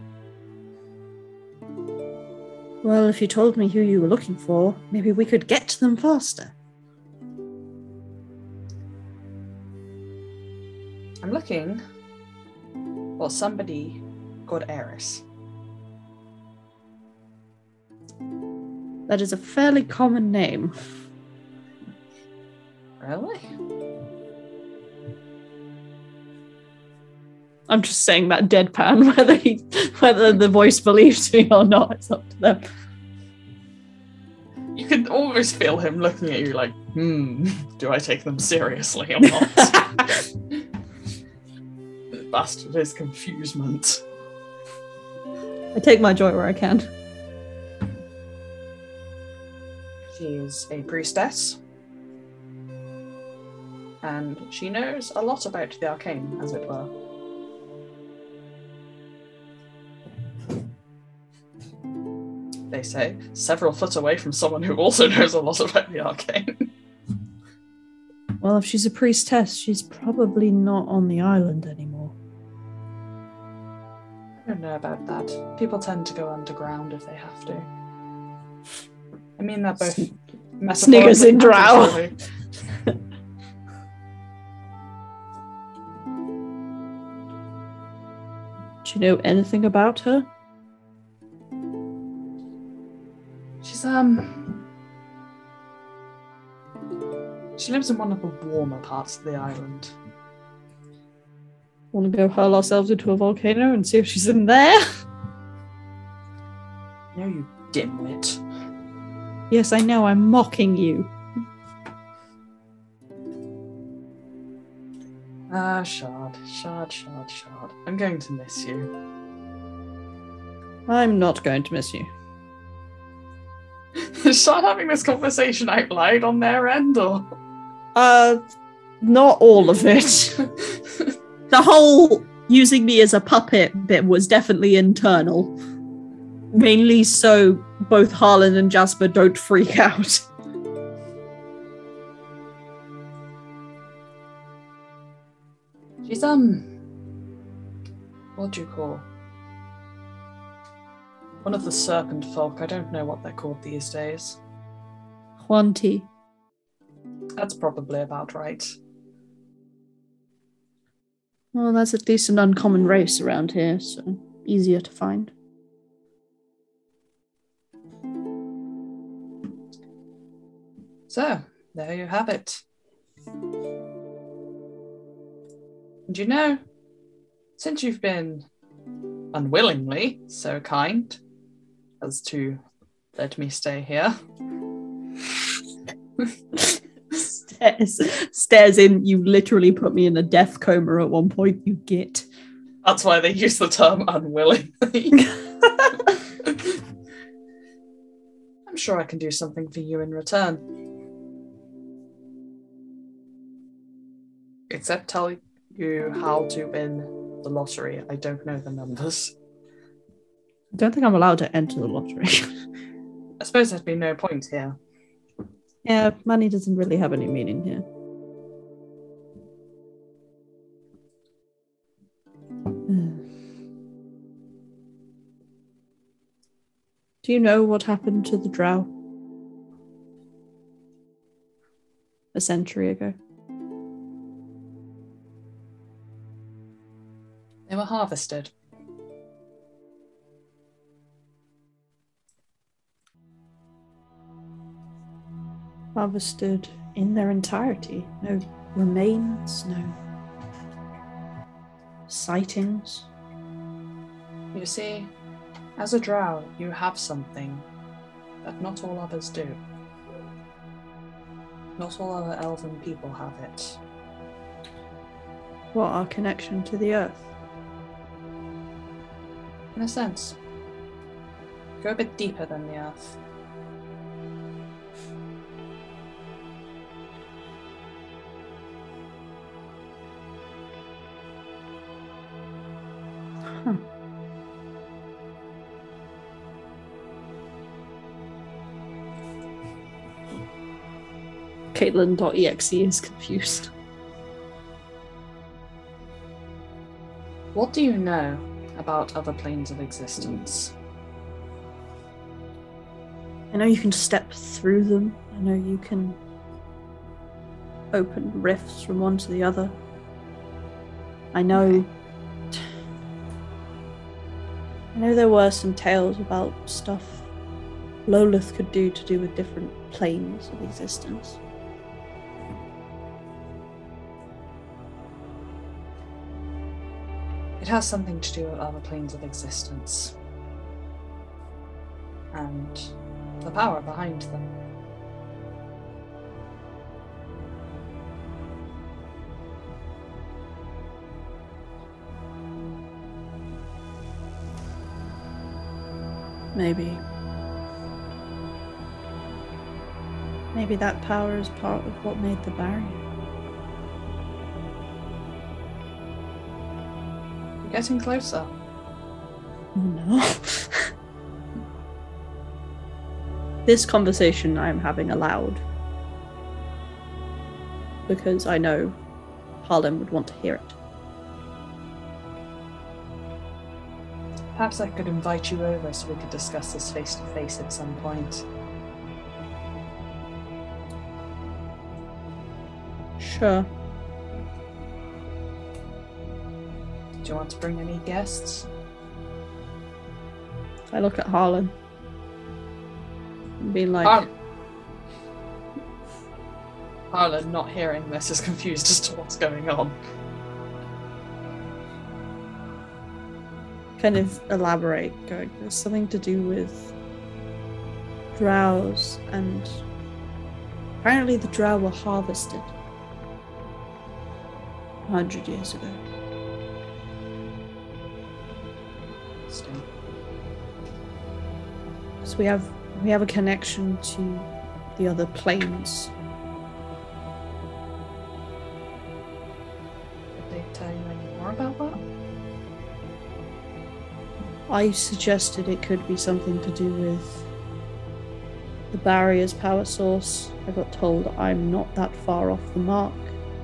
Speaker 3: Well, if you told me who you were looking for, maybe we could get to them faster.
Speaker 2: I'm looking for somebody called Eris.
Speaker 3: That is a fairly common name.
Speaker 2: Really?
Speaker 3: I'm just saying that deadpan, whether he, whether the voice believes me or not, it's up to them.
Speaker 2: You can always feel him looking at you like, hmm, do I take them seriously or not? the bastard is confusement.
Speaker 3: I take my joy where I can.
Speaker 2: She is a priestess. and she knows a lot about the arcane, as it were. They say several foot away from someone who also knows a lot about the arcane.
Speaker 3: Well, if she's a priestess, she's probably not on the island anymore.
Speaker 2: I don't know about that. People tend to go underground if they have to. I mean, they're both
Speaker 3: Sniggers in drow. Do you know anything about her?
Speaker 2: She's um. She lives in one of the warmer parts of the island.
Speaker 3: Want to go hurl ourselves into a volcano and see if she's in there?
Speaker 2: No, you dimwit.
Speaker 3: Yes, I know, I'm mocking you.
Speaker 2: Ah, Shard, Shard, Shard, Shard. I'm going to miss you.
Speaker 3: I'm not going to miss you.
Speaker 2: Is Shard having this conversation out loud on their end, or?
Speaker 3: Uh, not all of it. the whole using me as a puppet bit was definitely internal. Mainly so both Harlan and Jasper don't freak out.
Speaker 2: She's um. What do you call? One of the serpent folk. I don't know what they're called these days.
Speaker 3: Yuan-ti.
Speaker 2: That's probably about right.
Speaker 3: Well, that's at least an uncommon race around here, so easier to find.
Speaker 2: So, there you have it. And you know, since you've been unwillingly so kind as to let me stay here,
Speaker 3: stares, stares in. You literally put me in a death coma at one point. You git.
Speaker 2: that's why they use the term unwillingly. I'm sure I can do something for you in return. Except tell you how to win the lottery. I don't know the numbers.
Speaker 3: I don't think I'm allowed to enter the lottery.
Speaker 2: I suppose there'd be no point here.
Speaker 3: yeah, money doesn't really have any meaning here. Do you know what happened to the drow? A century ago.
Speaker 2: They were harvested.
Speaker 3: Harvested in their entirety. No remains, no sightings.
Speaker 2: You see, as a drow, you have something that not all others do. Not all other elven people have it.
Speaker 3: What our connection to the earth?
Speaker 2: In a sense. Go a bit deeper than the earth.
Speaker 3: Huh. Caitlin.exe is confused.
Speaker 2: What do you know about other planes of existence?
Speaker 3: I know you can step through them. I know you can open rifts from one to the other. I know. I know there were some tales about stuff Lolith could do to do with different planes of existence.
Speaker 2: It has something to do with other planes of existence. And the power behind them.
Speaker 3: Maybe. Maybe that power is part of what made the barrier.
Speaker 2: We're getting closer.
Speaker 3: Oh no. this conversation I am having aloud. Because I know Harlan would want to hear it.
Speaker 2: Perhaps I could invite you over so we could discuss this face to face at some point.
Speaker 3: Sure.
Speaker 2: Do you want to bring any guests?
Speaker 3: I look at Harlan. And being like,
Speaker 2: Har- Harlan, not hearing this, is confused as to what's going on.
Speaker 3: kind of elaborate, going, there's something to do with drows, and apparently the drow were harvested a hundred years ago. We have we have a connection to the other planes.
Speaker 2: Did they tell you any more about that?
Speaker 3: I suggested it could be something to do with the barrier's power source. I got told I'm not that far off the mark,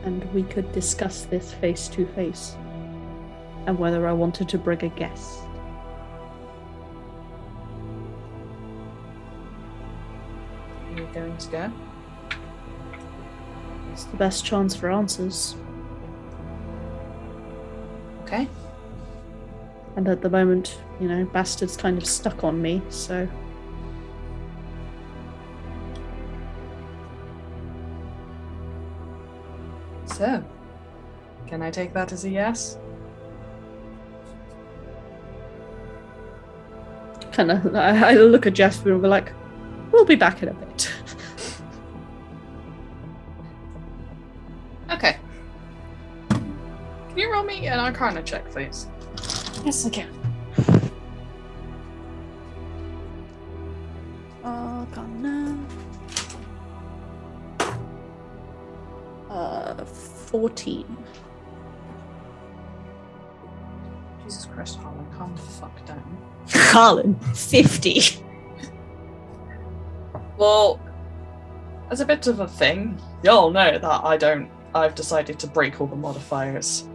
Speaker 3: and we could discuss this face to face. And whether I wanted to bring a guest.
Speaker 2: Are you going to go?
Speaker 3: It's the best chance for answers.
Speaker 2: Okay.
Speaker 3: And at the moment, you know, Bastard's kind of stuck on me, so.
Speaker 2: So, can I take that as a yes?
Speaker 3: Kind of, I, I look at Jasper and we're like, we'll be back in a bit.
Speaker 2: Arcana check, please?
Speaker 3: yes, I can. Arcana. Uh, 14.
Speaker 2: Jesus Christ, Harlan, calm the fuck down.
Speaker 3: Harlan, 50.
Speaker 2: Well, as a bit of a thing, y'all know that I don't. I've decided to break all the modifiers.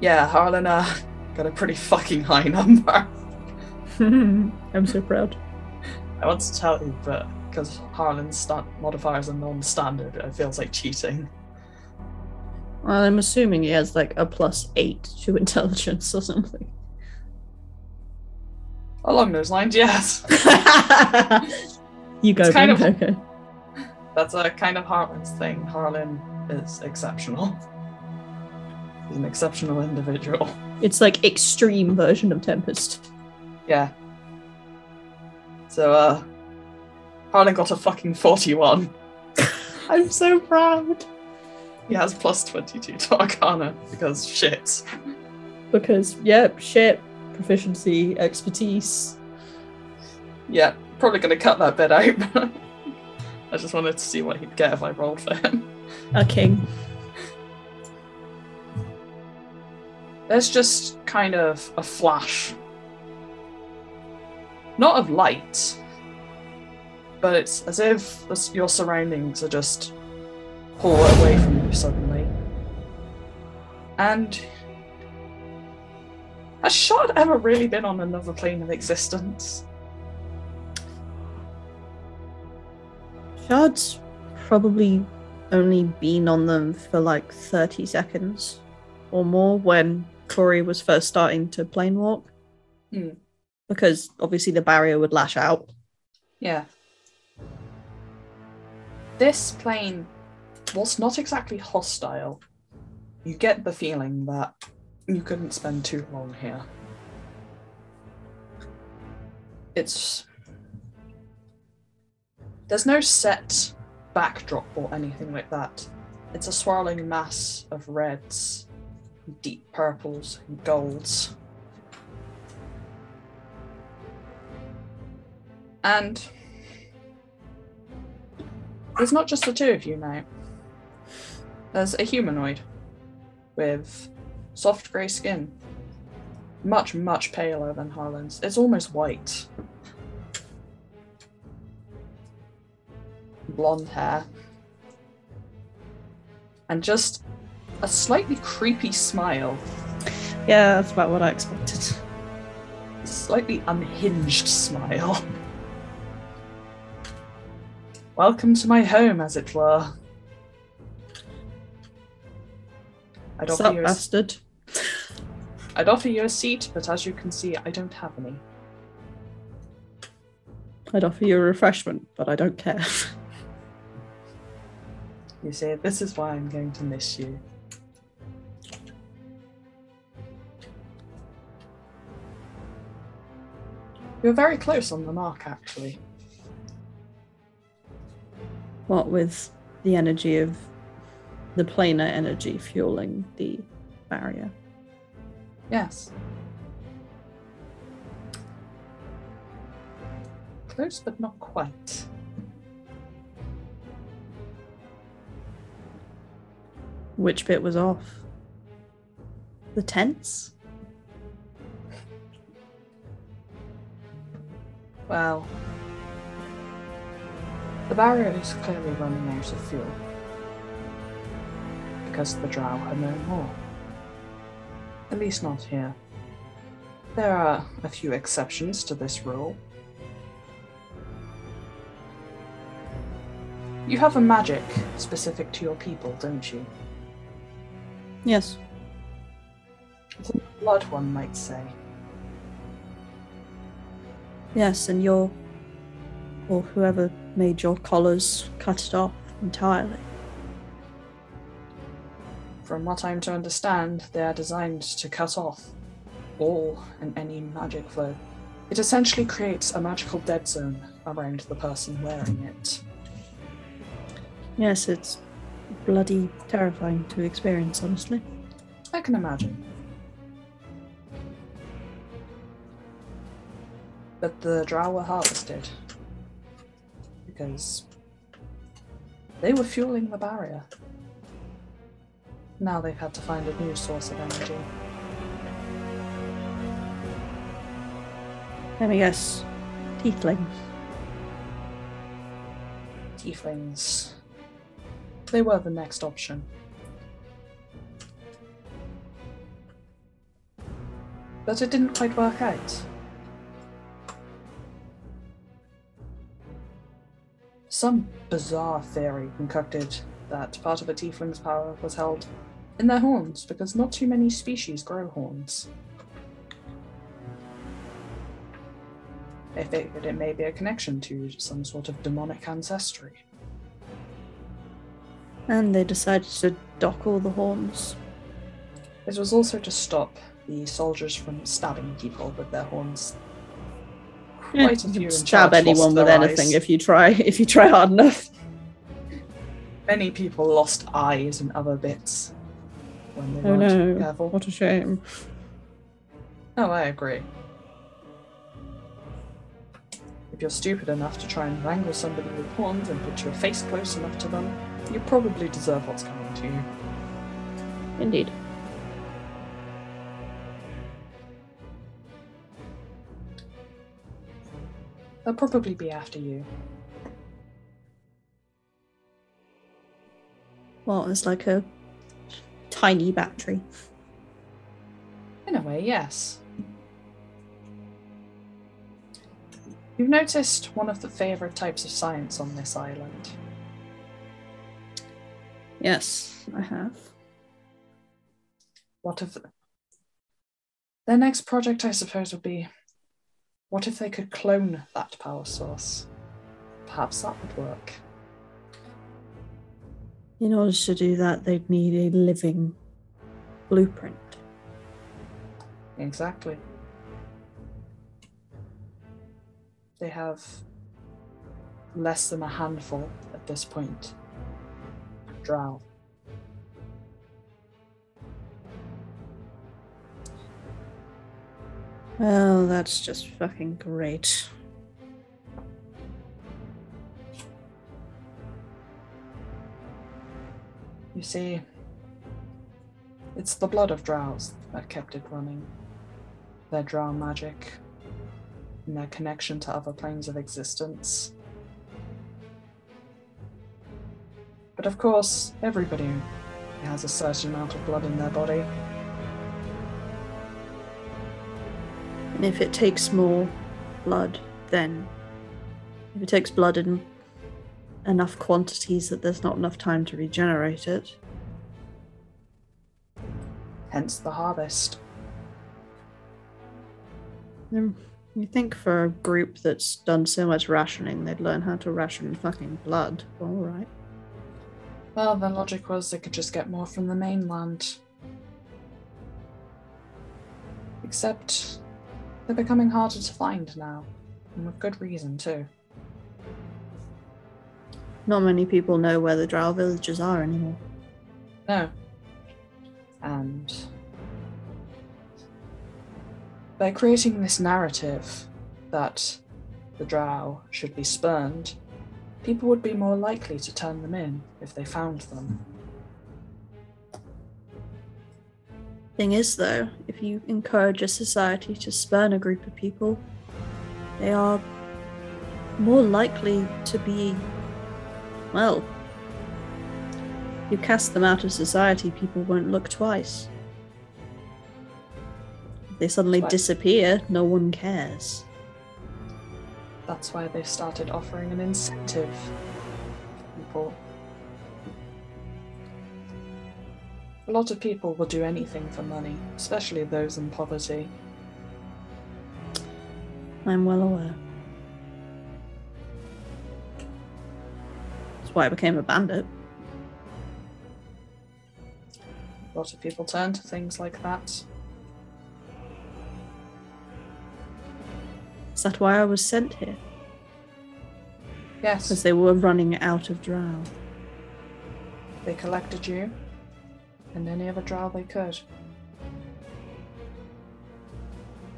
Speaker 2: Yeah, Harlan uh, got a pretty fucking high number.
Speaker 3: I'm so proud.
Speaker 2: I want to tell you, but because Harlan's modifiers are non-standard, it feels like cheating.
Speaker 3: Well, I'm assuming he has like a plus 8 to intelligence or something.
Speaker 2: Along those lines, yes.
Speaker 3: you go,
Speaker 2: It's kind
Speaker 3: Ben.
Speaker 2: of-
Speaker 3: okay.
Speaker 2: That's a kind of Harlan's thing. Harlan is exceptional. An exceptional individual.
Speaker 3: It's like extreme version of Tempest.
Speaker 2: Yeah. So, uh, Harlan got a fucking 41.
Speaker 3: I'm so proud.
Speaker 2: He has plus 22 to Arcana because shit.
Speaker 3: Because, yep, shit, proficiency, expertise.
Speaker 2: Yeah, probably gonna cut that bit out. I just wanted to see what he'd get if I rolled for him.
Speaker 3: A king.
Speaker 2: There's just kind of a flash. Not of light, but it's as if your surroundings are just pulled away from you suddenly. And has Shard ever really been on another plane of existence?
Speaker 3: Shard's probably only been on them for like 30 seconds or more when Clory was first starting to plane walk.
Speaker 2: Hmm.
Speaker 3: Because obviously the barrier would lash out.
Speaker 2: Yeah. This plane, whilst not exactly hostile, you get the feeling that you couldn't spend too long here. It's. There's no set backdrop or anything like that. It's a swirling mass of reds, deep purples, and golds. And there's not just the two of you now. There's a humanoid. with soft grey skin. Much, much paler than Harlan's. It's almost white. Blonde hair. And just a slightly creepy smile.
Speaker 3: Yeah, that's about what I expected.
Speaker 2: Slightly unhinged smile. Welcome to my home, as it were. I'd offer, you a,
Speaker 3: bastard?
Speaker 2: I'd offer you a seat, but as you can see, I don't have any.
Speaker 3: I'd offer you a refreshment, but I don't care.
Speaker 2: You see, this is why I'm going to miss you. You're very close on the mark, actually.
Speaker 3: what with the energy of the planar energy fueling the barrier.
Speaker 2: Yes. Close, but not quite.
Speaker 3: Which bit was off? The tents?
Speaker 2: Well, the barrier is clearly running out of fuel because the drow are no more. At least not here. There are a few exceptions to this rule. You have a magic specific to your people, don't you?
Speaker 3: Yes.
Speaker 2: It's a blood, one might say.
Speaker 3: Yes, and your or whoever made your collars cut it off entirely.
Speaker 2: From what I'm to understand, they are designed to cut off all and any magic flow. It essentially creates a magical dead zone around the person wearing it.
Speaker 3: Yes, it's bloody terrifying to experience, honestly.
Speaker 2: I can imagine. But the drow were harvested because they were fueling the barrier. Now they've had to find a new source of energy.
Speaker 3: Let me guess. Tieflings.
Speaker 2: Tieflings. They were the next option. But it didn't quite work out. Some bizarre theory concocted that part of a tiefling's power was held in their horns because not too many species grow horns. They figured it may be a connection to some sort of demonic ancestry.
Speaker 3: And they decided to dock all the horns.
Speaker 2: It was also to stop the soldiers from stabbing people with their horns.
Speaker 3: Yeah,
Speaker 2: Quite a
Speaker 3: you
Speaker 2: few
Speaker 3: can stab anyone with anything
Speaker 2: eyes.
Speaker 3: if you try if you try hard enough.
Speaker 2: Many people lost eyes and other bits when they
Speaker 3: Oh
Speaker 2: weren't
Speaker 3: no.
Speaker 2: careful.
Speaker 3: What a shame.
Speaker 2: Oh, I agree. If you're stupid enough to try and wrangle somebody with horns and put your face close enough to them, you probably deserve what's coming to you.
Speaker 3: Indeed.
Speaker 2: They'll probably be after you.
Speaker 3: Well, it's like a tiny battery.
Speaker 2: In a way, yes. You've noticed one of the favourite types of science on this island.
Speaker 3: Yes, I have.
Speaker 2: What if their next project, I suppose, would be what if they could clone that power source? Perhaps that would work.
Speaker 3: In order to do that, they'd need a living blueprint.
Speaker 2: Exactly. They have less than a handful at this point. Drow.
Speaker 3: Well, that's just fucking great.
Speaker 2: You see, It's the blood of drows that kept it running. Their drow magic, and their connection to other planes of existence. But of course, everybody has a certain amount of blood in their body.
Speaker 3: And if it takes more blood, then if it takes blood in enough quantities that there's not enough time to regenerate it,
Speaker 2: Hence the harvest.
Speaker 3: then you think for a group that's done so much rationing, they'd learn how to ration fucking blood. All right.
Speaker 2: Well, the logic was they could just get more from the mainland. Except they're becoming harder to find now, and with good reason too.
Speaker 3: Not many people know where the drow villages are anymore.
Speaker 2: No. And by creating this narrative that the drow should be spurned, people would be more likely to turn them in if they found them.
Speaker 3: Thing is, though, if you encourage a society to spurn a group of people, they are more likely to be, well, you cast them out of society, people won't look twice. If they suddenly disappear, no one cares.
Speaker 2: That's why they've started offering an incentive. People. A lot of people will do anything for money, especially those in poverty.
Speaker 3: I'm well aware. That's why I became a bandit.
Speaker 2: A lot of people turn to things like that.
Speaker 3: Is that why I was sent here?
Speaker 2: Yes,
Speaker 3: Because they were running out of drow.
Speaker 2: they collected you, and any other drow they could.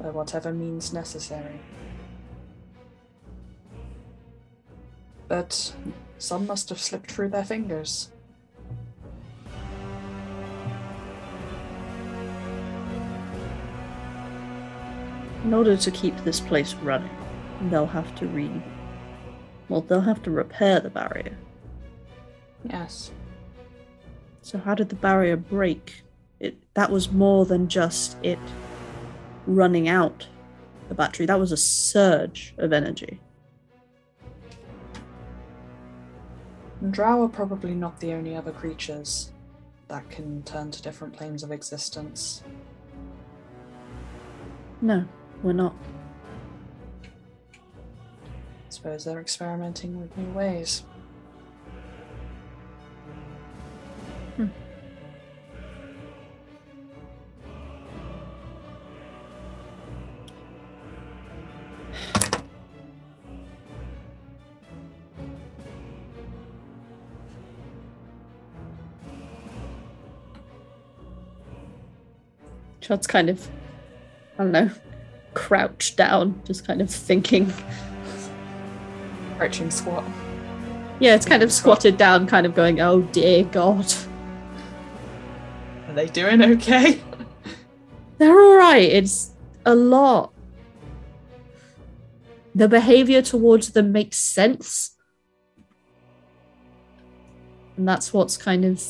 Speaker 2: By whatever means necessary. But some must have slipped through their fingers.
Speaker 3: In order to keep this place running, they'll have to re. Well, they'll have to repair the barrier.
Speaker 2: Yes.
Speaker 3: So how did the barrier break? It that was more than just it running out the battery. That was a surge of energy.
Speaker 2: And Drow are probably not the only other creatures that can turn to different planes of existence.
Speaker 3: No, we're not.
Speaker 2: I suppose they're experimenting with new ways.
Speaker 3: Shard's kind of, I don't know, crouched down, just kind of thinking.
Speaker 2: Crouching squat.
Speaker 3: Yeah, it's kind of squatted down, kind of going, oh dear God.
Speaker 2: Are they doing okay?
Speaker 3: They're alright, it's a lot. The behavior towards them makes sense. And that's what's kind of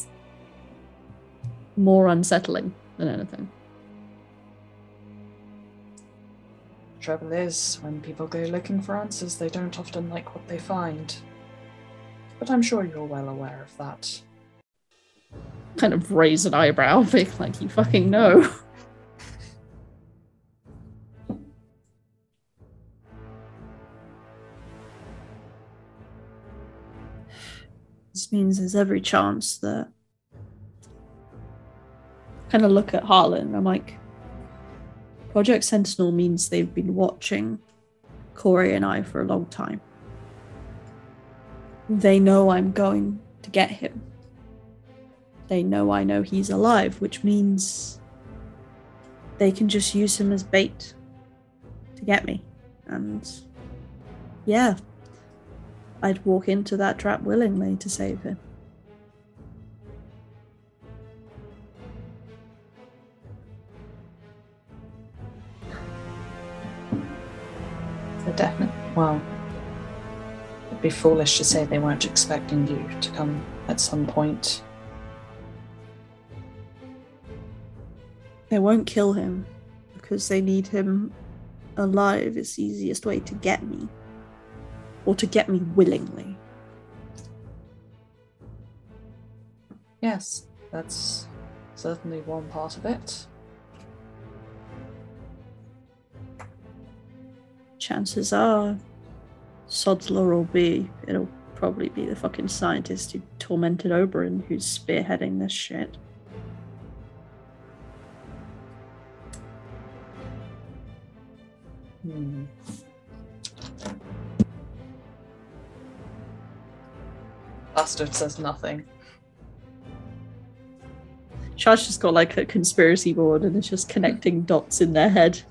Speaker 3: more unsettling than anything.
Speaker 2: Trouble is, when people go looking for answers, they don't often like what they find. But I'm sure you're well aware of that.
Speaker 3: Kind of raise an eyebrow, being like, you fucking know. This means there's every chance that. Kind of look at Harlan. I'm like, Project Sentinel means they've been watching Corey and I for a long time. They know I'm going to get him. They know I know he's alive, which means they can just use him as bait to get me. And yeah, I'd walk into that trap willingly to save him.
Speaker 2: Definitely. Well, it'd be foolish to say they weren't expecting you to come at some point.
Speaker 3: They won't kill him because they need him alive. It's the easiest way to get me. Or to get me willingly.
Speaker 2: Yes, that's certainly one part of it.
Speaker 3: Chances are Sodsler will be it'll probably be the fucking scientist who tormented Oberyn who's spearheading this shit.
Speaker 2: Hmm. Bastard says nothing.
Speaker 3: Shard's just got like a conspiracy board and it's just connecting dots in their head.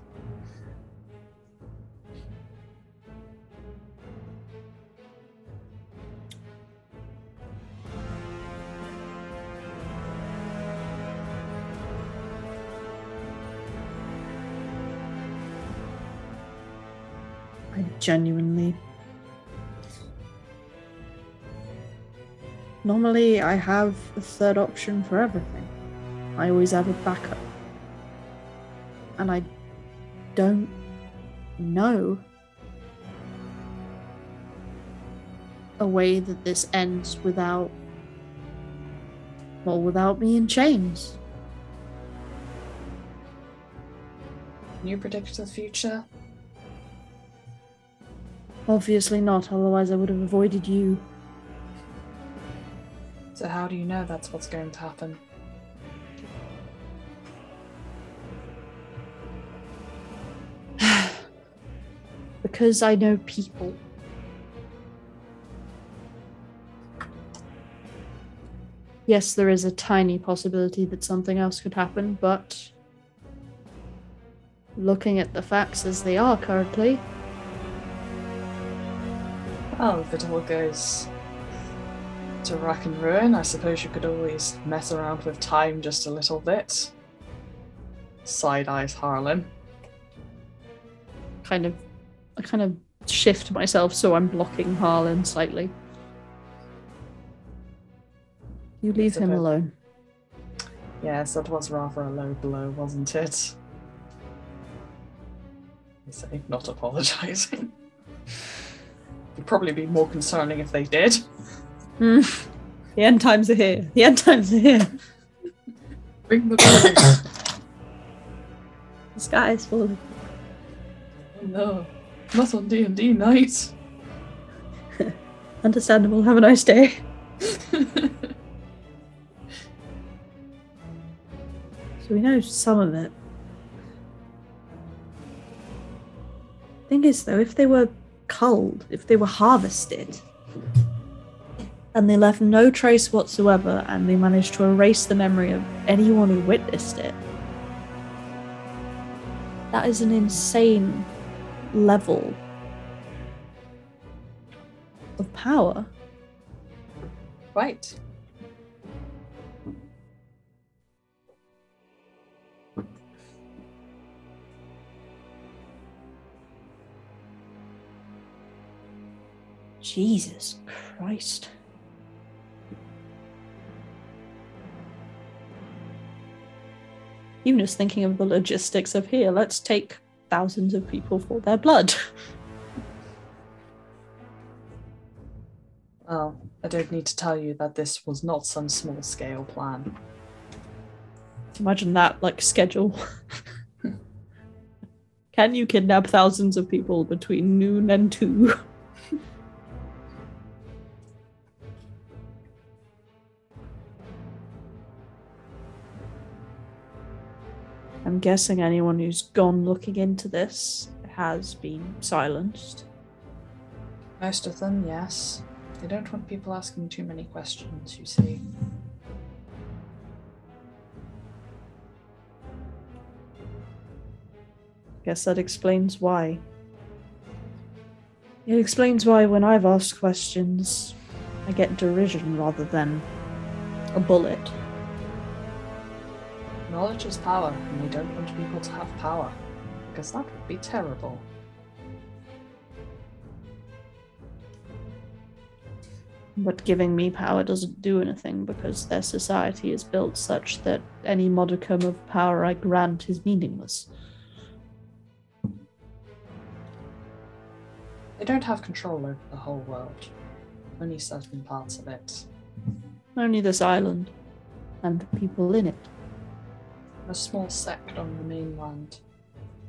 Speaker 3: Genuinely. Normally, I have a third option for everything. I always have a backup. And I don't know a way that this ends without. Well, without me in chains.
Speaker 2: Can you predict the future?
Speaker 3: Obviously not, otherwise, I would have avoided you.
Speaker 2: So how do you know that's what's going to happen?
Speaker 3: because I know people. Yes, there is a tiny possibility that something else could happen, but looking at the facts as they are currently,
Speaker 2: Well, if it all goes to rack and ruin, I suppose you could always mess around with time just a little bit. Side eyes Harlan.
Speaker 3: kind of, I kind of shift myself so I'm blocking Harlan slightly. You leave him
Speaker 2: bit-
Speaker 3: alone.
Speaker 2: Yes, that was rather a low blow, wasn't it? I say, not apologising. Would probably be more concerning if they did.
Speaker 3: Hmm. The end times are here. The end times are here.
Speaker 2: Bring the.
Speaker 3: The sky is falling.
Speaker 2: oh no, not on D and D night.
Speaker 3: Understandable. Have a nice day. So we know some of it. Thing is, though, if they were culled, if they were harvested, and they left no trace whatsoever, and they managed to erase the memory of anyone who witnessed it, that is an insane level of power.
Speaker 2: right.
Speaker 3: Jesus Christ. Even just thinking of the logistics of here, let's take thousands of people for their blood.
Speaker 2: Well, I don't need to tell you that this was not some small scale plan.
Speaker 3: Imagine that, like, schedule. Can you kidnap thousands of people between noon and two? I'm guessing anyone who's gone looking into this has been silenced.
Speaker 2: Most of them, yes. They don't want people asking too many questions, you see.
Speaker 3: Guess that explains why. It explains why when I've asked questions, I get derision rather than a bullet.
Speaker 2: Knowledge is power, and we don't want people to have power, because that would be terrible.
Speaker 3: But giving me power doesn't do anything because their society is built such that any modicum of power I grant is meaningless.
Speaker 2: They don't have control over the whole world, only certain parts of it.
Speaker 3: Only this island and the people in it.
Speaker 2: A small sect on the mainland.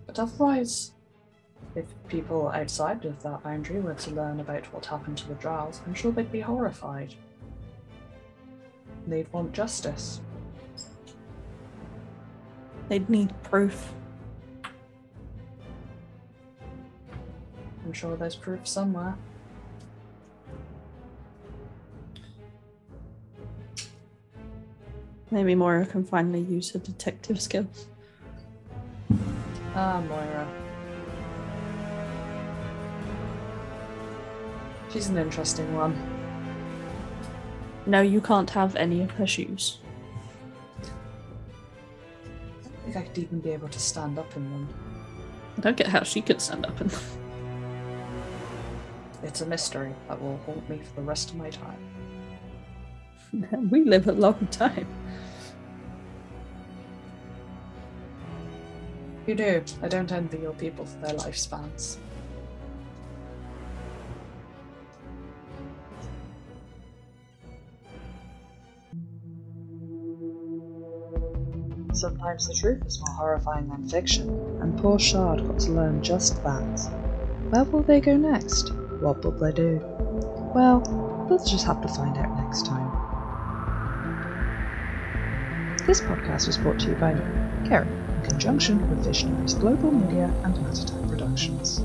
Speaker 2: But otherwise, if people outside of that boundary were to learn about what happened to the Drows, I'm sure they'd be horrified. They'd want justice.
Speaker 3: They'd need proof.
Speaker 2: I'm sure there's proof somewhere.
Speaker 3: Maybe Moira can finally use her detective skills.
Speaker 2: Ah, Moira. She's an interesting one.
Speaker 3: No, you can't have any of her shoes.
Speaker 2: I don't think I could even be able to stand up in them.
Speaker 3: I don't get how she could stand up and
Speaker 2: It's a mystery that will haunt me for the rest of my time.
Speaker 3: we live a long time.
Speaker 2: You do. I don't envy your people for their lifespans.
Speaker 4: Sometimes the truth is more horrifying than fiction, and poor Shard got to learn just that. Where will they go next? What will they do? Well, we'll just have to find out next time. This podcast was brought to you by me, Kerry, in conjunction with Visionaries Global Media and Metatype Productions.